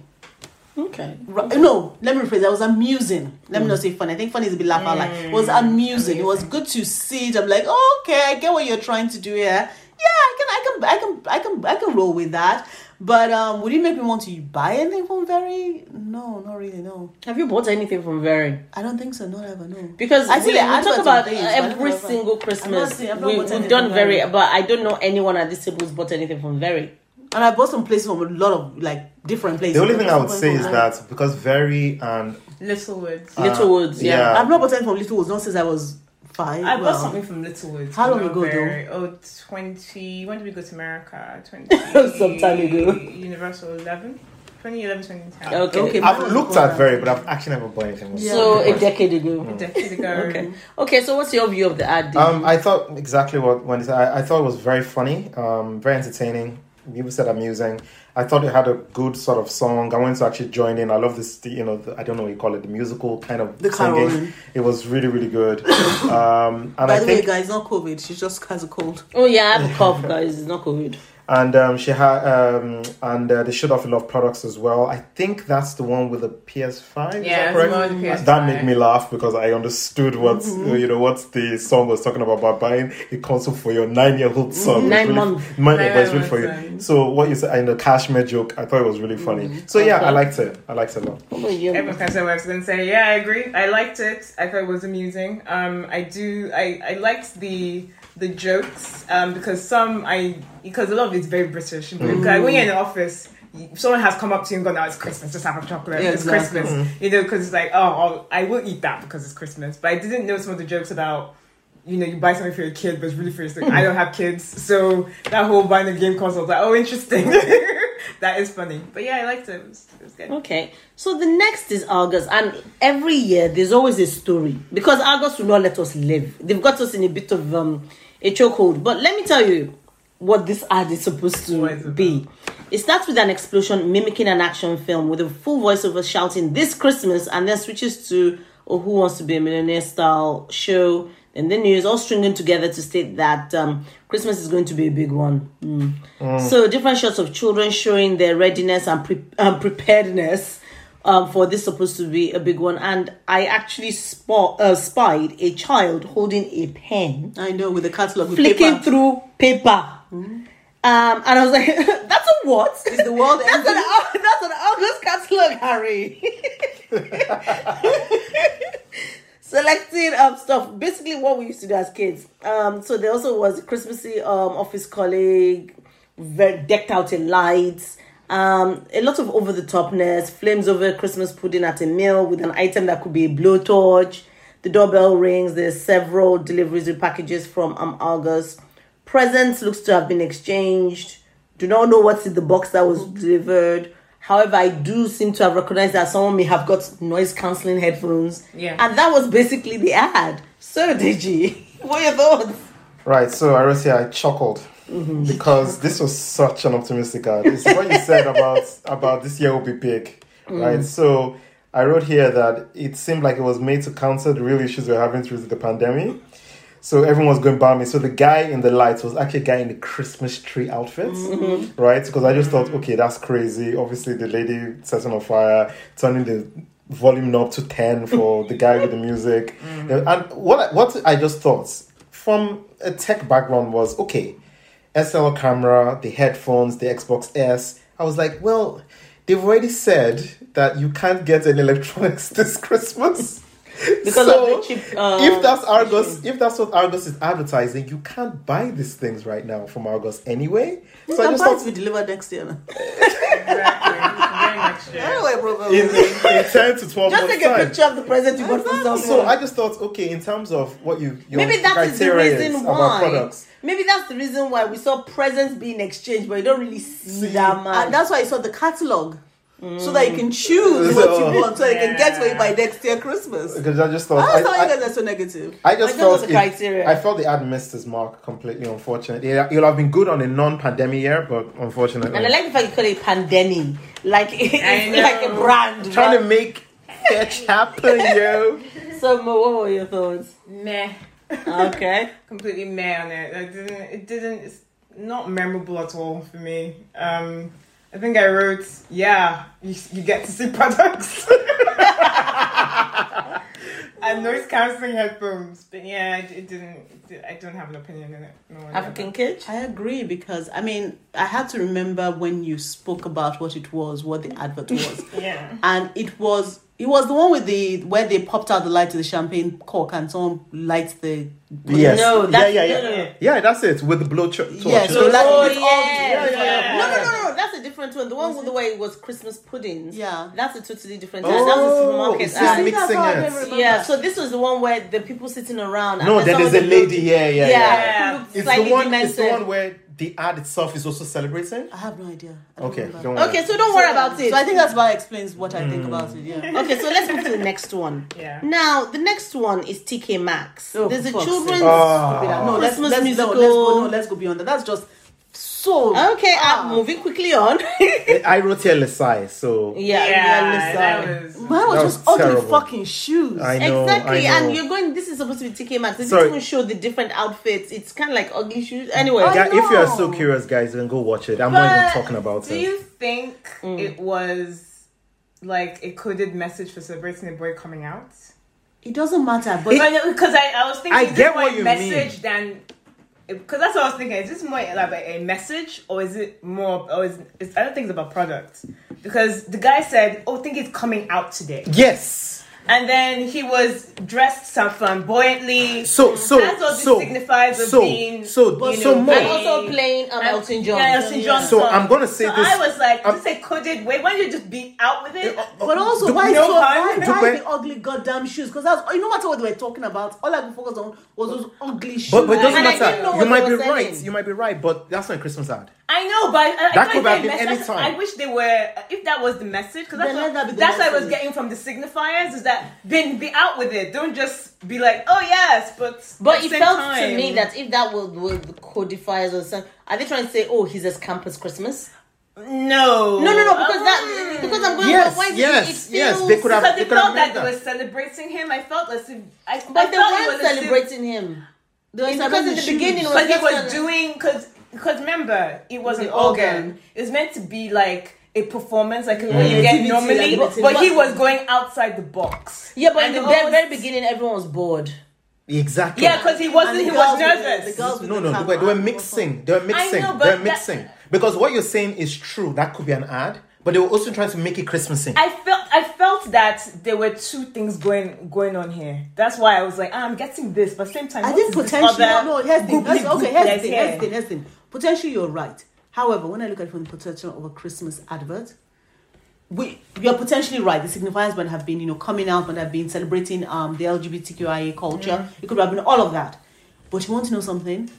Okay. Ri- No, let me rephrase. It was amusing. Let me not say funny. I think funny is a bit laugh out loud. It was amusing. It was good to see it. I'm like, oh, okay, I get what you're trying to do here. Yeah, I can, I can, I can, I can, I can roll with that. But um, would it make me want to buy anything from Very? No, not really. No, Have you bought anything from Very? I don't think so. Not ever. No. Because I see we, the talk about things, every single Christmas. seen- we, we've done very, Very. but I don't know anyone at this table who's bought anything from Very. And I bought some places from a lot of like different places. The only thing I would say is Very. that because Very and Littlewoods. Uh, Littlewoods, yeah. yeah. I've not bought anything from Littlewoods not since I was five. I bought something from Littlewoods. How long ago, though? very- Oh, 20. When did we go to America? 20. Some time ago. Universal 11? 2011, 2010. Okay. Okay. I've looked at that. Very, but I've actually never bought anything. from Yeah. So Very. a decade ago. A decade ago. Okay. Okay. So what's your view of the ad? Um, I thought exactly what when it- I, I thought it was very funny, um, very entertaining. People said amusing. I thought it had a good sort of song. I wanted to actually join in. I love this, you know, the, I don't know what you call it, the musical kind of The singing. caroling. It was really, really good. Um, and By I the think way, guys, not COVID. She just has a cold. oh yeah, I have a cough, guys. It's not COVID. And um, she had um, and uh, they showed off a lot of products as well. I think that's the one with the PS5. Yeah, that it's the one with the PS5. That made me laugh because I understood what Mm-hmm. uh, you know what the song was talking about by buying a console for your nine-year-old son. Nine really, months. Nine, Nine but it's really months, for you. So what you said in the cashmere joke, I thought it was really funny. So yeah, Okay. I liked it. I liked it a lot. What about you? Everyone can say what I was going to say. Yeah, I agree. I liked it. I thought it was amusing. Um, I do. I, I liked the the jokes um, because some I because a lot of it's very British. Mm. Like when you're in the office, someone has come up to you and gone, "No, it's Christmas. Just have a chocolate. Yeah, it's exactly. Christmas." You know, because it's like, oh, I'll, I will eat that because it's Christmas. But I didn't know some of the jokes about. You know, you buy something for your kid, but it's really for your I don't have kids, so that whole buying a game console, I like, oh, interesting. that is funny, but yeah, I liked it. It was, it was good. Okay, so the next is Argos, and every year there's always a story because Argos will not let us live. They've got us in a bit of um, a chokehold. But let me tell you what this ad is supposed to it be. It starts with an explosion mimicking an action film with a full voiceover shouting "This Christmas," and then switches to "Who Wants to Be a Millionaire" style show. And the news all stringing together to state that um, Christmas is going to be a big one. Mm. So different shots of children showing their readiness and pre- um, preparedness um, for this supposed to be a big one. And I actually spot, uh, spied a child holding a pen, I know with the catalog with flicking paper. through paper. Um, and I was like, "That's a what? Is the world that's an ending? That's an Argos catalog, Harry." Selecting um stuff, basically what we used to do as kids. Um, so there also was Christmassy um office colleague, very decked out in lights. Um, a lot of over the topness, flames over Christmas pudding at a meal with an item that could be a blowtorch. The doorbell rings. There's several deliveries with packages from um Argos. Presents looks to have been exchanged. Do not know what's in the box that was delivered. However, I do seem to have recognized that someone may have got noise cancelling headphones. Yeah. And that was basically the ad. So, Deji, what are your thoughts? Right, so I wrote here, I chuckled Mm-hmm. because this was such an optimistic ad. It's what you said about about this year will be big, mm. right? So I wrote here that it seemed like it was made to counter the real issues we're having through the pandemic. So everyone was going barmy. So the guy in the lights was actually a guy in the Christmas tree outfit, mm-hmm. right? Because I just thought, okay, that's crazy. Obviously, the lady setting on fire, turning the volume knob to ten for the guy with the music, mm. and what what I just thought from a tech background was okay. SL camera, the headphones, the Xbox S. I was like, well, they've already said that you can't get any electronics this Christmas. Because of the cheap, um, if that's Argos, if that's what Argos is advertising, you can't buy these things right now from Argos anyway. You So I can just buy it to thought be delivered next year. Exactly. Next year. Anyway, bro. in, in, in ten to twelve Just months take a time. picture of the present you got for someone. So I just thought, okay, in terms of what you your Maybe that is the criteria reason is about why. products. Maybe that's the reason why we saw presents being exchanged, but you don't really see, See. that much. And that's why you saw the catalog. So that you can mm. choose what you want, so they can get for you by next year Christmas. Because I just thought I I, understand why you guys are so negative. I just But that was felt the it- criteria. I felt the ad missed his mark completely. Unfortunately, it, it'll have been good on a non-pandemic year, but unfortunately, and I like the fact you call it pandemic, like it's like a brand. trying right? to make fetch happen, yo. So, Mo, what were your thoughts? Meh. Okay. completely meh on it. I didn't. It didn't. It's not memorable at all for me. Um, I think I wrote, yeah, you, you get to see products. and noise cancelling headphones, but yeah, it, it didn't. It, I don't have an opinion in it. No one African ever. kid. I agree because I mean I had to remember when you spoke about what it was, what the advert was, Yeah. and it was it was the one with the where they popped out the light to the champagne cork and someone lights the Yes. No, yeah, that's- yeah, yeah. no, no, no. Yeah, that's it. With the blow ch- torch. Yeah, so It's- like Oh, with all the- yes. yeah, yeah, No, no, no, no. That's a different one. The one with the way it was Christmas puddings. Yeah. That's a totally different. ad. That's a oh, supermarket it's just ad. mixing it. Yeah. So this was the one where the people sitting around. and No, then then there's a someone lady. Yeah, yeah, Yeah. yeah. who It's slightly the one. It's the one where the ad itself is also celebrating. I have no idea. I Okay, remember. don't worry. Okay, so don't worry about it. So I think that's why it explains what I Mm. think about it. Yeah. Okay, so let's move to the next one. Yeah. Now, the next one is TK Maxx. Oh, There's a for children's. sake. Ah. no, let's, Christmas let's, musical. No, let's go. No, let's go beyond that. That's just so. Okay, Ah. I'm moving quickly on. I wrote here Lesai, so yeah, Yeah, listen. that was. Mine was, That was just ugly terrible. fucking shoes. I know. exactly, I know. and you're going. This is supposed to be TK Maxx. They Sorry. didn't even show the different outfits. It's kind of like ugly shoes. Anyway, I Yeah, if you are so curious, guys, then go watch it. I'm not even talking about Do it. Do you think Mm. it was like a coded message for celebrating the boy coming out? It doesn't matter, but Because I, I was thinking, I get what you message than. Because that's what I was thinking. Is this more like a message, or is it more? Or is it's, I don't think it's about products. Because the guy said, "Oh, I think it's coming out today," Yes. And then he was dressed some flamboyantly. So so That's what this so signifies of so being, so you so know, Mo, and also playing um, Elton John. Yeah, Elton John. So song. I'm gonna say so this- I was like, um, I'm- "This a coded way. Why don't you just be out with it?" Uh, uh, but also, Do- why, no so, pun. why, Do- why but- the ugly goddamn shoes? Because that's no matter what they were talking about, all I could focus on was those ugly shoes. But but it doesn't And I didn't know matter. what You might they be were right. selling. You might be right, but that's not a Christmas ad. I know, but I, I That thought could they have been messed- any time. I wish they were. If that was the message, because that's what, let that be the that's what I was getting from the signifiers. Is that then be out with it. Don't just be like, oh yes, but But it felt time, to me that if that were, were the codifiers or something, are they trying to say, "Oh, he's a campus Christmas"? no, No, no, no, because Um, that because I'm going. Yes, why did yes, it, it yes, they could have- because they it felt made that they that. were celebrating him. I felt as if I, but I they weren't was as if- celebrating him. They were It's celebrating because in the shoes. beginning it was But he was doing because because remember it was an The organ. organ. It was meant to be like a performance, like what Mm. you get normally. like but he was going outside the box. Yeah, but in the the very, very beginning, everyone was bored. Exactly. Yeah, because he wasn't. the He was with the- nervous. the girls No, no, they were, they were mixing. They were mixing. know, they but were that- mixing. Because what you're saying is true. That could be an ad, but they were also trying to make it Christmassy. I felt I felt that there were two things going going on here. That's why I was like, ah, I'm getting this, but same time, I what think is potentially, other no, no, here's the thing. gooply Okay, goop here's the thing. here? Here's the thing. Here's the thing. Potentially, you're right. However, when I look at it from the potential of a Christmas advert, we you're potentially right. The signifiers might have been, you know, coming out, might have been celebrating um the LGBTQIA culture. Mm-hmm. It could have been all of that. But you want to know something?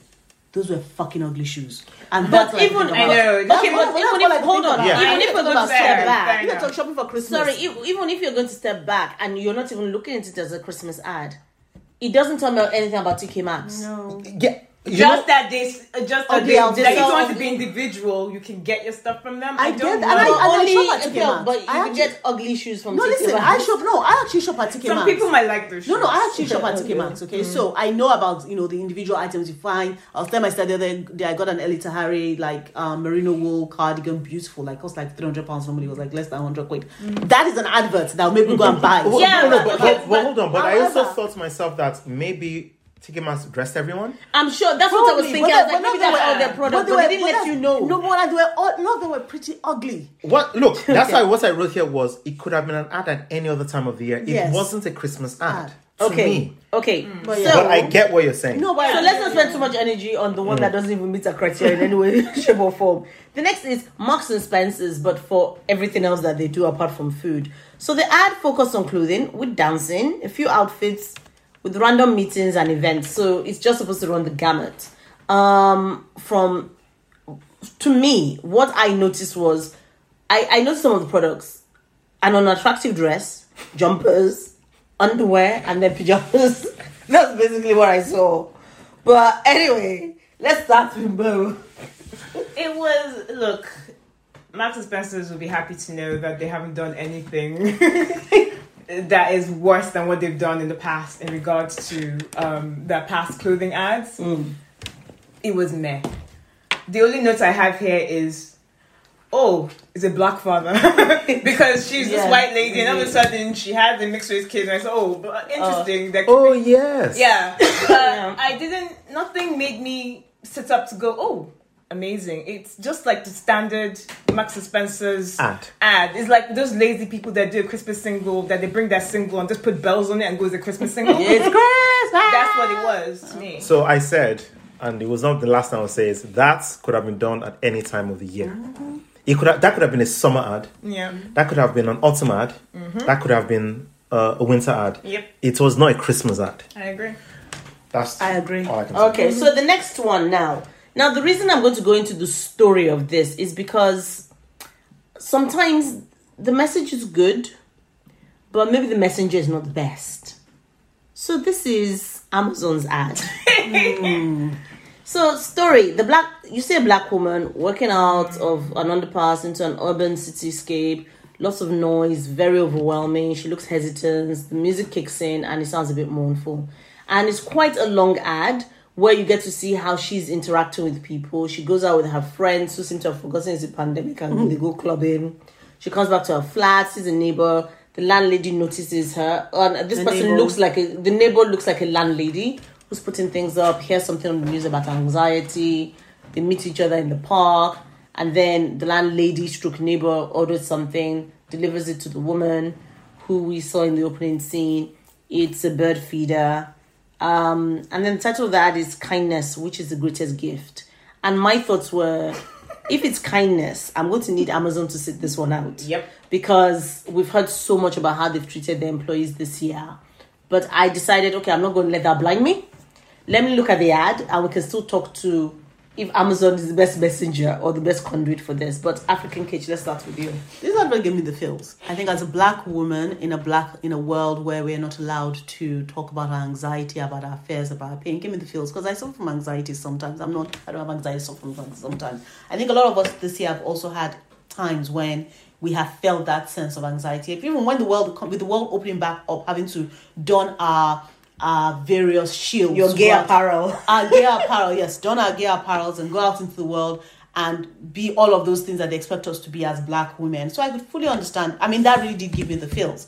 Those were fucking ugly shoes. And that's what even- I about. know. That's Okay, what- but even if- I hold on. Yeah. Even I if we're going to step back, fair You know, enough. talk shopping for Christmas. Sorry, if, even if you're going to step back and you're not even looking at it as a Christmas ad, it doesn't tell me anything about TK Maxx. no. yeah. You just know, that they uh, just that Ugly they, outfits. that if you want to be individual, you can get your stuff from them. I I, don't that, know. and I- Not and only, shop at TK okay, Maxx. but you I can actually- get ugly shoes from No, TK listen, Maxx. I shop. No, I actually shop at TK Some people might like those. No, no. I actually shop at TK Okay. Maxx. Okay, so I know about you know the individual items you find. I was telling my sister the other day I got an Elie Tahari like um, merino wool cardigan, beautiful, like cost like three hundred pounds. Normally it was like less than hundred quid. That is an advert that will make me go and buy. Yeah, no, no, but- but, but- but, but hold on. But I also thought to myself that maybe TK Maxx dressed everyone? I'm sure that's what I was Probably, thinking. but I was they- like, but maybe not that's they all their products, but, they they didn't let that- you know. No, but they were all, no, they were pretty ugly. What? Look, that's why what I wrote here was it could have been an ad at any other time of the year. It Yes. wasn't a Christmas ad. Ad. To okay, me. okay. Mm. But so. But I get what you're saying. No, but so let's not spend too much energy on the one mm. that doesn't even meet our criteria in any way, shape, or form. The next is Marks and Spencers, but for everything else that they do apart from food. So the ad focused on clothing with dancing, a few outfits, with random meetings and events. So it's just supposed to run the gamut. Um, from to me, what I noticed was I, I noticed some of the products an unattractive dress, jumpers, underwear, and then pajamas. That's basically what I saw. But anyway, let's start with Bo. It was look. Marks and Spencer's will be happy to know that they haven't done anything that is worse than what they've done in the past in regards to um, their past clothing ads. It was meh. The only note I have here is, oh, is a black father because she's Yeah. this white lady, and all of a sudden she has a mixed race kid, and I said, oh, but interesting. They're Oh yes. yeah. Uh, I didn't, nothing made me sit up to go, oh, amazing. It's just like the standard Marks and Spencer's Ad. ad. It's like those lazy people that do a Christmas single, that they bring that single and just put bells on it and goes a Christmas single. It's Christmas. That's what it was to me. So I said, and it was not the last time I'll say is that could have been done at any time of the year. It could have, that could have been a summer ad. Yeah. That could have been an autumn ad. That could have been uh, a winter ad. Yep. It was not a Christmas ad. I agree. That's I agree. all I can say. Okay, so the next one now. Now, the reason I'm going to go into the story of this is because sometimes the message is good, but maybe the messenger is not the best. So, this is Amazon's ad. Hmm. So, story the black, you see a black woman working out of an underpass into an urban cityscape, lots of noise, very overwhelming. She looks hesitant, the music kicks in, and it sounds a bit mournful. And it's quite a long ad where you get to see how she's interacting with people. She goes out with her friends who seem to have forgotten it's a pandemic and they go clubbing. She comes back to her flat, sees a neighbor. The landlady notices her, and this The person neighbor. looks like a the neighbor looks like a landlady who's putting things up. Hears something on the news about anxiety. They meet each other in the park, and then the landlady stroke neighbor orders something, delivers it to the woman, who we saw in the opening scene. It's a bird feeder, um, and then the title of that is kindness, which is the greatest gift. And my thoughts were, if it's kindness, I'm going to need Amazon to sit this one out Yep. because we've heard so much about how they've treated their employees this year. But I decided, okay, I'm not going to let that blind me. Let me look at the ad and we can still talk to if Amazon is the best messenger or the best conduit for this. But African Cage, let's start with you. This advert gave me the feels. I think as a black woman in a black in a world where we're not allowed to talk about our anxiety, about our fears, about our pain, give me the feels because I suffer from anxiety sometimes. I'm not. I don't have anxiety from sometimes. I think a lot of us this year have also had times when we have felt that sense of anxiety. Even when the world with the world opening back up, having to don our our various shields. Your gay out- apparel. our uh, gay apparel, yes, don our gay apparels and go out into the world and be all of those things that they expect us to be as black women. So I could fully understand. I mean, that really did give me the feels.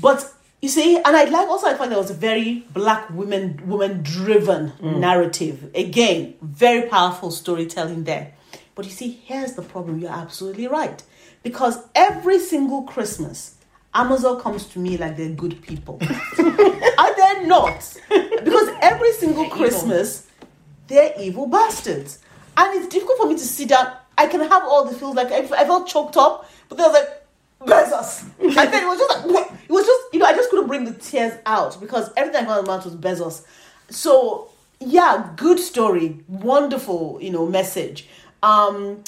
But you see, and I like also I find there was a very black women woman driven mm. narrative. Again, very powerful storytelling there. But you see, here's the problem. You're absolutely right. Because every single Christmas, Amazon comes to me like they're good people. Are they not? Because every single Christmas, they're evil bastards. And it's difficult for me to sit down. I can have all the feels like I, I felt choked up, but then I was like, Bezos. And then it was just like, it was just, you know, I just couldn't bring the tears out because everything I got out was Bezos. So, yeah, good story, wonderful, you know, message. Um,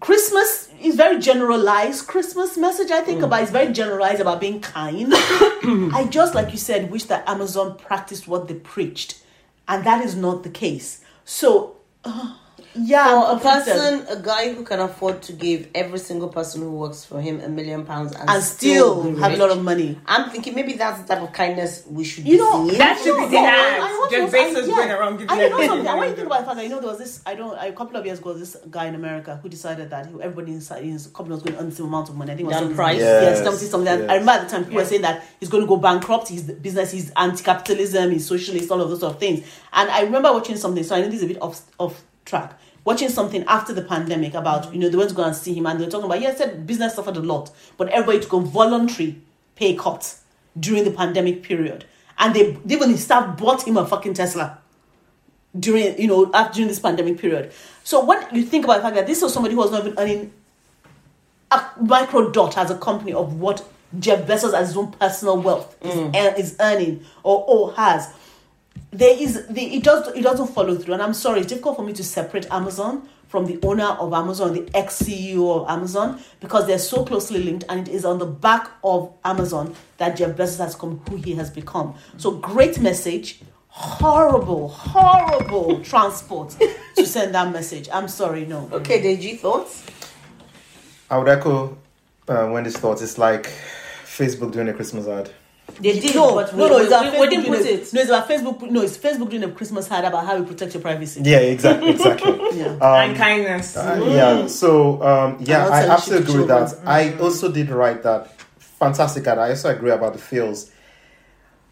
Christmas is very generalized. Christmas message I think about is very generalized about being kind. I just like you said wish that Amazon practiced what they preached, and that is not the case. So uh, Yeah, For a person, a guy who can afford to give every single person who works for him a million pounds and, and still be have a lot of money. I'm thinking maybe that's the type of kindness we should You know, seeing. That should be the No, ads. I want Jeff Bezos yeah. going around giving I know something. I want you to think about the fact that I know there was this. I don't. A couple of years ago, this guy in America who decided that he, everybody inside his company was going to earn the same amount of money. I think it was Dan something- Price? Yes, Yes, something, something. yes. I remember at the time people were saying that he's going to go bankrupt. His business, he's anti-capitalism, he's socialist, all of those sort of things. And I remember watching something. So I know this is a bit off off track. Watching something after the pandemic about you know they went to go and see him and they were talking about yeah, said business suffered a lot, but everybody took a voluntary pay cut during the pandemic period, and they they even his staff bought him a fucking Tesla during you know after during this pandemic period. So when you think about the fact that this was somebody who was not even earning a micro dot as a company of what Jeff Bezos as his own personal wealth is, mm. is earning or, or has. There is the it does it doesn't follow through, and I'm sorry, it's difficult for me to separate Amazon from the owner of Amazon, the ex CEO of Amazon, because they're so closely linked, and it is on the back of Amazon that Jeff Bezos has come who he has become. So great message, horrible, horrible transport to send that message. I'm sorry, no. Okay, Deji, thoughts? I would echo uh, Wendy's thoughts. It's like Facebook doing a Christmas ad. They did, No, but no, we, no, we, it's about we, Facebook we didn't doing put a- it. No, it's about Facebook. No, it's Facebook doing a Christmas ad about how you protect your privacy. Yeah, exactly, exactly. Yeah. and kindness. Uh, yeah. So um, yeah, I absolutely agree with that. children. I also did write that fantastic ad. I also agree about the feels.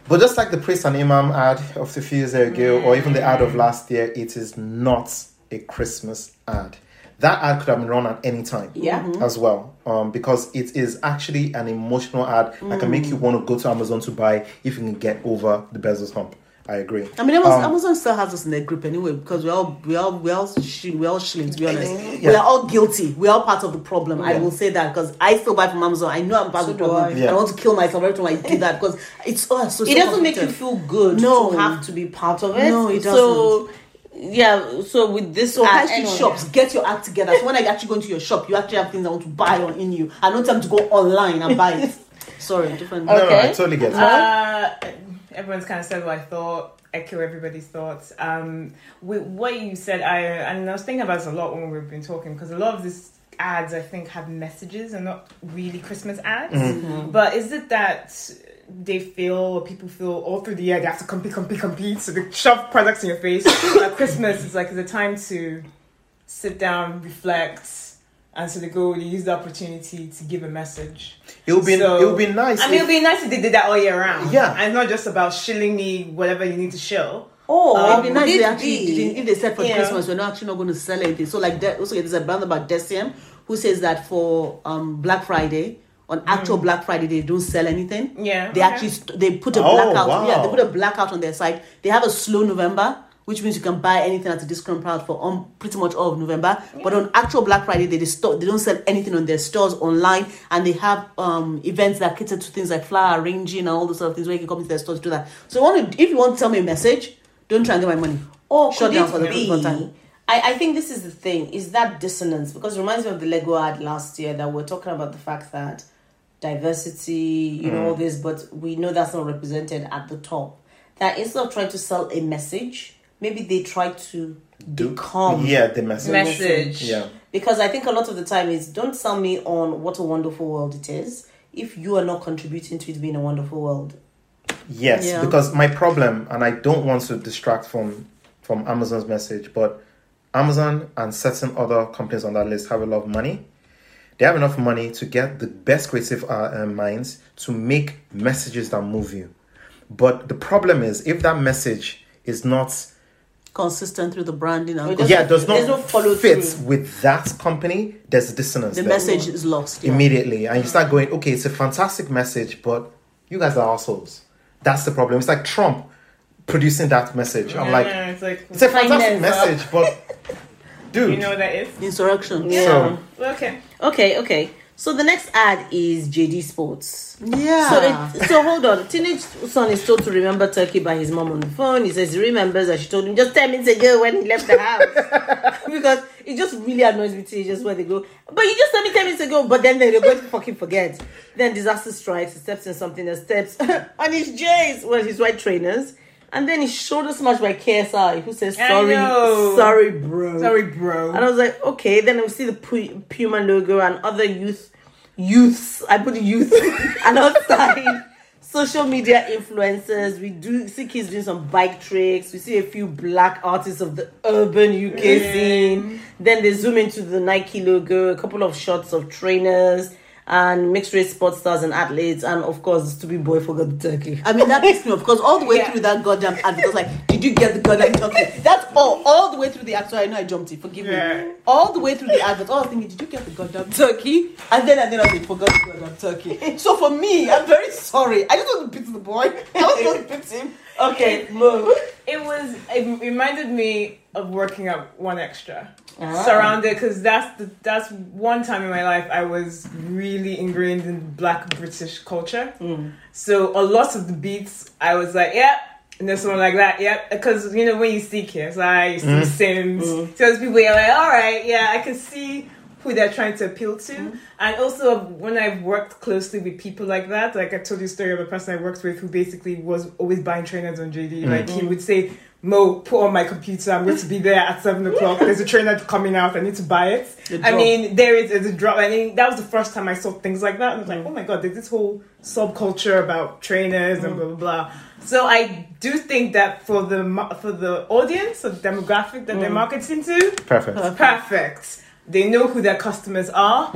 But just like the priest and imam ad of a few years ago, or even the ad of last year, it is not a Christmas ad. That ad could have been run at any time. Yeah. As well, um, because it is actually an emotional ad that can make you want to go to Amazon to buy if you can get over the Bezos hump. I agree. I mean, Amazon, Um, Amazon still has us in their grip anyway because we all we all we all sh- we all shilling. To be honest, Yeah. we are all guilty. We are all part of the problem. I will say that because I still buy from Amazon. I know I'm part So of the problem. I. Yeah. I want to kill myself every time I do that because it's oh, so. It doesn't make you feel good No. to have to be part of it. No, it doesn't. So, yeah, so with this So high ad, street anyway. shops, get your act together. So when I actually go into your shop, you actually have things I want to buy on in you. I don't tell them to go online and buy it. Sorry, different. No, no, I Okay. totally get it. Uh, everyone's kind of said what I thought. Echo everybody's thoughts. Um, with what you said, I and I was thinking about this a lot when we've been talking because a lot of these ads I think have messages and not really Christmas ads. Mm-hmm. But is it that they feel or people feel all through the year they have to compete, compete, compete, so they shove products in your face? like Christmas is like the time to sit down, reflect. And so they go, they use the opportunity to give a message. It would be So- it would be nice. I mean, it'd be nice if they did that all year round. Yeah. And it's not just about shilling me whatever you need to shill. Or It'd be nice if they actually be- didn't, if they said for you know, Christmas we're not actually not going to sell anything. So like De- also there's a brand about Deciem who says that for um Black Friday on actual Black Friday they don't sell anything. Mm. Yeah, they okay. actually st- they put a Oh, blackout. wow. Yeah, they put a blackout on their site. They have a slow November. Which means you can buy anything at a discount price for um, pretty much all of November. But on actual Black Friday, they, they, they don't sell anything on their stores online, and they have um, events that cater to things like flower arranging and all those sort of things where you can come into their stores to do that. So, I to, if you want to tell me a message, don't try and get my money. Or Shut could down it for the be? time. I, I think this is the thing, is that dissonance because it reminds me of the Lego ad last year that we're talking about the fact that diversity, you know, all hmm. this, but we know that's not represented at the top. That instead of trying to sell a message, maybe they try to Do- become yeah, the message. Message. Yeah. because I think a lot of the time is don't sell me on what a wonderful world it is if you are not contributing to it being a wonderful world. Yes, Yeah. because my problem, and I don't want to distract from from Amazon's message, but Amazon and certain other companies on that list have a lot of money. They have enough money to get the best creative uh, uh, minds to make messages that move you. But the problem is, if that message is not, Consistent through the branding and It doesn't- yeah, does there's not no follow fit through. with that company, there's a dissonance. the there message is lost. yeah. immediately and you start going okay it's a fantastic message but you guys are assholes that's the problem it's like trump producing that message i'm like Yeah, it's like, it's a fantastic Kindness, message but dude you know what that is? Insurrection. Yeah. so Okay. Okay, okay. So the next ad is JD Sports. Yeah. So, it, so hold on. Teenage son is told to remember Turkey by his mom on the phone. He says he remembers that she told him just 10 minutes ago when he left the house. because it just really annoys me teenagers where they go, but you just told me 10 minutes ago, but then they're going to fucking forget. Then disaster strikes, he steps in something that steps on his J's, well, his white trainers. And then he shoulder much by KSI, who says sorry, sorry, bro. Sorry, bro. And I was like, okay. Then we see the Pu- Puma logo and other youth, youths. I put youth and outside social media influencers. We do see kids doing some bike tricks. We see a few black artists of the urban UK scene. Then they zoom into the Nike logo. A couple of shots of trainers and mixed race sports stars and athletes, and of course, the stupid boy forgot the turkey. I mean, that pissed me off because all the way Yeah. through that goddamn ad, because like, did you get the goddamn turkey? That's all. All the way through the ad. Sorry, I know I jumped it. Forgive Yeah. me. All the way through the advert, all I was thinking, did you get the goddamn turkey? And then and then I was like, forgot the goddamn turkey. So for me, I'm very sorry. I just want to beat the boy. I just want to beat him. Okay, Mo. It was. It reminded me of working at 1Xtra. Ah. Surrounded, because that's the that's one time in my life I was really ingrained in Black British culture. Mm. So a lot of the beats, I was like, yeah. And there's someone like that, yep. Because you know when you see KSI, you see mm. Sims, so those people, you're like, all right, yeah, I can see who they're trying to appeal to. Mm-hmm. And also when I've worked closely with people like that, like I told you a story of a person I worked with who basically was always buying trainers on JD. Mm-hmm. Like he would say, Mo, put on my computer, I'm going to be there at seven o'clock. There's a trainer coming out, I need to buy it. The I drop. mean, there is a drop. I mean, that was the first time I saw things like that. And I was like, mm-hmm. oh my god, there's this whole subculture about trainers and blah blah blah. So I do think that for the for the audience, or the demographic that they're marketing to, Perfect. perfect. They know who their customers are.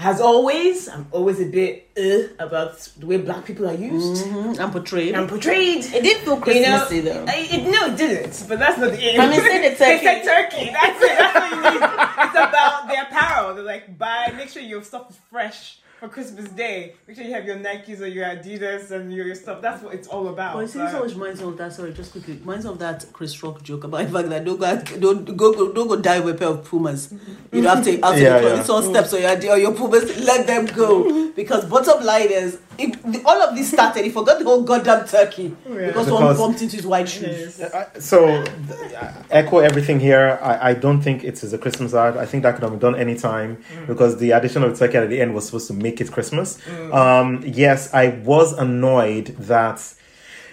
As always, I'm always a bit uh, about the way black people are used Mm, I'm portrayed. and portrayed. It did feel You know, though. I, it, no, it didn't. But that's not the aim. I mean, say the they turkey. said turkey. That's it. That's what you need. It's about the apparel. They're like, buy. Make sure your stuff is fresh for Christmas Day. Make sure you have your Nikes or your Adidas and your, your stuff. That's what it's all about. Oh, you see, So- this always reminds me of that. Sorry, just quickly. Reminds me of that Chris Rock joke about the fact that don't go, don't go, go, don't go die with a pair of Pumas. You know, after after Yeah, you yeah. it's on steps or your or your Pumas, let them go. Because bottom line is, if the, all of this started, he forgot the whole goddamn turkey oh, Yeah. because someone Because- bumped into his white shoes. Yes. So, th- echo everything here. I, I don't think it is a Christmas ad. I think that could have been done anytime mm. because the addition of turkey at the end was supposed to make it Christmas. Um, yes, I was annoyed that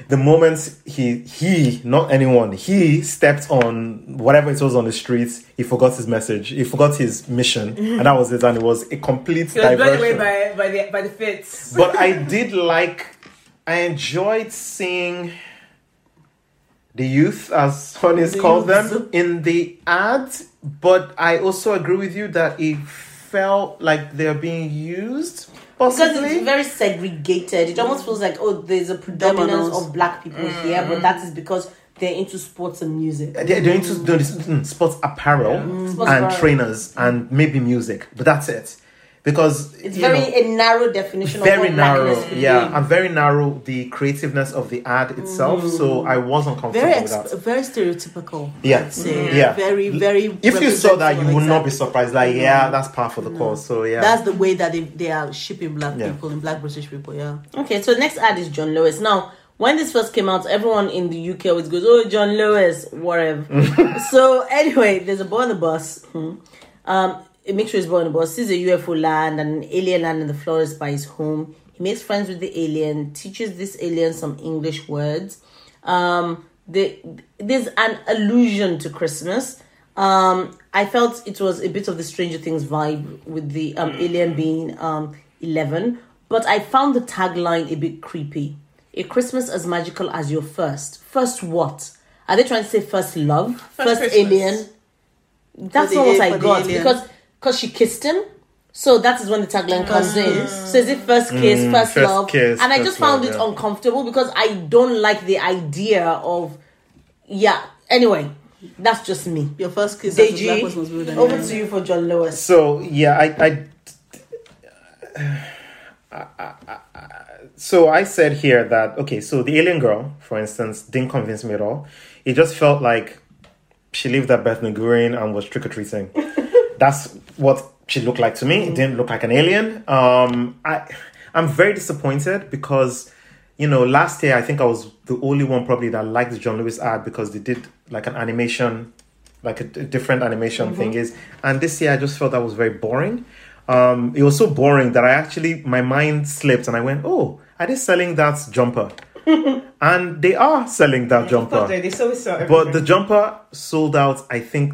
the moment he he not anyone he stepped on whatever it was on the streets, he forgot his message. He forgot his mission, and that was it. And it was a complete He was blown away diversion by, by the by the fits. but I did like, I enjoyed seeing the youth, as Honey's The called them, in the ad. But I also agree with you that it felt like they're being used, Because it's very segregated. It almost feels like, oh, there's a predominance Dominoes. of black people here, but that is because they're into sports and music. They're, they're into doing this, mm, sports apparel Sports and apparel. trainers and maybe music, but that's it. Because It's very know, a narrow definition of very what narrow, blackness could yeah, be. and very narrow the creativeness of the ad itself. So I was uncomfortable Very, with that. very stereotypical. Yeah. I'd. Yeah. Very, very. If you saw that, you representative would of not be surprised. Like, yeah, that's part for the course. So yeah, That's the way that they, they are shipping black Yeah. people and black British people. Yeah. Okay, so next ad is John Lewis. Now, when this first came out, everyone in the UK always goes, "Oh, John Lewis, whatever." so anyway, there's a boy on the bus. hmm. Um, it makes sure he's boy on the bus sees a UFO land and an alien land in the forest by his home. He makes friends with the alien, teaches this alien some English words. Um, the, there's an allusion to Christmas. Um, I felt it was a bit of the Stranger Things vibe with the um, alien being um, 11, but I found the tagline a bit creepy. A Christmas as magical as your first. First what? Are they trying to say first love? First, Christmas. alien? That's not what a- I got because because she kissed him. So that is when the tagline comes in. So is it first kiss, Mm, first, first love? kiss, and I just found love, it yeah. uncomfortable because I don't like the idea of yeah. Anyway, that's just me. Your first kiss as black Deji, was with over to you for John Lewis. So yeah, I, I, I- I- I- so I said here that okay, so the alien girl, for instance, didn't convince me at all. It just felt like she lived at Beth Nguyen and was trick or treating. That's what she looked like to me. It didn't look like an alien. Um, I, I'm very disappointed because, you know, last year I think I was the only one probably that liked the John Lewis ad because they did like an animation, like a, a different animation thing is, and this year I just felt that was very boring. Um, it was so boring that I actually my mind slipped and I went, oh, are they selling that jumper? and they are selling that jumper. they, sell But the jumper sold out, I think,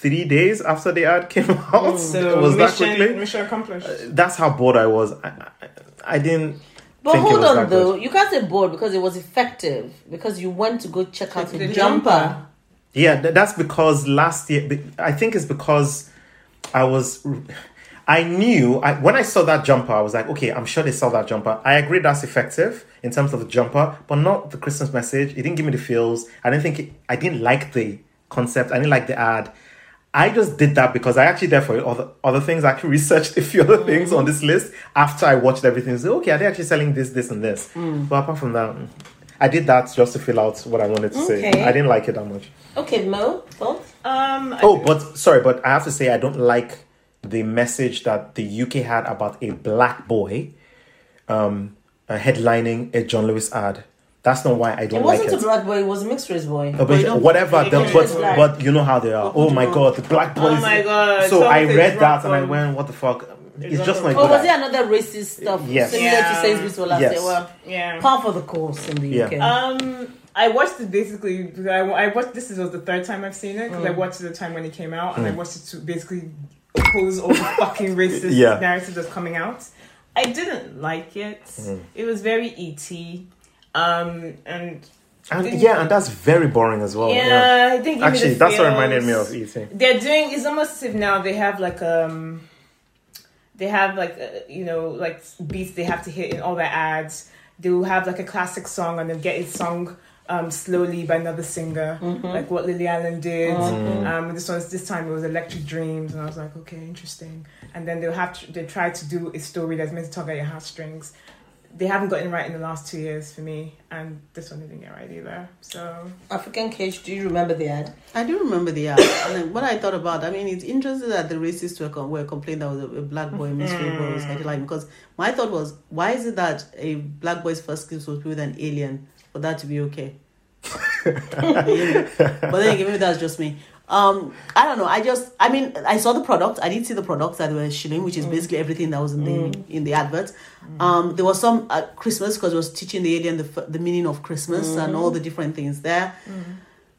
three days after the ad came out. so it was that quickly. mission accomplished. Uh, that's how bored I was. I, I, I didn't. But think it hold was on that though, good. you can't say bored because it was effective because you went to go check out The the, jumper. jumper. Yeah, th- that's because last year. I think it's because I was. I knew I, when I saw that jumper, I was like, okay, I'm sure they saw that jumper. I agree that's effective in terms of the jumper, but not the Christmas message. It didn't give me the feels. I didn't think it, I didn't like the concept. I didn't like the ad. I just did that because I actually therefore other other things. I actually researched a few other things on this list after I watched everything. So okay, are they actually selling this, this, and this? But apart from that, I did that just to fill out what I wanted to say. I didn't like it that much. Okay, Mo, thoughts? Um, I- Oh, but sorry, but I have to say I don't like the message that the UK had about a black boy um, uh, headlining a John Lewis ad. That's not why I don't like it. It wasn't it. a black boy, it was a mixed race boy. Uh, But but whatever, the, but like- but you know how they are. Oh my god, the black boys. Oh my God, So I read that and I went, "What the fuck?" It's It's just wrong. not Or good. was it another racist stuff Yes. similar Yeah. to Sainsbury's or last Yes. year? Well, yeah. par for the course in the Yeah. UK. Um, I watched it basically. because I, I watched this. was the third time I've seen it because I watched it the time when it came out, and I watched it to basically oppose all the fucking racist Yeah. narrative that's coming out. I didn't like it. It was very et. Um, and And yeah, and that's very boring as well. yeah, Yeah. I think Actually, that's what reminded me of eating. they're doing it's almost as if now they have like um they have like uh, you know like beats they have to hit in all their ads. They will have like a classic song and then get it sung um slowly by another singer like what lily allen did. Um this was this time it was electric dreams and i was like okay interesting. And then they'll have to they try to do a story that's meant to tug at your heartstrings they haven't gotten it right in the last two years for me and this one didn't get right either so African Cage, do you remember the ad? I do remember the ad. and then what I thought about, I mean, it's interesting that the racists were, com- were complaining that was a, a black boy mystery boy was mm. headline because my thought was, why is it that a black boy's first kiss was with an alien for that to be okay? but then again, maybe that's just me. Um, I don't know. I just, I mean, I saw the product. I did see the products that they were shilling, which is basically everything that was in the in the advert. Um, there was some uh, Christmas because it was teaching the alien the the meaning of Christmas and all the different things there.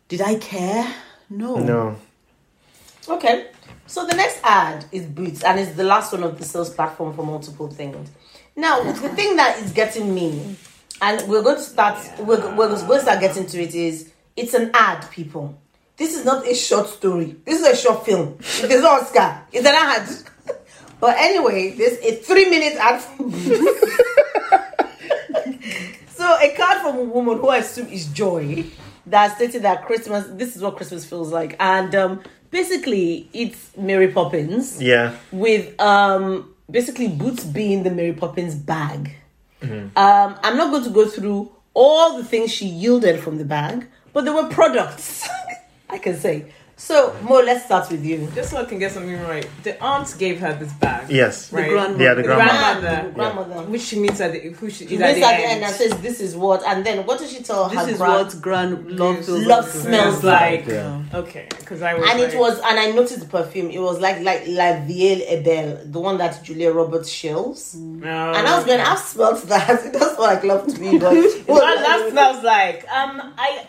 Did I care? No. No. Okay. So the next ad is Boots, and it's the last one of the sales platform for multiple things. Now, the thing that is getting me, and we're going to start, we're, we're going to start getting to it, is it's an ad, people. This is not a short story. This is a short film. It is not Oscar. It's an ad. But anyway, there's a three minute ad so a card from a woman who I assume is Joy that stated that Christmas, this is what Christmas feels like. And um, basically, it's Mary Poppins Yeah. with um, basically Boots being the Mary Poppins bag. Mm-hmm. Um, I'm not going to go through all the things she yielded from the bag, but there were products, I can say. So, Mo, let's start with you. Just so I can get something right, the aunt gave her this bag. Yes. The grandmother. Yeah, the The grandma. grandmother. Grandmother. Which she meets at the who she She is at meets the, at the end. end and says, This is what, and then what does she tell This her This is grand- what grand love feels Love like. smells like. Yeah. Okay, because I was and it was and I noticed the perfume. It was like like like Vie Est Belle, the one that Julia Roberts shills. No. And I was going, I've smelled that. It does smell like love to me, but What that smells like. Um, I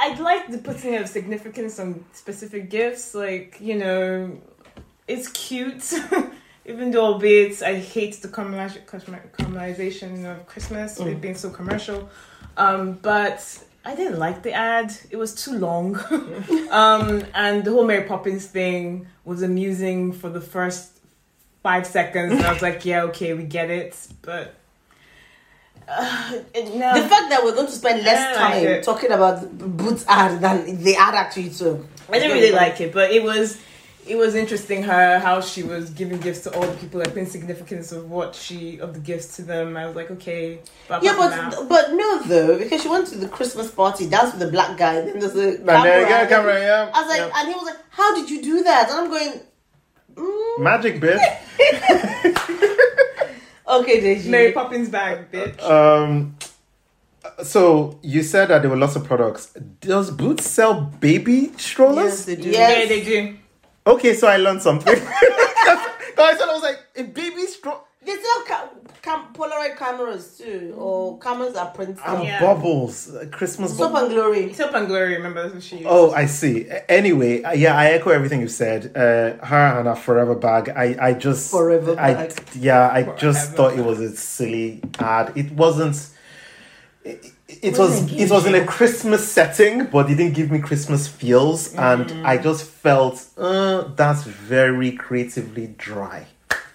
I'd like the putting of significance on specific gifts. Like you know, it's cute. Even though, albeit, I hate the commercialization of Christmas, it being so commercial. Um, but I didn't like the ad. It was too long. um, and the whole Mary Poppins thing was amusing for the first five seconds. And I was like, yeah, okay, we get it. But uh, it- no. the fact that we're going to spend less I like time it. talking about the Boots ad than the ad actually took. I didn't really like it, but it was it was interesting her how she was giving gifts to all the people, like putting significance of what she of the gifts to them. I was like, okay, but Yeah, apart from but but no though because she went to the Christmas party, danced with the black guy. Then there's a And there you go, camera. camera, yeah. I was like, yeah. and he was like, "How did you do that?" And I'm going, mm, Magic bit. "Okay, Deji." Mary Poppins bag, bitch. Um, so you said that there were lots of products. Does Boots sell baby strollers? Yes, strollers? they do. Yes. yeah, they do. Okay, so I learned something. Guys, I was like, a baby stroller. They sell ca- cam- Polaroid cameras too, or cameras that print And. Yeah. bubbles, uh, Christmas Soap bubbles. and glory. Soap and Glory, remember that's what she used. Oh, I see. Anyway, uh, yeah, I echo everything you said. Uh, her and her forever bag. I, I just Forever I, bag. Yeah, I just thought it was a silly ad. It wasn't. It, it was it was in a Christmas setting, but it didn't give me Christmas feels, and I just felt uh, that's very creatively dry.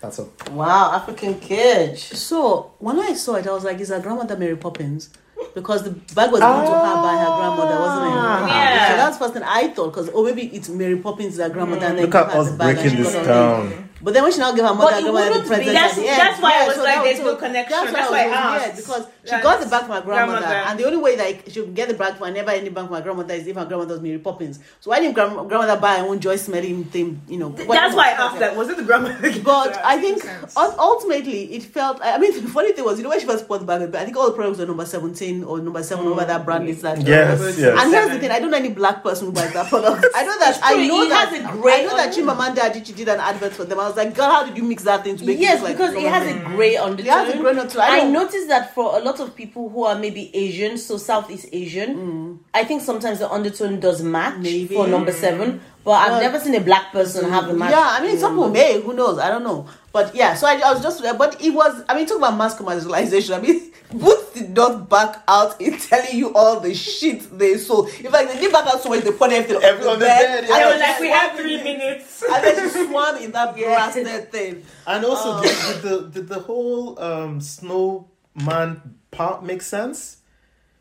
That's all. Wow, African kid. So when I saw it, I was like, "Is her grandmother Mary Poppins?" Because the bag was given to her by her grandmother, wasn't it? Ah. Yeah. So that's first thing I thought. Because oh, maybe it's Mary Poppins, her grandmother, and then Look at us the breaking this got on down. But then when she now gave her mother, But it grandmother the wouldn't be- present that's- at the that's why I was so like, there's so- no connection. That's, That's why why I I asked. weird because she That's got the bag from her grandmother, grandmother. and the only way that she would get the bag from never any bag from her grandmother is if her grandmother was Mary Poppins. So why didn't grand- grandmother buy her own joy smelling thing? You know, That's why I asked that. Was it the grandmother? But I think Makes sense. ul- ultimately it felt. I mean, the funny thing was, you know, when she first bought the bag, but I think all the products were number seventeen or number seven, whatever that brand mm. is. That Yes, yes. And here's the thing: I don't know any black person who buys that product. I know that. I know that. has a great- I know that Chimamanda Adichie did an advert for them. I was like, God, how did you mix that thing to make Yes, it like because it has a grey undertone. It has a grey undertone. I I, noticed that for a lot of people who are maybe Asian, so Southeast Asian, mm. I think sometimes the undertone does match Maybe. for number seven. But I've never seen a black person mm. have a match. Yeah, I mean, some people mm. may, who knows? I don't know. But yeah, so I, I was just, but it was, I mean, talk about mass commercialization. I mean, Boots did not back out in telling you all the shit they sold. In fact, they did back out so much they put everything Everything on the bed, and yeah. I then was like, we have three minutes. And then she swam in that blasted thing. And also, Oh. did, did the did the whole um, snowman part make sense?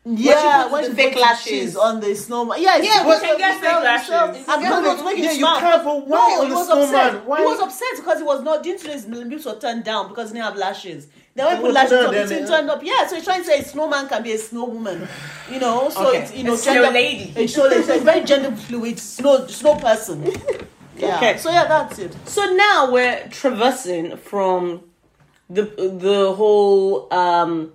Yeah, when the she fake put lashes. on the snowman. Yeah, Yeah, we can the- get fake lashes. I'm not the- going yeah, you smart. can't. But why No, on the snowman? Why? He was upset because he was not didn't know his lips were turned down because he didn't have lashes. They when he put lashes on, then it didn't turn up. Yeah, so he's trying to say a snowman can be a snowwoman. You know, so Okay. it's you know A snow gender lady. A snow lady. So it's very gender fluid. Snow snow person. Yeah. Okay. So yeah, that's it. So now we're traversing from the the whole um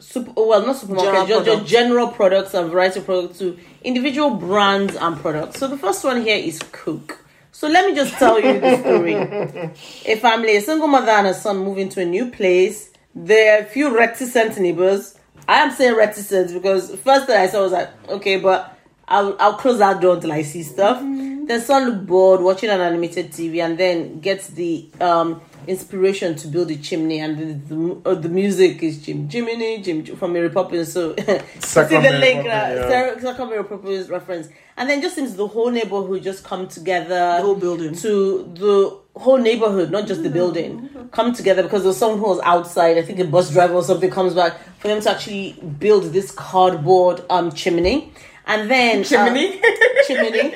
super well not supermarket General just, just products. general products and variety of products to individual brands and products. So the first one here is Coke. So let me just tell you the story. a family, a single mother and a son move into a new place. There are a few reticent neighbors. I am saying reticent because first thing I saw was like, okay, but I'll I'll close that door until I see stuff. The son looked bored watching an animated TV and then gets the um inspiration to build a chimney and the the, uh, the music is Chim Chiminey Chim from Mary Poppins. So see Second the Mary link, Poppins, uh, yeah. Second Mary Poppins reference, and then just seems the whole neighborhood just come together The whole building. to the whole neighborhood, not just the building, come together because there was someone who was outside. I think a bus driver or something comes back for them to actually build this cardboard um chimney, and then uh, Chimney. chimney.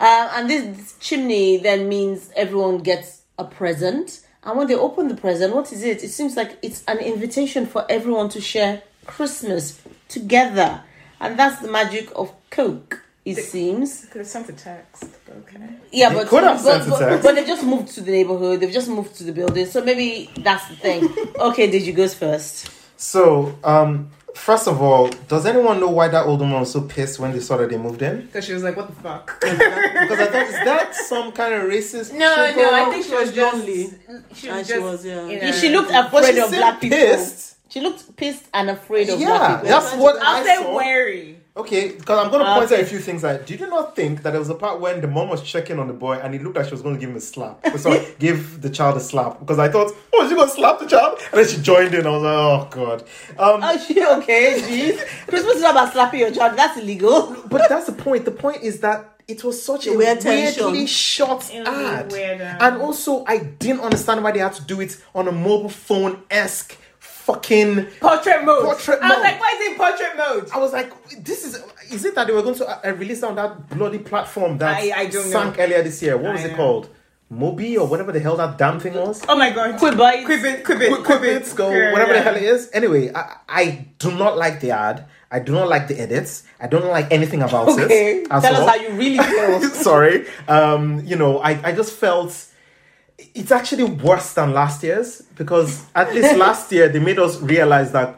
Uh, and this, this chimney then means everyone gets a present. And when they open the present, what is it? It seems like it's an invitation for everyone to share Christmas together. And that's the magic of Coke, it seems. Could have sent a text. Okay. Yeah, They but could have but, sent a but, text. but they just moved to the neighborhood. They've just moved to the building. So maybe that's the thing. okay, did you goes first? So, um, first of all, does anyone know why that old woman was so pissed when they saw that they moved in? Because she was like, what the fuck? Because I thought, is that some kind of racist? No, no, going I think she She was was just lonely. She And was she was, yeah. you know, She looked But afraid she of seemed black people. pissed. She looked pissed and afraid of Yeah, black people. that's what I'll I say saw. wary. Okay, because I'm going to point Okay. out a few things. Like, did you not think that there was a part when the mom was checking on the boy and it looked like she was going to give him a slap? Oh, Sorry, give the child a slap. Because I thought, oh, is she going to slap the child? And then she joined in. I was like, oh, God. Um, Oh, she okay? Jeez. Christmas is not about slapping your child. That's illegal. but that's the point. The point is that it was such a weird weirdly was ad. weird, um, and also, I didn't understand why they had to do it on a mobile phone esque fucking. Portrait mode. Portrait I was mode. like, why is it portrait mode? I was like, this is. Is it that they were going to uh, release on that bloody platform that I- I don't sank know. earlier this year? What was I it know. called? Mobi or whatever the hell that damn thing was? Oh my god. Quibbite. Quibbit, quibbit, Quick bits go, Yeah, whatever yeah. the hell it is. Anyway, I, I do not like the ad. I do not like the edits. I don't like anything about Okay. it. Tell at us how you really feel. Sorry. Um, you know, I, I just felt it's actually worse than last year's because at least last year they made us realize that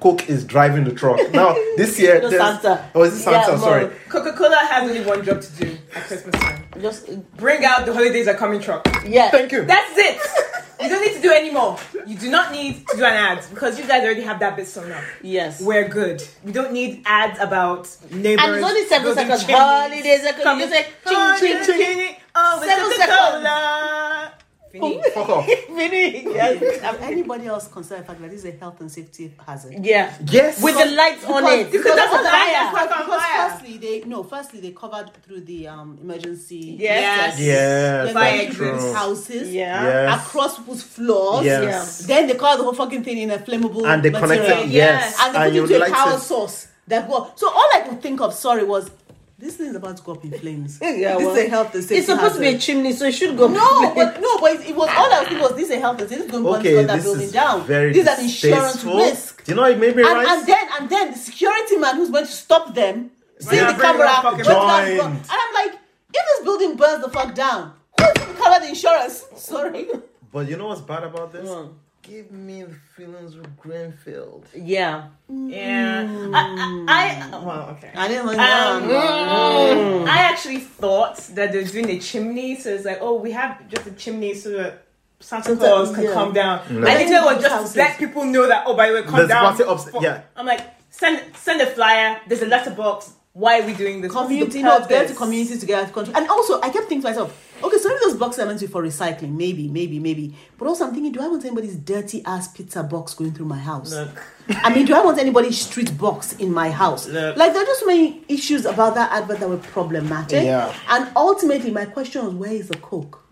Coke is driving the truck. Now this year, No, Santa. Oh, is it Santa? Yeah, Sorry. Coca Cola has only one job to do at Christmas time Just uh, bring out the holidays are coming truck. yeah. Thank you. That's it. You don't need to do any more. You do not need to do an ad because you guys already have that bit sewn up. Yes. We're good. We don't need ads about neighbors. And it's only seven seconds. Holidays. I could Come- just like Oh, ching ching ching. ching. Oh, Seven it's Coca-Cola. Fuck off. Finish. Yes. Have anybody else considered the fact that this is a health and safety hazard? Yeah. Yes. With the lights on it. Because that's Because, a fire. because, Fuck on because fire. firstly they no firstly they covered through the um emergency Yes. Yes, They're Fire going true. houses Yeah. Yes. across people's floors Yes. then they covered the whole fucking thing in a flammable And they material. connected. Yes. Yes. and they put you it to a power it. source that go so all I could think of sorry was this thing is about to go up in flames Yeah, this well, is a health and safety It's supposed to be a chimney, so it should go. no, but no, but it, it was all I was thinking was this is a health and safety. This is going to Okay, burn that this building is down. very this is an insurance distasteful. risk. Do you know it made me And, right? and then and then the security man who's going to stop them seeing Yeah, the camera one down the and I'm like, if this building burns the fuck down, who's going to cover the insurance? Sorry. But you know what's bad about this? Mm. Give me the feelings of Grenfell. Yeah. Yeah. I, I, I, well, okay. I didn't like Um, that. I actually thought that they're doing a chimney, so it's like, oh, we have just a chimney so that Santa So that- Claus can yeah. come down. No. I didn't know it was just Houses. let people know that, oh, by the way, come There's down. party ups- For- yeah. I'm like, send send a flyer, there's a letterbox. Why are we doing this? What's the community, no, get the purpose? community together to control. And also, I kept thinking to myself, okay, so maybe those boxes are meant to for recycling, maybe, maybe, maybe. But also, I'm thinking, do I want anybody's dirty ass pizza box going through my house? Look. I mean, do I want anybody's street box in my house? Look. Like, there are just many issues about that advert that were problematic. Yeah. And ultimately, my question was, where is the Coke?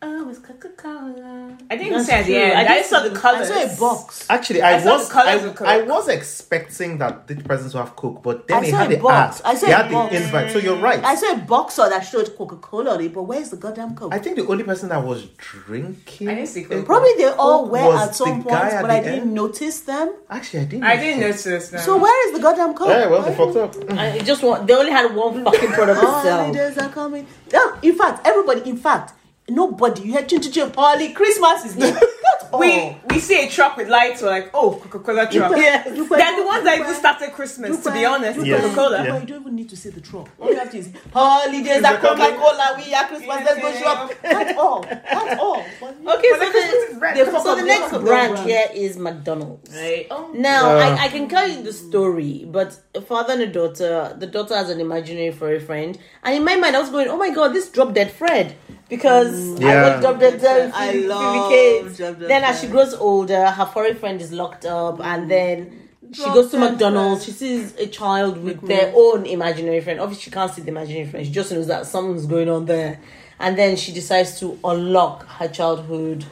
Oh, it's Coca Cola. I didn't even That's say at the true. end. I I didn't just saw the colors. I saw a box. Actually, I, I was the colours of I, I was expecting that the presents to have Coke, but then I they had a the box. ad. I saw they a had box. the invite. So you're right. I saw a boxer that showed Coca Cola on it, but where's the goddamn Coke? I think the only person that was drinking. I didn't see Coke. Probably they all Coke were at some point, at but I didn't end. notice them. Actually, I didn't. I didn't notice. notice them. So where is the goddamn Coke? Yeah, well, they Why- fucked up. I just want. They only had one fucking product to sell. Holidays are coming. In fact, everybody, in fact, nobody, you had to to Holly, Christmas is near. That's all. we we see a truck with lights. We're like, oh, Coca Cola truck. Yeah, You They're the ones that even started Christmas. To be honest, Yes. Coca Cola. Yeah. You don't even need to see the truck. All you have to is holidays are Coca Cola. We are Christmas. Let's go shop. That's all. That's all. Okay, so the Christmas is the, red. They so the next brand their here is McDonald's. Right. Oh. Now, Uh. I, I can tell you the story, but a father and a daughter, the daughter has an imaginary furry friend. And in my mind, I was going, oh my god, this drop dead Fred. Because mm. I Yeah. want drop dead Fred. I love Phoebe Cates. Drop Dead Then as she grows older, her furry friend is locked up, mm. and then she goes to McDonald's. She sees a child with mm-hmm. their own imaginary friend. Obviously, she can't see the imaginary friend. She just knows that something's going on there. And then she decides to unlock her childhood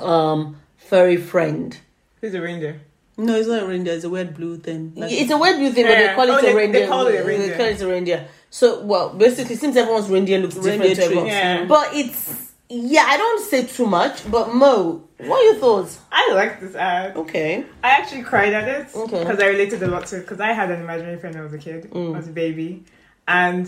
um, furry friend. Who's a reindeer? No, it's not a reindeer. It's a weird blue thing. Like- It's a weird blue thing, but they call it Oh, a they- they reindeer. call it a They reindeer. call it a reindeer. So, well, basically, since everyone's reindeer looks different Reindeer to everyone, Yeah. but it's yeah. I don't say too much, but Mo, what are your thoughts? I like this ad. Okay, I actually cried at it Okay. because I related a lot to it because I had an imaginary friend when I was a kid, Mm. I was a baby, and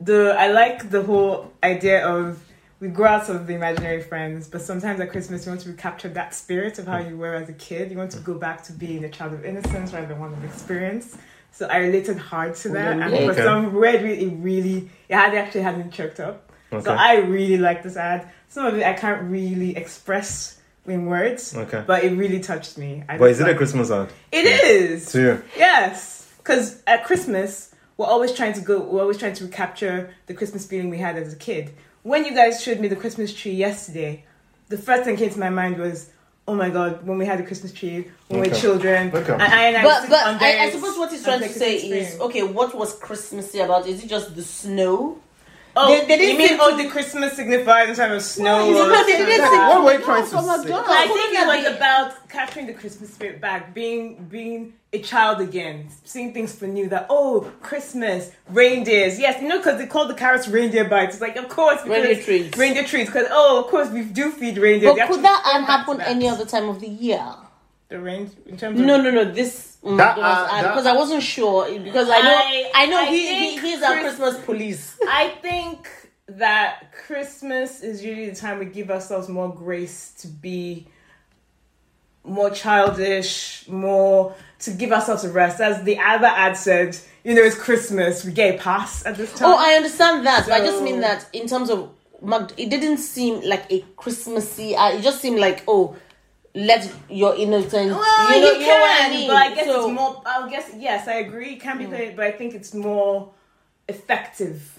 the I like the whole idea of we grow out of the imaginary friends, but sometimes at Christmas you want to recapture that spirit of how you were as a kid. You want to go back to being a child of innocence rather than one of experience. So I related hard to that, and for Okay. some weird reason, it really it had actually had me choked up. So I really like this ad. Some of it I can't really express in words, Okay. but it really touched me. I But is it a Christmas ad? It is. To you? Yes, because at Christmas we're always trying to go. We're always trying to capture the Christmas feeling we had as a kid. When you guys showed me the Christmas tree yesterday, the first thing came to my mind was, "Oh my God!" When we had the Christmas tree when we were Okay. children, Okay. and I and I but sit but I, I suppose what he's trying to say Christmas is okay. What was Christmassy about? Is it just the snow? Oh, They- they didn't you mean seem oh the Christmas signifies in terms of snow? No, or no, they didn't something? say- What were you trying to oh say? McDonald's. I think it was be- about capturing the Christmas spirit back, being being a child again, seeing things for new. That oh, Christmas, reindeers, yes, you know, because they call the carrots reindeer bites. It's like, of course, because Reindeer treats. reindeer treats. Because oh, of course, we do feed reindeer. But They could that come ad back to happen any other time of the year? The range in terms of No, no, no. This That, McDonald's uh, that- because I wasn't sure because I know I- I, know I he, he think he's our Chris- Christmas police. I think that Christmas is usually the time we give ourselves more grace to be more childish, more to give ourselves a rest. As the other ad said, you know, it's Christmas, we get a pass at this time. Oh, I understand that. but I just mean that in terms of it didn't seem like a Christmassy. Uh, it just seemed like oh, let your innocent. Well, you know, you you know what I can, mean. but I guess So- it's more. I guess yes, I agree. It can be played, but I think it's more effective.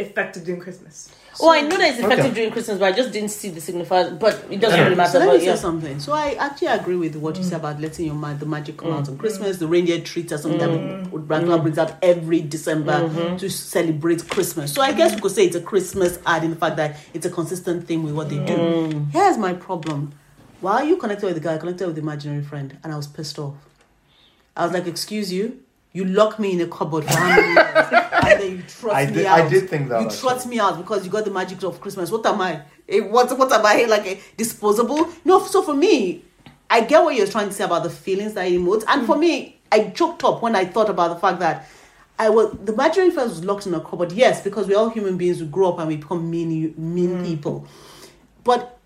Effective during Christmas. Oh, I know that it's effective Okay. during Christmas, but I just didn't see the signifier. But it doesn't really matter. So let but me yeah. say something. So I actually agree with what you said about letting your ma- the magic come out mm. on Christmas. The reindeer treat or something that Grandpa mm. mm. brings out every December mm-hmm. to celebrate Christmas. So I guess we could say it's a Christmas ad in the fact that it's a consistent thing with what they do. Here's my problem. While you connected with the guy, I connected with the imaginary friend, and I was pissed off. I was like, "Excuse you." You lock me in a cupboard for how many years, and then you trust I me did- out. I did think that, You actually. trust me out because you got the magic of Christmas. What am I? Eh, What what am I like? A disposable? No. So for me, I get what you're trying to say about the feelings that it emotes, and for mm. me, I choked up when I thought about the fact that I was the imaginary friend was locked in a cupboard. Yes, because we're all human beings. We grow up and we become mean mean mm. people. But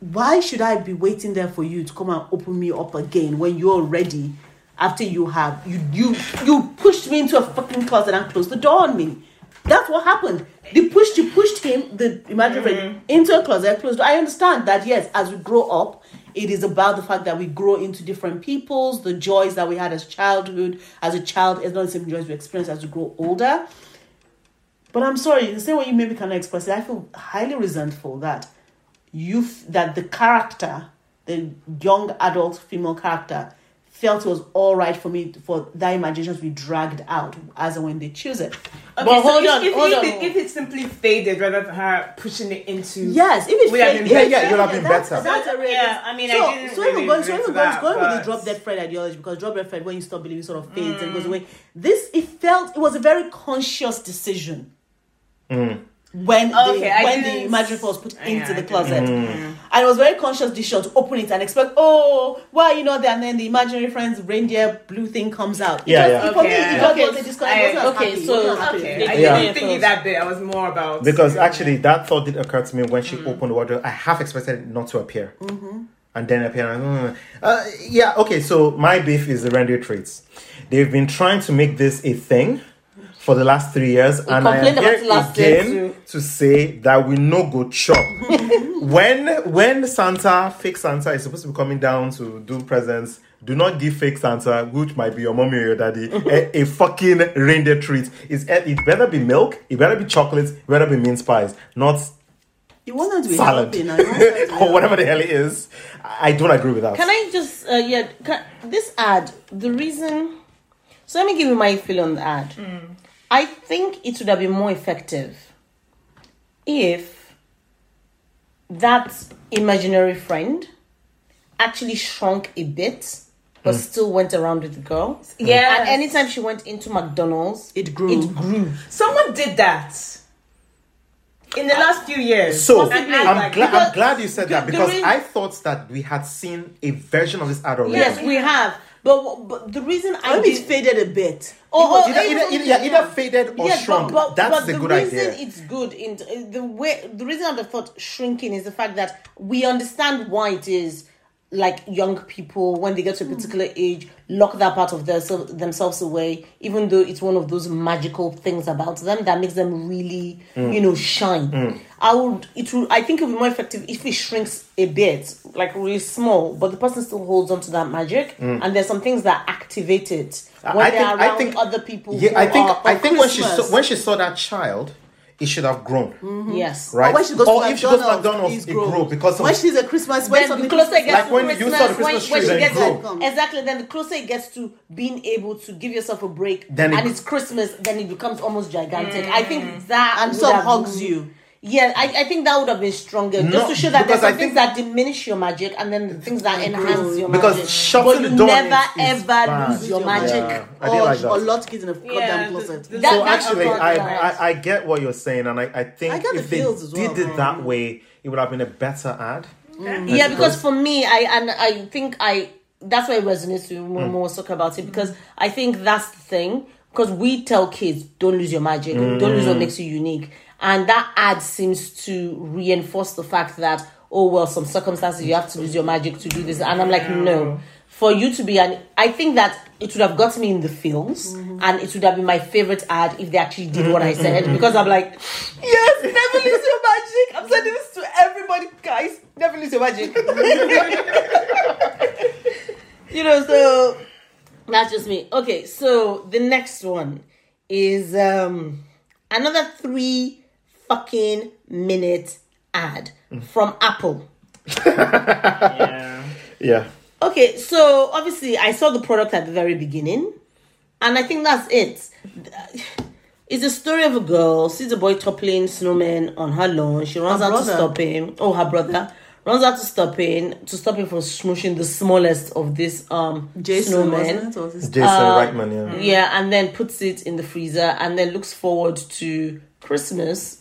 why should I be waiting there for you to come and open me up again when you're ready? After you have you you you pushed me into a fucking closet and closed the door on me. That's what happened. They pushed you pushed him the imaginary friend mm-hmm. into a closet closed. I understand that yes, as we grow up, it is about the fact that we grow into different peoples. The joys that we had as childhood, as a child, is not the same joys we experience as we grow older. But I'm sorry, the same way you maybe cannot express it, I feel highly resentful that you that the character, the young adult female character, felt it was all right for me for that imagination to be dragged out as and when they choose it. Okay, But so hold if, on, if, hold if, on. It, if it simply faded rather than her pushing it into Yes, if it Would have been better. Yeah, yeah, it would have been that's, better. That's a real Yeah, I mean, I so, didn't so even really going, so relate even going, that, going with the drop dead Fred ideology because drop dead Fred when you stop believing sort of fades and goes mm. away. This it felt it was a very conscious decision. Mm. When Okay, the I when the didn't- imaginary friend was put Yeah, into the didn't. closet, and it was very conscious decision to open it and expect, oh, why you know there? and then the imaginary friend's reindeer blue thing comes out. It Yeah, just- yeah. For me, Okay, it I- okay, was a disconnect. It wasn't I- okay, happy. So- wasn't happy. Okay, I Yeah. didn't think it that bit. I was more about Because actually, that thought did occur to me when she opened the wardrobe. I half expected it not to appear. And then appear. mm. Uh, yeah, okay, so my beef is the reindeer traits. They've been trying to make this a thing for the last three years. and I am complained about here last again to say that we no go chop. when when Santa, fake Santa, is supposed to be coming down to do presents, do not give fake Santa, which might be your mommy or your daddy, a, a fucking reindeer treat. It's, it better be milk, it better be chocolates, it better be mince pies, not You want them to be salad healthy. You want to be or whatever the hell it is. I I don't agree with that. Can I just uh, yeah? Can, this ad, the reason. So let me give you my feel on the ad. I think it would have been more effective if that imaginary friend actually shrunk a bit, but hmm. still went around with the girl. Hmm. Yeah. And anytime she went into McDonald's, It grew. It grew. Someone did that in the last few years. So An I'm, like glad. I'm glad you said that because reason- I thought that we had seen a version of this ad already. Yes, we have. But, but the reason I it's did, faded a bit. Oh, oh, Either, either, either, yeah, either faded or Yeah, shrunk. But, but, That's but the the good reason idea. it's good in the way the reason I thought shrinking is the fact that we understand why it is like young people when they get to a particular age lock that part of their, themselves away even though it's one of those magical things about them that makes them really Mm. you know shine i would it would i think it would be more effective if it shrinks a bit like really small but the person still holds on to that magic and there's some things that activate it when Mm. I they're think, I around think, other people Yeah, I think, I think when she saw when she saw that child, it should have grown, mm-hmm. yes right? when she goes or to if she goes to McDonald's, McDonald's, it grown. grew because of when she's a Christmas, when then the closer it Christmas- gets Like to when you saw the Christmas when tree, she then gets grow. exactly, then the closer it gets to being able to give yourself a break, Then it- and it's Christmas, then it becomes almost gigantic. I think mm. that and would some hugs you. Yeah, I, I think that would have been stronger, No, just to show that there's some things that diminish your magic, and then the things that enhance your Because magic. shutting but the you door never is- is ever bad. lose your Yeah. magic. Yeah, I or, didn't like that. or lock kids in a goddamn the- closet. the- That- so that's actually, I. I I get what you're saying, and I, I think I get the if they well, did it that way, it would have been a better ad. yeah because for me i and i think i that's why it resonates with me when hmm. more talk about it because i think that's the thing because we tell kids don't lose your magic don't lose what hmm. makes you unique and that ad seems to reinforce the fact that oh well some circumstances you have to use your magic to do this and i'm like no for you to be an I think that it would have got me in the films and it would have been my favorite ad if they actually did what I said because I'm like, yes, never lose your magic. I'm sending this to everybody, guys. Never lose your magic. you know, so that's just me. Okay, so the next one is um another three fucking minute ad from Apple. Yeah. Yeah. Okay, so obviously I saw the product at the very beginning, and I think that's it. It's a story of a girl sees a boy toppling snowman on her lawn. She runs Her out to stop him. Oh, her brother runs out to stop him to stop him from smooshing the smallest of this um Jason, snowmen. wasn't it? Was Jason Uh, Reitman, yeah. Yeah, and then puts it in the freezer and then looks forward to Christmas.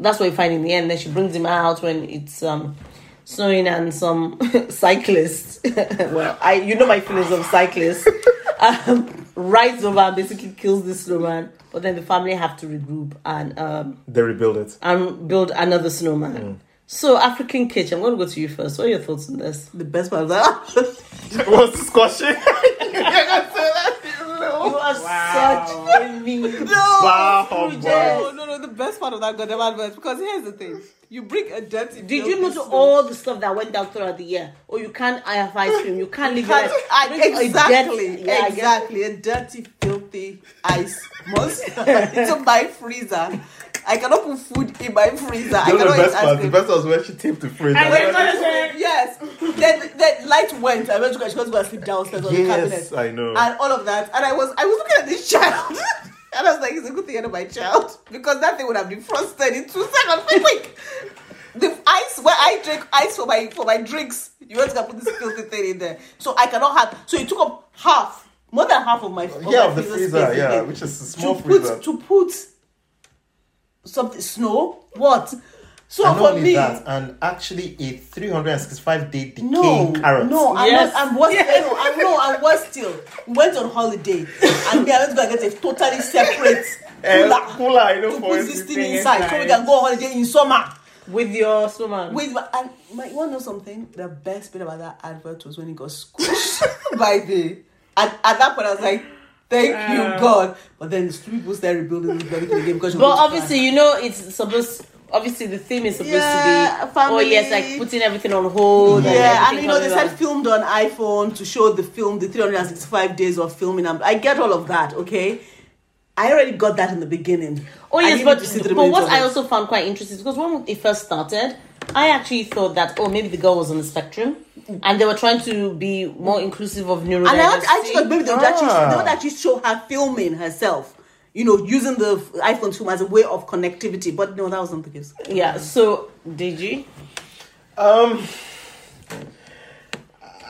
That's what you find in the end. Then she brings him out when it's um snowing and some cyclists. well, I you know my feelings of cyclists. um, rides over and basically kills the snowman. But then the family have to regroup and um They rebuild it. and build another snowman. Mm. So African kitchen, I'm gonna go to you first. What are your thoughts on this? the best part of that. What's squashing? You are Wow. such a mean. no, Wow, no, no, no. The best part of that goddamn advert because here's the thing: you bring a dirty. Did you filthy notice snow- all the stuff that went down throughout the year? Or you can't I have ice cream, you can't leave it. I- Bring a exactly, dirty- yeah, exactly. A dirty, filthy ice monster into my freezer. I cannot put food in my freezer. I You know cannot the eat best ice part? The cream. best part was when she taped the freezer. And I then was what like, is it? Yes. then then light went. I went to go. She was going to sleep downstairs on the Yes, cabinet. I know. And all of that. And I was I was looking at this child. and I was like, it's a good thing I know my child because that thing would have been frosted in two seconds. Quick, quick. The ice where I drink ice for my for my drinks. You want to put this filthy thing in there, so I cannot have. So it took up half, more than half of my of yeah, my of the freezer freezer, yeah, again. which is a small to freezer. put to put something snow. What? So and for not only me, that, and actually a 365 day decaying no, carrot. no, I'm Yes. not. I'm worse. No, I'm no, I'm worse still. We went on holiday, and me, I went to go and get a totally separate eh, cooler cooler, I know to for put this thing thing inside, so we inside. can go on holiday in summer. With your snowman. With but and my, you want to know something? The best bit about that advert was when it got squished by the. At, at that point, I was like, "Thank you. God!" But then the people started rebuilding this very thing again because. she but was obviously, you know, it's supposed. Obviously, the theme is supposed Yeah, to be. Oh, family. Oh yes, like putting everything on hold. Yeah, and everything you know they said filmed on iPhone to show the film, the 365 days of filming. and I get all of that, okay. I already got that in the beginning. Oh yes, but, need to see three but what I also found quite interesting because when it first started, I actually thought that oh maybe the girl was on the spectrum, and they were trying to be more inclusive of neurodiversity. And I, actually thought maybe they would, actually, Ah. they would actually show her filming herself. You know, using the iPhone film as a way of connectivity. But no, that wasn't the case. yeah. So did you? Um, you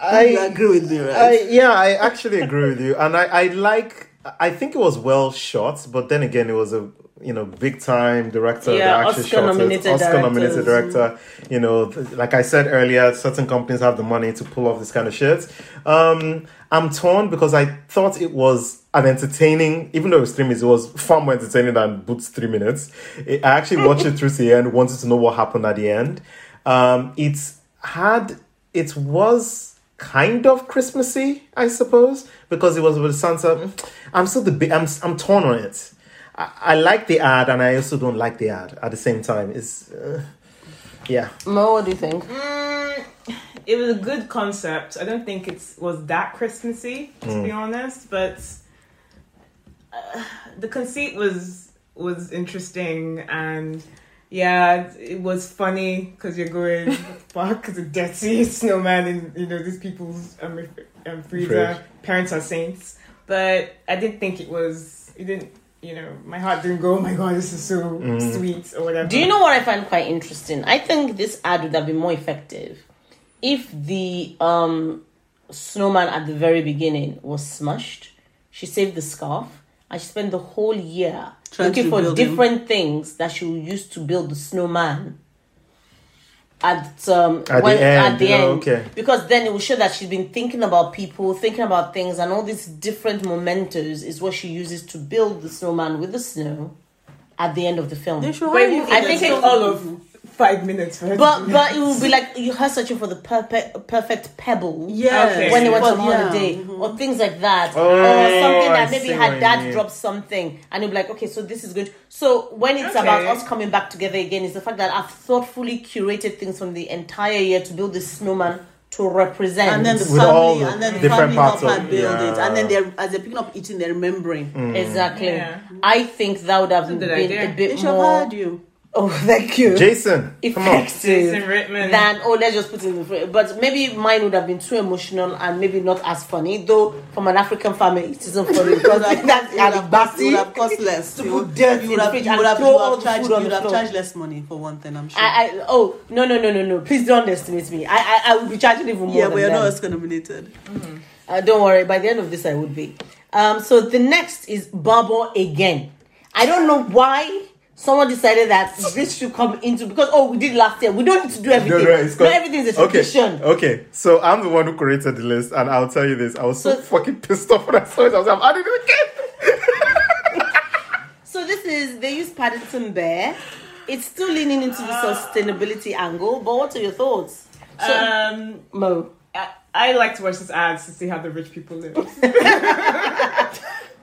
I, agree with me, right? I, yeah, I actually agree with you, and I, I like. I think it was well shot, but then again, it was a you know big time director Yeah, that actually Oscar shot nominated Oscar nominated director. You know, th- like I said earlier, certain companies have the money to pull off this kind of shit. Um, I'm torn because I thought it was an entertaining, even though it was three minutes, it was far more entertaining than Boots three minutes. I I actually watched it through to the end, wanted to know what happened at the end. Um, it's had, it was kind of Christmassy, I suppose, because it was with Santa. I'm still the I'm, I'm torn on it. I, I like the ad and I also don't like the ad at the same time. It's, uh, yeah. Mo, what do you think? Mm, it was a good concept. I don't think it was that Christmassy, to be honest, but uh, the conceit was was interesting and yeah, it was funny because you're going fuck the dirty snowman and you know these people's um, ref- um, freezer. Fridge. Parents are saints, but I didn't think it was. It didn't. You know, my heart didn't go. Oh my god, this is so sweet or whatever. Do you know what I find quite interesting? I think this ad would have been more effective if the um, snowman at the very beginning was smushed. She saved the scarf and she spent the whole year Trying looking for build him. different things that she would use to build the snowman. At um At the end, at the you know, end, okay. because then it will show that she's been thinking about people, thinking about things, and all these different mementos is what she uses to build the snowman with the snow at the end of the film. They should have you you I think the take all of five minutes for her. But do but it would be like you her searching for the perfect perfect pebble. Yeah. Okay. When they went But on yeah. holiday or things like that, Oh, or something I that maybe see her dad mean. dropped something, and you'll be like, okay, so this is good. So when it's Okay. about us coming back together again, is the fact that I've thoughtfully curated things from the entire year to build this snowman to represent. and then the With family, the and then the family help parts her of- build it, and then they're as they're picking up eating, they're remembering. exactly, Yeah. I think that would have been good a bit They should have more. heard you. Oh, thank you. Jason, come on. effective Jason Reitman. than oh let's just put it in the fridge. But maybe mine would have been too emotional and maybe not as funny. Though from an African family it isn't funny because I think that's It would have cost, it would alibasti. have cost less. To You put would- dirt you would have, fridge you would have, throw you would all have the charged, food on you would have charged less money for one thing. I'm sure. I, I oh no no no no no please don't underestimate me. I I, I would be charging even more. yeah, than but you're them. not Oscar nominated. Uh, don't worry, by the end of this, I would be. Um, so the next is Barbour again. I don't know why someone decided that this should come into because oh we did last year. We don't need to do everything. no, it's Not called- everything is a okay, tradition. Okay, so I'm the one who created the list, and I'll tell you this: I was so, So- fucking pissed off when I saw it. I was like, "I'm adding it again." So this is they use Paddington Bear. It's still leaning into the sustainability angle, but what are your thoughts? So, um, Mo. I, I like to watch these ads to see how the rich people live.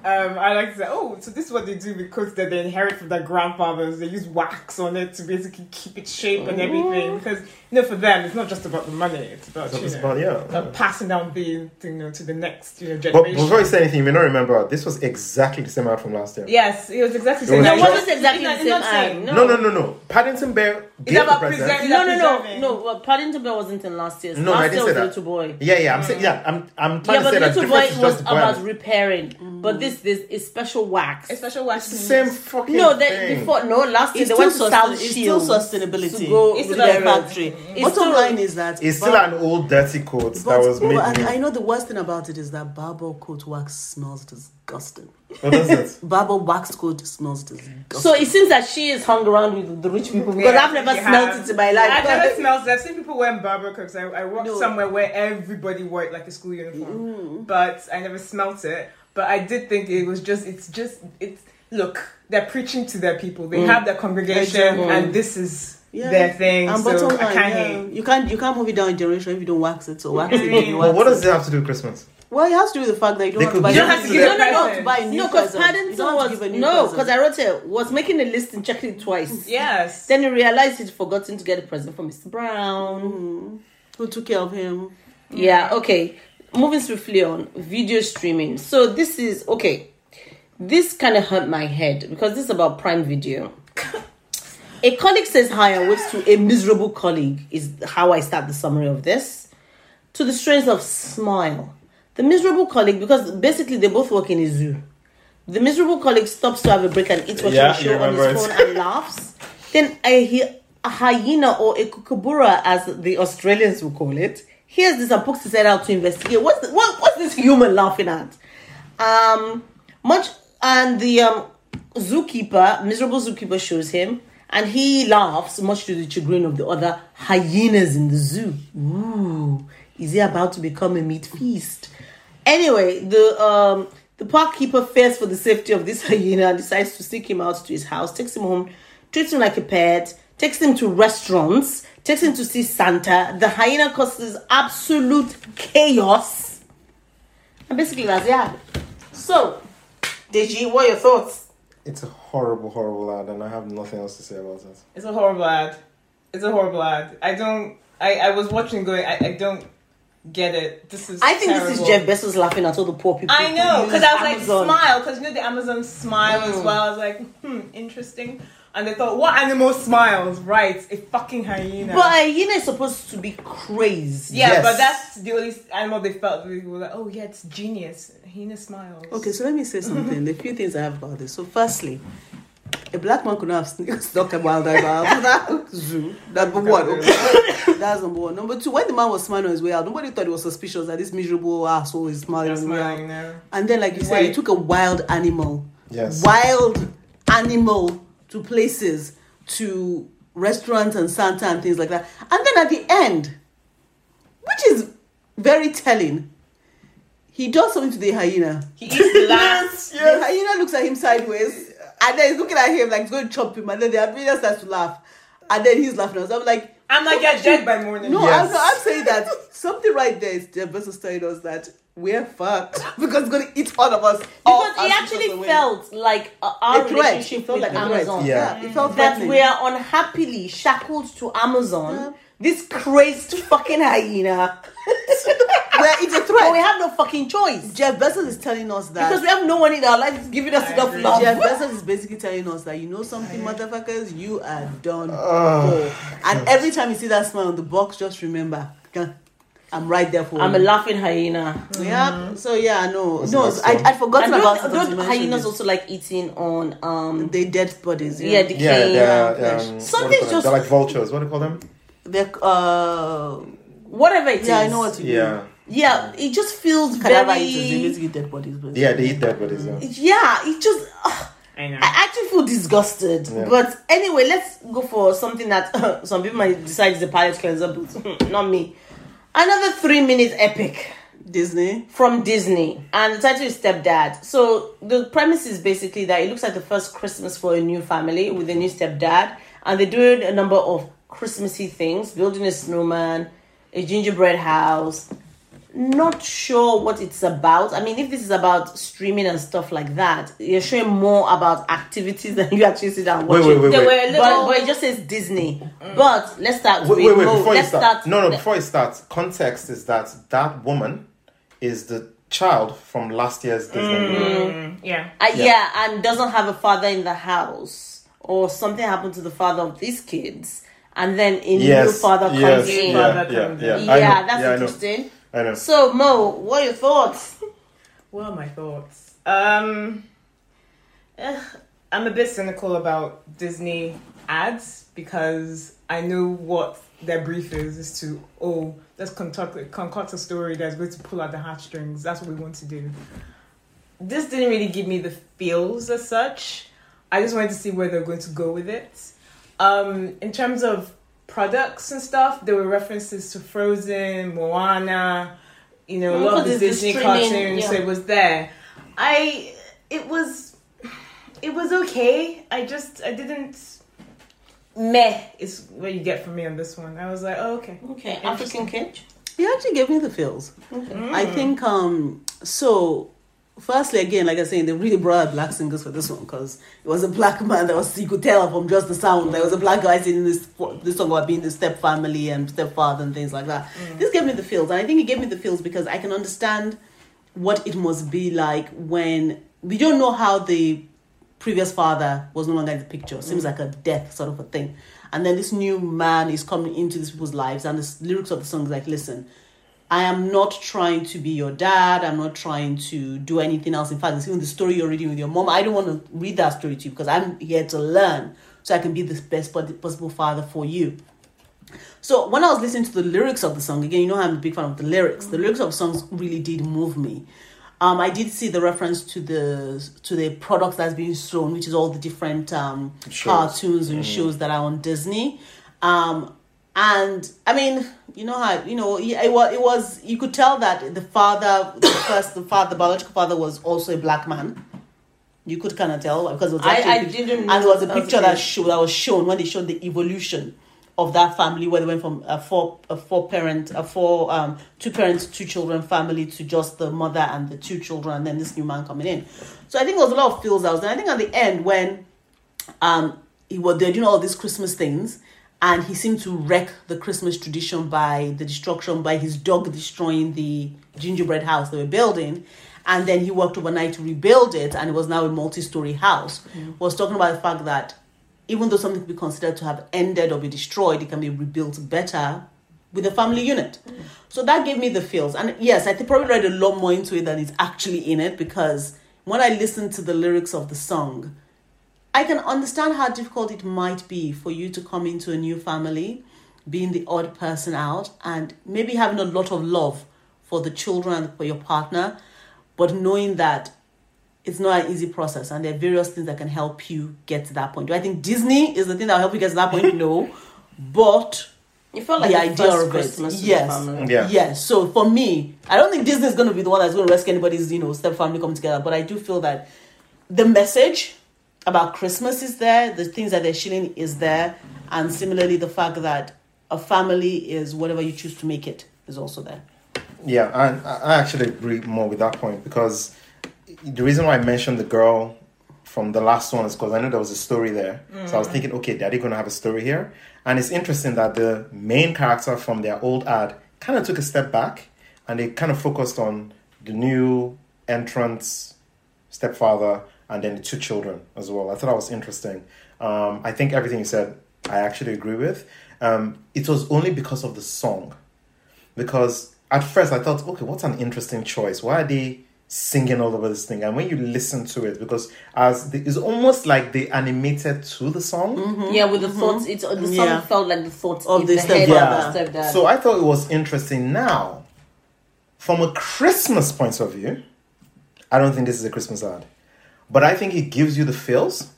um, I like to say, oh, so this is what they do with coats that they inherit from their grandfathers. They use wax on it to basically keep its shape and everything. Because you know, for them, it's not just about the money; it's about So you it's know, about yeah. uh, passing down the you know to the next you know generation. But before you say anything, you may not remember this was exactly the same ad from last year. yes, it was exactly the same. No, It it was wasn't exactly the not- same it's ad. No, no, no, no. Paddington Bear gave the about present. No, no, no, no. Well, Paddington Bear wasn't in last year's. No, last I didn't was say the that. little boy. Yeah, yeah. I'm saying yeah. I'm I'm trying Yeah, to but say the that little boy was about repairing. But this this is special wax. A special wax. It's the same fucking No, they, before no last year It's they still, went to sustain- South it's still Shields sustainability. to go It's with still their about- factory. It's Bottom still- line is that It's still an old dirty coat that was made. but new. I, I know the worst thing about it is that Barbour coat wax smells disgusting. What is it? Barbour wax coat smells disgusting. So it seems that she is hung around with the rich people because Yeah, I've never you smelled have. it in my life. I've never smelled it. I've seen people wearing Barbour coats. I, I worked No. somewhere where everybody wore it like a school uniform, Mm. but I never smelt it. But I did think it was just, it's just, it's, look, they're preaching to their people. Mm. They have their congregation, Exactly. and this is Yeah. their thing. And so bottom I line, can't yeah, hate. you can't you can't move it down in generation if you don't wax it. So wax it. if you But what does it. it have to do with Christmas? Well, it has to do with the fact that you don't They have to buy. give You don't have to new- give no, them no, no, present. to buy a new no, because Paddington don't have to was give a new no, because I wrote it was making a list and checking it twice. Yes. Then he realized he'd forgotten to get a present for Mr. Brown. Mm. who took care of him. Yeah, okay. Moving swiftly on, video streaming. So this is okay. This kind of hurt my head because this is about Prime Video. a colleague says hi and waves to a miserable colleague, is how I start the summary of this. To the strains of smile. The miserable colleague, because basically they both work in a zoo. The miserable colleague stops to have a break and eats watching Yeah, a show on his phone and laughs. Then i hear a hyena or a kookaburra, as the Australians will call it, hears this pokes his head out to investigate. What's the, what, what's this human laughing at? Um, much and the um, zookeeper, miserable zookeeper, shows him, and he laughs, much to the chagrin of the other hyenas in the zoo. Ooh, is he about to become a meat feast? Anyway, the um, the park keeper fears for the safety of this hyena and decides to sneak him out to his house, takes him home, treats him like a pet, takes him to restaurants, takes him to see Santa. The hyena causes absolute chaos. And basically that's yeah. So, Deji, what are your thoughts? It's a horrible, horrible ad, and I have nothing else to say about it. It's a horrible ad. It's a horrible ad. I don't. I, I was watching going. I, I don't get it. This is. I think this is. Jeff Bezos laughing at all the poor people. I know because I was like smile because you know the Amazon smile as Mm. well. I was like, hmm, interesting. And they thought, what animal smiles? Right, a fucking hyena. But a hyena is supposed to be crazy. yeah, Yes. but that's the only animal they felt. They were like, oh yeah, it's genius. Hyena smiles. Okay, so let me say something. the few things I have about this. So, firstly, a black man could not have sn- stuck a wild animal out of that zoo. Number one. Okay. That's number one. Number two, when the man was smiling on his way out, nobody thought it was suspicious that this miserable asshole is smiling on his way out. smiling now. And then, like you said, he took a wild animal, Yes. wild animal to places, to restaurants and Santa and things like that. And then at the end, which is very telling, he does something to the hyena. He eats the last. The hyena looks at him sideways, and then he's looking at him like he's going to chop him, and then the hyena starts to laugh. and then he's laughing. So I'm like, I'm like, oh, get dead by morning. no, Yes. I'm, no, I'm saying that something right there is Jeff Bezos telling us that we're fucked because it's gonna eat all of us. Because it actually felt like uh, our threat. relationship It felt with like a threat. Amazon. Yeah. it felt That threatening. we are unhappily shackled to Amazon. Yeah. This crazed fucking hyena. Where it's a threat. but threat. we have no fucking choice. Jeff Bezos is telling us that Because we have no one in our life giving us I enough agree. love. Jeff Bezos is basically telling us that you know something, motherfuckers, you are done. Oh, and every time you see that smile on the box, just remember, "Gah, I'm right there for I'm a laughing hyena. Yeah. So yeah, no, no, nice I. I'd forgotten And about don't, it until you don't hyenas also like eating on um They dead bodies. yeah, Yeah. yeah, decaying they're, flesh. um, what do you Something's just they're like vultures. What do you call them? They're uh. whatever it is. Yeah, I know what you mean. Yeah, Yeah, it just feels Cadaver eaters, they very. basically dead bodies. But yeah, they eat dead bodies. Yeah. Yeah, it just. ugh, I know. I actually feel disgusted. Yeah. But anyway, let's go for something that some people might decide is a palate cleanser, but not me. Another three minute epic Disney. from Disney, and the title is Stepdad. So the premise is basically that it looks like the first Christmas for a new family with a new stepdad, and they're doing a number of Christmassy things, building a snowman, a gingerbread house. Not sure what it's about. I mean, if this is about streaming and stuff like that, you're showing more about activities than you actually sit down and Wait, watching. wait, wait, wait. little. But, but it just says Disney. But let's start Wait, with wait, wait, before you let's start. No, no, before you start, context is that that woman is the child from last year's Disney movie. Mm, yeah. Uh, Yeah. yeah. and doesn't have a father in the house, or something happened to the father of these kids, and then a new father yes, comes New in. yeah, father yeah, yeah. Yeah, that's yeah, I know. interesting. I know. So, Mo, what are your thoughts? What are my thoughts? Um, eh, I'm a bit cynical about Disney ads because I know what their brief is: is to oh, let's concoct, concoct a story that's going to pull out the heartstrings. That's what we want to do. This didn't really give me the feels as such. I just wanted to see where they're going to go with it. Um, in terms of products and stuff, there were references to Frozen, Moana, you know, a Mm, lot of the it's the Disney streaming, cartoons. yeah. So it was there. I it was it was okay. I just I didn't meh is what you get from me on this one. I was like, oh, okay. Okay, African kid. He actually gave me the feels. I think um so firstly again like I was saying they really brought out black singers for this one because it was a black man that was you could tell from just the sound there was a black guy singing this this song about being the step family and stepfather and things like that. Mm. This gave me the feels and I think it gave me the feels because I can understand what it must be like when we don't know how the previous father was no longer in the picture. Seems mm. like a death sort of a thing. And then this new man is coming into these people's lives, and the lyrics of the song is like, listen, I am not trying to be your dad. I'm not trying to do anything else. In fact, it's even the story you're reading with your mom. I don't want to read that story to you because I'm here to learn so I can be the best possible father for you. So when I was listening to the lyrics of the song, again, you know I'm a big fan of the lyrics. The lyrics of songs really did move me. Um, I did see the reference to the to the products that's being shown, which is all the different um, cartoons and shows that are on Disney. Um, and I mean, you know how you know it was. It was you could tell that the father, the first, the father, the biological father was also a black man. You could kind of tell because it was I- I didn't and there was a picture that showed show that was shown when they showed the evolution of that family where they went from a four a four parent a four um two parents two children family to just the mother and the two children and then this new man coming in so i think there was a lot of feels out there i think at the end when um he was they're doing all these christmas things and he seemed to wreck the christmas tradition by the destruction by his dog destroying the gingerbread house they were building and then he worked overnight to rebuild it and it was now a multi-story house mm. was talking about the fact that even though something could be considered to have ended or be destroyed, it can be rebuilt better with a family unit. Mm. So that gave me the feels. And yes, I think probably read a lot more into it than is actually in it because when I listened to the lyrics of the song, I can understand how difficult it might be for you to come into a new family, being the odd person out, and maybe having a lot of love for the children and for your partner, but knowing that it's not an easy process and there are various things that can help you get to that point. Do I think Disney is the thing that will help you get to that point? No. But You felt like the the, idea first of it, Christmas with yes. family. Yeah. Yes. So for me, I don't think Disney is going to be the one that's going to rescue anybody's, you know, step family coming together. But I do feel that the message about Christmas is there, the things that they're shilling is there, and similarly the fact that a family is whatever you choose to make it is also there. Yeah, I, I actually agree more with that point because the reason why I mentioned the girl from the last one is because I know there was a story there. So I was mm. thinking, okay, are they going to have a story here? And it's interesting that the main character from their old ad kind of took a step back and they kind of focused on the new entrance stepfather and then the two children as well. I thought that was interesting. Um, I think everything you said, I actually agree with. Um, it was only because of the song. Because at first I thought, okay, what's an interesting choice? Why are they singing all over this thing? And when you listen to it, because as the, it's almost like they animated to the song. Yeah, with the thoughts, it's the song Yeah. felt like the thoughts Of in the the head stepdad. of the stepdad. So I thought it was interesting. Now, from a Christmas point of view, I don't think this is a Christmas ad, but I think it gives you the feels.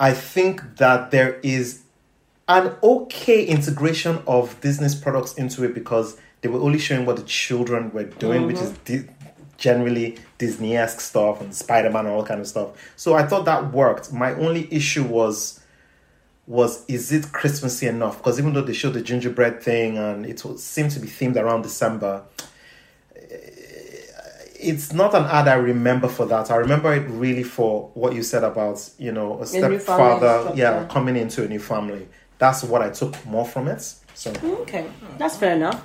I think that there is an okay integration of Disney's products into it because they were only showing what the children were doing, which is mm-hmm. di- generally Disney esque stuff and Spider Man and all kind of stuff. So I thought that worked. My only issue was was is it Christmassy enough? Because even though they showed the gingerbread thing and it was, seemed to be themed around December, it's not an ad I remember for that. I remember it really for what you said about you know a stepfather, family yeah, coming into a new family. That's what I took more from it. So Okay, that's fair enough.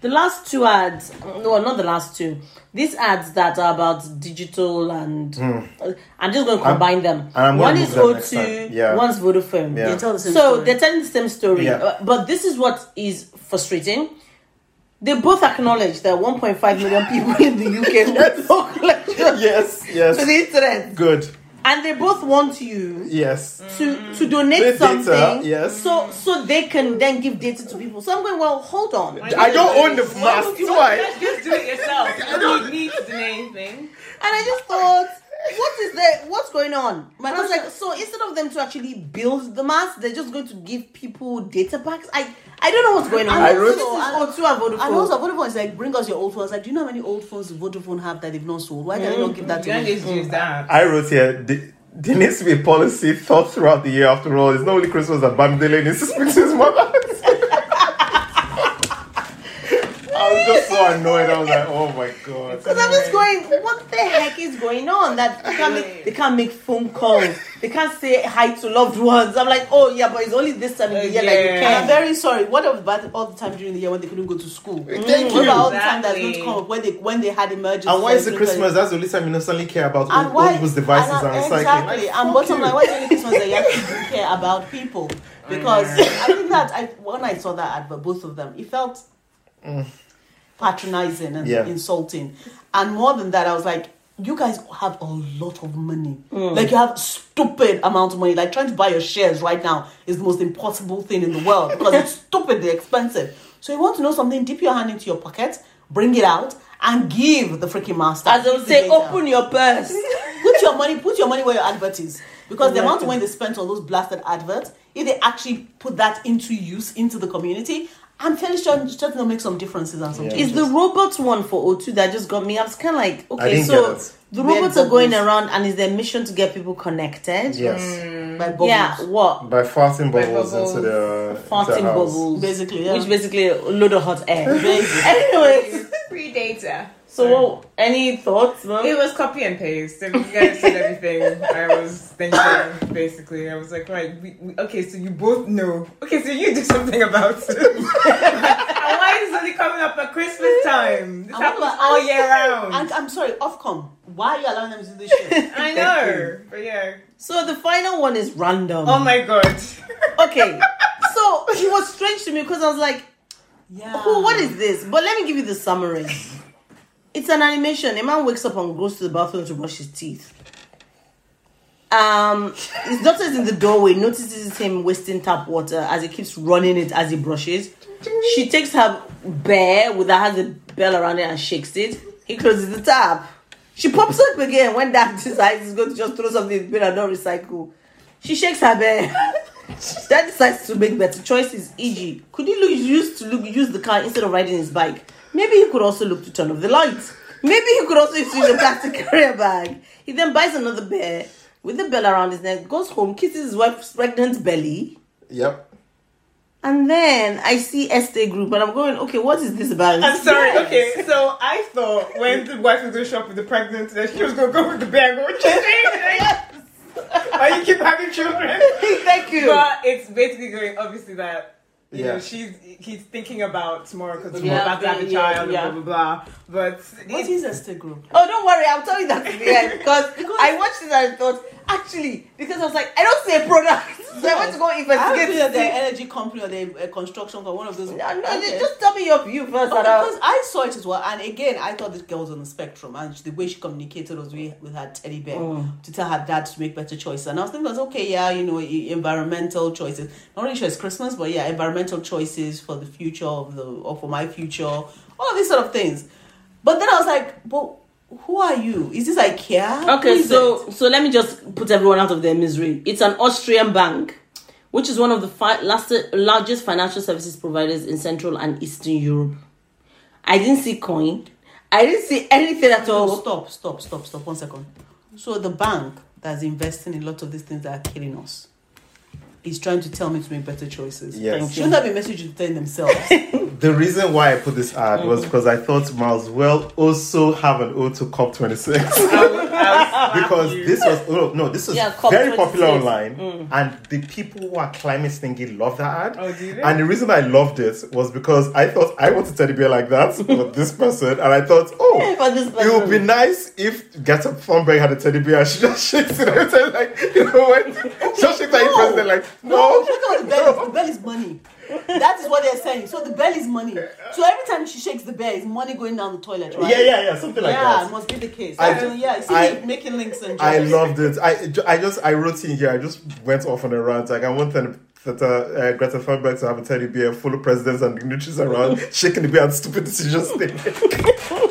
The last two ads, no, not the last two. These ads that are about digital and uh, I'm just going to combine them. Hmm. and I'm One is move them O2. Yeah. one's Vodafone. Yeah. They tell the same So story. they're telling the same story, Yeah. Uh, but this is what is frustrating. They both acknowledge that 1.5 million people in the UK have no yes, yes, to the internet, good, and they both want you yes. to to donate The data, something, yes. so so they can then give data to people. So I'm going, well, hold on. I don't own the Why mask. would you Why? just, just do it yourself? You don't need to do anything. And I just thought, what is there? What's going on? And I was like, so instead of them to actually build the mask, they're just going to give people data packs. I I don't know what's going on. I This wrote- is O2 and Vodafone. And also, Vodafone is like, bring us your old phones. Like, do you know how many old phones Vodafone have that they've not sold? Why can they not mm. give that to You don't me? just use that. I wrote here. The, there needs to be a policy thought throughout the year. After all, it's not only Christmas that Bamidele needs to speak to his mother. I was just so annoyed. I was like, "Oh my god!" Because I'm just going, what the heck is going on? That they can't make, they can't make phone calls, they can't say hi to loved ones. I'm like, oh yeah, but it's only this time of the year that you Yeah. And I'm very sorry. What about all the time during the year when they couldn't go to school? Thank What you. about all the time that's going to come up when they when they had emergencies? And why is it and Christmas? That's the only time you necessarily care about And old, why old people's devices and, and, recycling. Exactly. Like, and fuck bottom you. line, why is it only Christmas that you actually do care about people? Because I think that I when I saw that advert, both of them, it felt mm. Patronizing and Yeah. insulting. And more than that, I was like, you guys have a lot of money. Mm. Like you have stupid amount of money. Like trying to buy your shares right now is the most impossible thing in the world because it's stupidly expensive. So you want to know something, dip your hand into your pocket, bring it out, and give the freaking master. As they'll the say, data. open your purse. put your money, put your money where your advert is. Because the amount of money they spent on those blasted adverts, if they actually put that into use into the community, I'm fairly sure it's just gonna make some differences and some Yeah. changes. It's the robot one for O2 that just got me. I was kind of like, okay, so the robots are going around and is their mission to get people connected? Yes, mm, by bubbles. Yeah, what? by farting By bubbles, bubbles. into the Farting the house. bubbles. Basically, yeah. Which basically a load of hot air. Basically. Anyways, Free data. So what, any thoughts? No? It was copy and paste. So you guys said everything I was thinking, basically. I was like, right, we, we, okay, so you both know. Okay, so you do something about it. and why is it only coming up at Christmas time? This And happens what about- all year round. And I'm sorry, Ofcom. Why are you allowing them to do this shit? I know, but yeah. So the final one is random. Oh my god. Okay. So it was strange to me because I was like, yeah. who, what is this? But let me give you the summary. It's an animation. A man wakes up and goes to the bathroom to brush his teeth. Um, his daughter is in the doorway, notices him wasting tap water as he keeps running it as he brushes. She takes her bear with that has a bell around it and shakes it. He closes the tap. She pops up again when dad decides he's going to just throw something in the bin and not recycle. She shakes her bear. dad decides to make better choices. E.g., could he look, use to look, use the car instead of riding his bike? Maybe he could also look to turn off the lights. Maybe he could also use a plastic carrier bag. He then buys another bear, with the bell around his neck, goes home, kisses his wife's pregnant belly. Yep. And then I see Erste Group, and I'm going, okay, what is this about? I'm sorry. Okay, so I thought when the wife was going to shop with the pregnant, that she was going to go with the bear and go changing. Why you keep having children? Thank you. But it's basically going obviously that you Yeah. know she's he's thinking about tomorrow because Yeah, we're about to have a child yeah. and blah blah blah. But What it- is Erste Group? Oh, don't worry, I'll tell you that at the end because I watched it and I thought, actually, because I was like, I don't see a product, so I went to go I investigate. to the energy company or the uh, construction company, one of those. No, no, Okay. just tell me your view first. Because I saw it as well, and again, I thought this girl was on the spectrum, and the way she communicated was with, with her teddy bear to tell her dad to make better choices. And I was thinking, was okay, yeah, you know, environmental choices. Not really sure it's Christmas, but yeah, environmental choices for the future of the or for my future, all these sort of things. But then I was like, but who are you? Is this IKEA? Okay, so it? so let me just put everyone out of their misery. It's an Austrian bank, which is one of the fi- last, largest financial services providers in Central and Eastern Europe. I didn't see coin. I didn't see anything at all. stop, stop, stop, stop. One second. So the bank that's investing in lots of these things that are killing us is trying to tell me to make better choices. Yes. Shouldn't that be a message to them themselves? The reason why I put this ad Mm. was because I thought Miles well also have an ode to COP26. I would- I would because this was oh, no, this was Yeah, very popular 26. online, and the people who are climate thinking love that ad. Oh. And the reason I loved it was because I thought I want a teddy bear like that for this person, and I thought, oh, it would be nice if Greta Thunberg had a teddy bear. and She just shakes it every time, like you know when just shakes like No. president, like no, no, look at the bell. is. The bell is money that is what they're saying. So the bell is money. So every time she shakes the bell, it's money going down the toilet, right? Yeah, yeah, yeah, something like yeah, that. Yeah, must be the case. I, I yeah, see, I, making links and. Jokes. I loved it. I, I just I wrote in here. I just went off on a rant. Like I want them that uh, uh, Greta Thunberg to have a teddy bear full of presidents and dignitaries around shaking the bear and stupid decisions.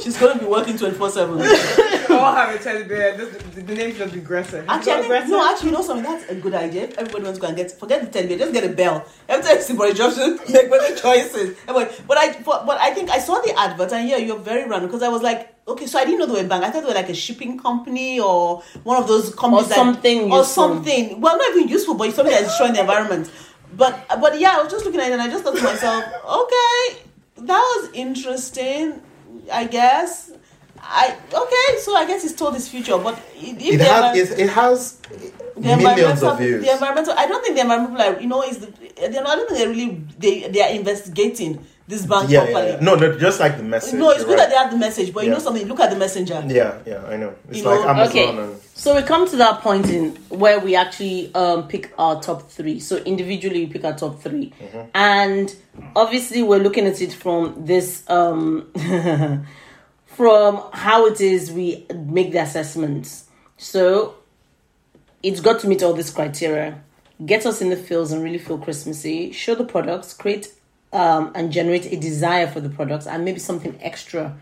She's going to be working 24 7. all have a teddy bear. Just, the, name should be aggressive. Actually, think, aggressive? no, actually, you know something. That's a good idea. Everybody wants to go and get, forget the teddy bear, just get a bell. Every time somebody drops, just make better choices. Anyway, but I, but, but I think I saw the advert, and yeah, you're very random because I was like, okay, so I didn't know they were a bank. I thought they were like a shipping company or one of those companies or that, something or something. Well, not even useful, but something that's destroying the environment. But but yeah, I was just looking at it and I just thought to myself, okay, that was interesting. I guess I okay, so I guess it's told his future, but if It they has are- it, it has the millions environmental, of views. the environmental. I don't think the environmental, like, you know, is the. They're not, I don't think they really they they are investigating this bank Yeah, properly. yeah, yeah. No, no, just like the message. No, it's good right. that they have the message, but you know something. Look at the messenger. Yeah, yeah, I know. It's You like know, Amazon Okay, and so we come to that point in where we actually um, pick our top three. So individually, we pick our top 3 and obviously, we're looking at it from this um, from how it is we make the assessments. So it's got to meet all these criteria. Get us in the fields and really feel Christmassy. Show the products, create um, and generate a desire for the products, and maybe something extra.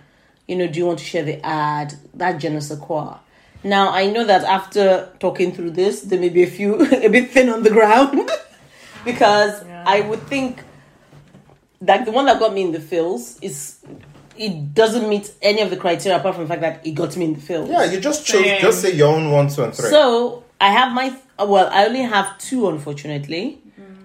You know, do you want to share the ad? That sais quoi. Now I know that after talking through this, there may be a few a bit thin on the ground because I would think like the one that got me in the fields is it doesn't meet any of the criteria apart from the fact that it got me in the fields. yeah, you just chose Same. just say your own one, two, and three. So I have my well, I only have two, unfortunately,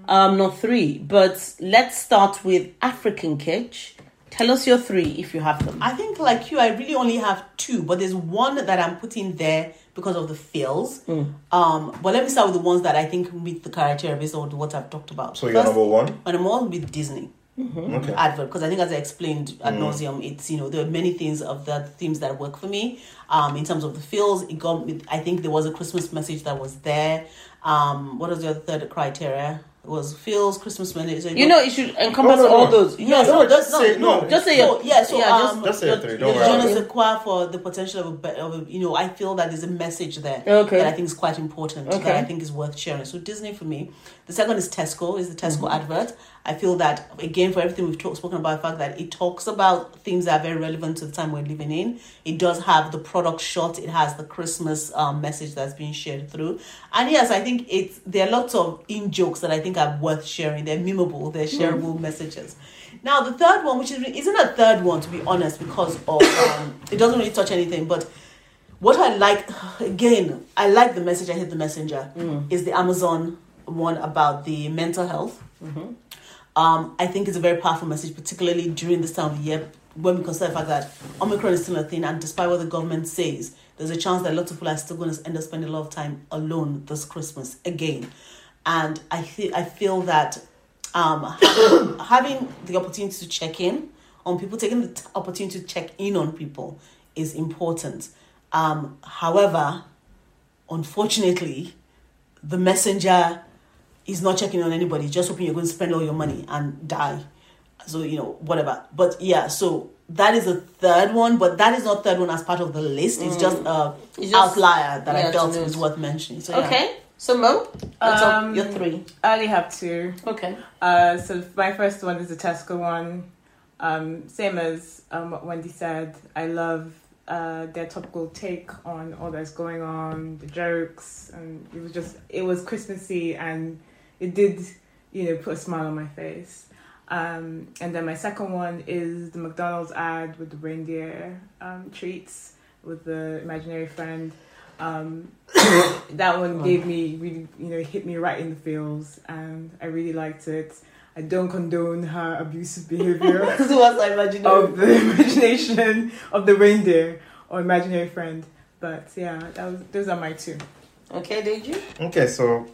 um, not three. But let's start with African Kitsch. Tell us your three if you have them. I think like you, I really only have two, but there's one that I'm putting there because of the feels. Hmm. Um, but let me start with the ones that I think meet the criteria based on what I've talked about. so you're number one. My number one would be Disney. Okay. advert because I think as I explained ad nauseum, it's you know there are many things of the themes that work for me. Um, in terms of the feels, it got me. I think there was a Christmas message that was there. Um, what was the other third criteria? It was feels Christmas message. So You know, it should encompass No, no, no. all those. yeah, No, no, no, just just no, say- no, no. Just say no, yeah. So yeah, just- um, just say your three, don't worry je about ne it. sais for the potential of a, of a, you know, I feel that there's a message there Okay. that I think is quite important that I think is worth sharing. So Disney for me. The second is Tesco. Is the Tesco Mm-hmm. advert. I feel that again for everything we've talk, spoken about, the fact that it talks about things that are very relevant to the time we're living in. It does have the product shot. It has the Christmas um, message that's being shared through. And yes, I think it's there are lots of in jokes that I think are worth sharing. They're memeable. They're shareable messages. Now the third one, which is isn't a third one to be honest, because of um, it doesn't really touch anything, but what I like again, I like the message. I hit the messenger. Mm. Is the Amazon one about the mental health? Mm-hmm. Um, I think it's a very powerful message, particularly during this time of year when we consider the fact that Omicron is still a thing, and despite what the government says, there's a chance that lots of people are still going to end up spending a lot of time alone this Christmas again. And I feel I feel that um, having the opportunity to check in on people, taking the t- opportunity to check in on people is important. Um, however, unfortunately, the messenger is not checking on anybody, just hoping you're going to spend all your money and die. So, you know, whatever. But yeah, so that is a third one, but that is not third one as part of the list. It's just a It's just- outlier that yeah, I felt to was worth mentioning. So, yeah. Okay. So Mo, what's up? Um, Your three. I only have two. Okay. Uh, so my first one is the Tesco one. Um, same as um, what Wendy said. I love uh, their topical take on all that's going on, the jokes, and it was just it was Christmassy, and it did you know put a smile on my face. Um, and then my second one is the McDonald's ad with the reindeer um, treats with the imaginary friend. Um, that one gave me really, you know, hit me right in the feels, and I really liked it. I don't condone her abusive behavior so what's I imaginary? of the imagination of the reindeer or imaginary friend. But yeah, that was those are my two. Okay, did you? Okay, so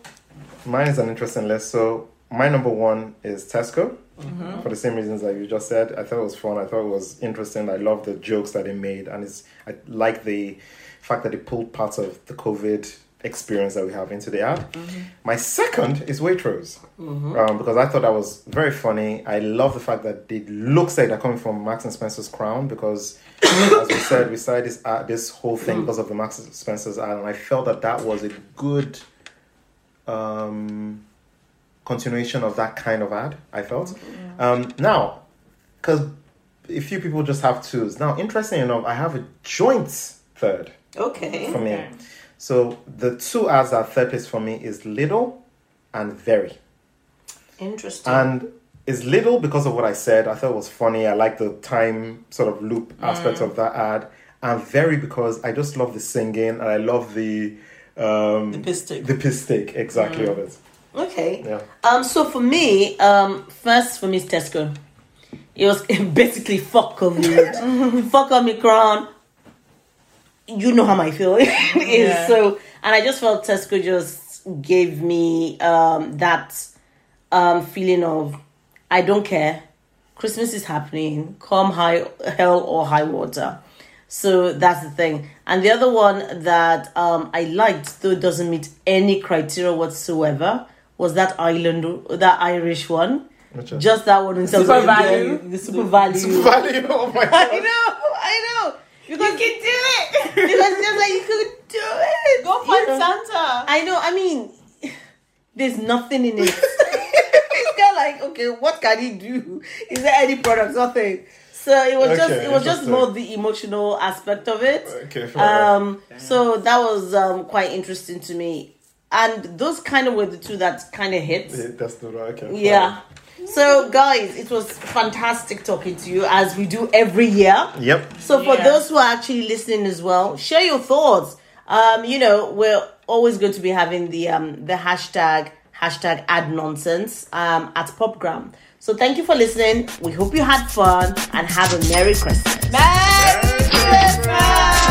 mine is an interesting list. So my number one is Tesco. Mm-hmm. For the same reasons that you just said, I thought it was fun. I thought it was interesting. I love the jokes that they made, and it's I like the fact that they pulled parts of the COVID experience that we have into the ad. Mm-hmm. My second is Waitrose, mm-hmm. um, because I thought that was very funny. I love the fact that it looks like they're coming from Marks and Spencer's crown because, as we said, we started this ad, this whole thing mm. because of the Marks and Spencer's ad, and I felt that that was a good um, continuation of that kind of ad. I felt. Um, now, because a few people just have twos. Now, interesting enough, I have a joint third Okay. for me. Okay. So the two ads that are third place for me is little and very. Interesting. And is little because of what I said. I thought it was funny. I like the time sort of loop aspect of that ad. And very because I just love the singing and I love the um The piss take. the piss take exactly of it. okay. Yeah. Um. So for me, um, first for me is Tesco. It was basically fuck COVID, fuck Omicron. You know how my feeling is. Yeah. So, and I just felt Tesco just gave me um that um feeling of I don't care. Christmas is happening. Come high hell or high water. So that's the thing. And the other one that um, I liked, though it doesn't meet any criteria whatsoever, was that island, that Irish one. Which Just that one in terms Super of value. the SuperValu. Super Value, oh my god. I god. know, I know. Because You can do it. because it's just like you could do it. Go you find know? Santa. I know. I mean, there's nothing in it. it's kind of like, okay, what can he do? Is there any product? Nothing. So it was just, it was just more the emotional aspect of it. Okay. Um, so that was um quite interesting to me, and those kind of were the two that kind of hit. Yeah, That's not okay. Yeah. So guys, it was fantastic talking to you as we do every year. Yep. So for Yeah. those who are actually listening as well, share your thoughts. Um, you know, we're always going to be having the um the hashtag hashtag AdNonsense um at Popgram. So thank you for listening. We hope you had fun and have a Merry Christmas. Merry Christmas.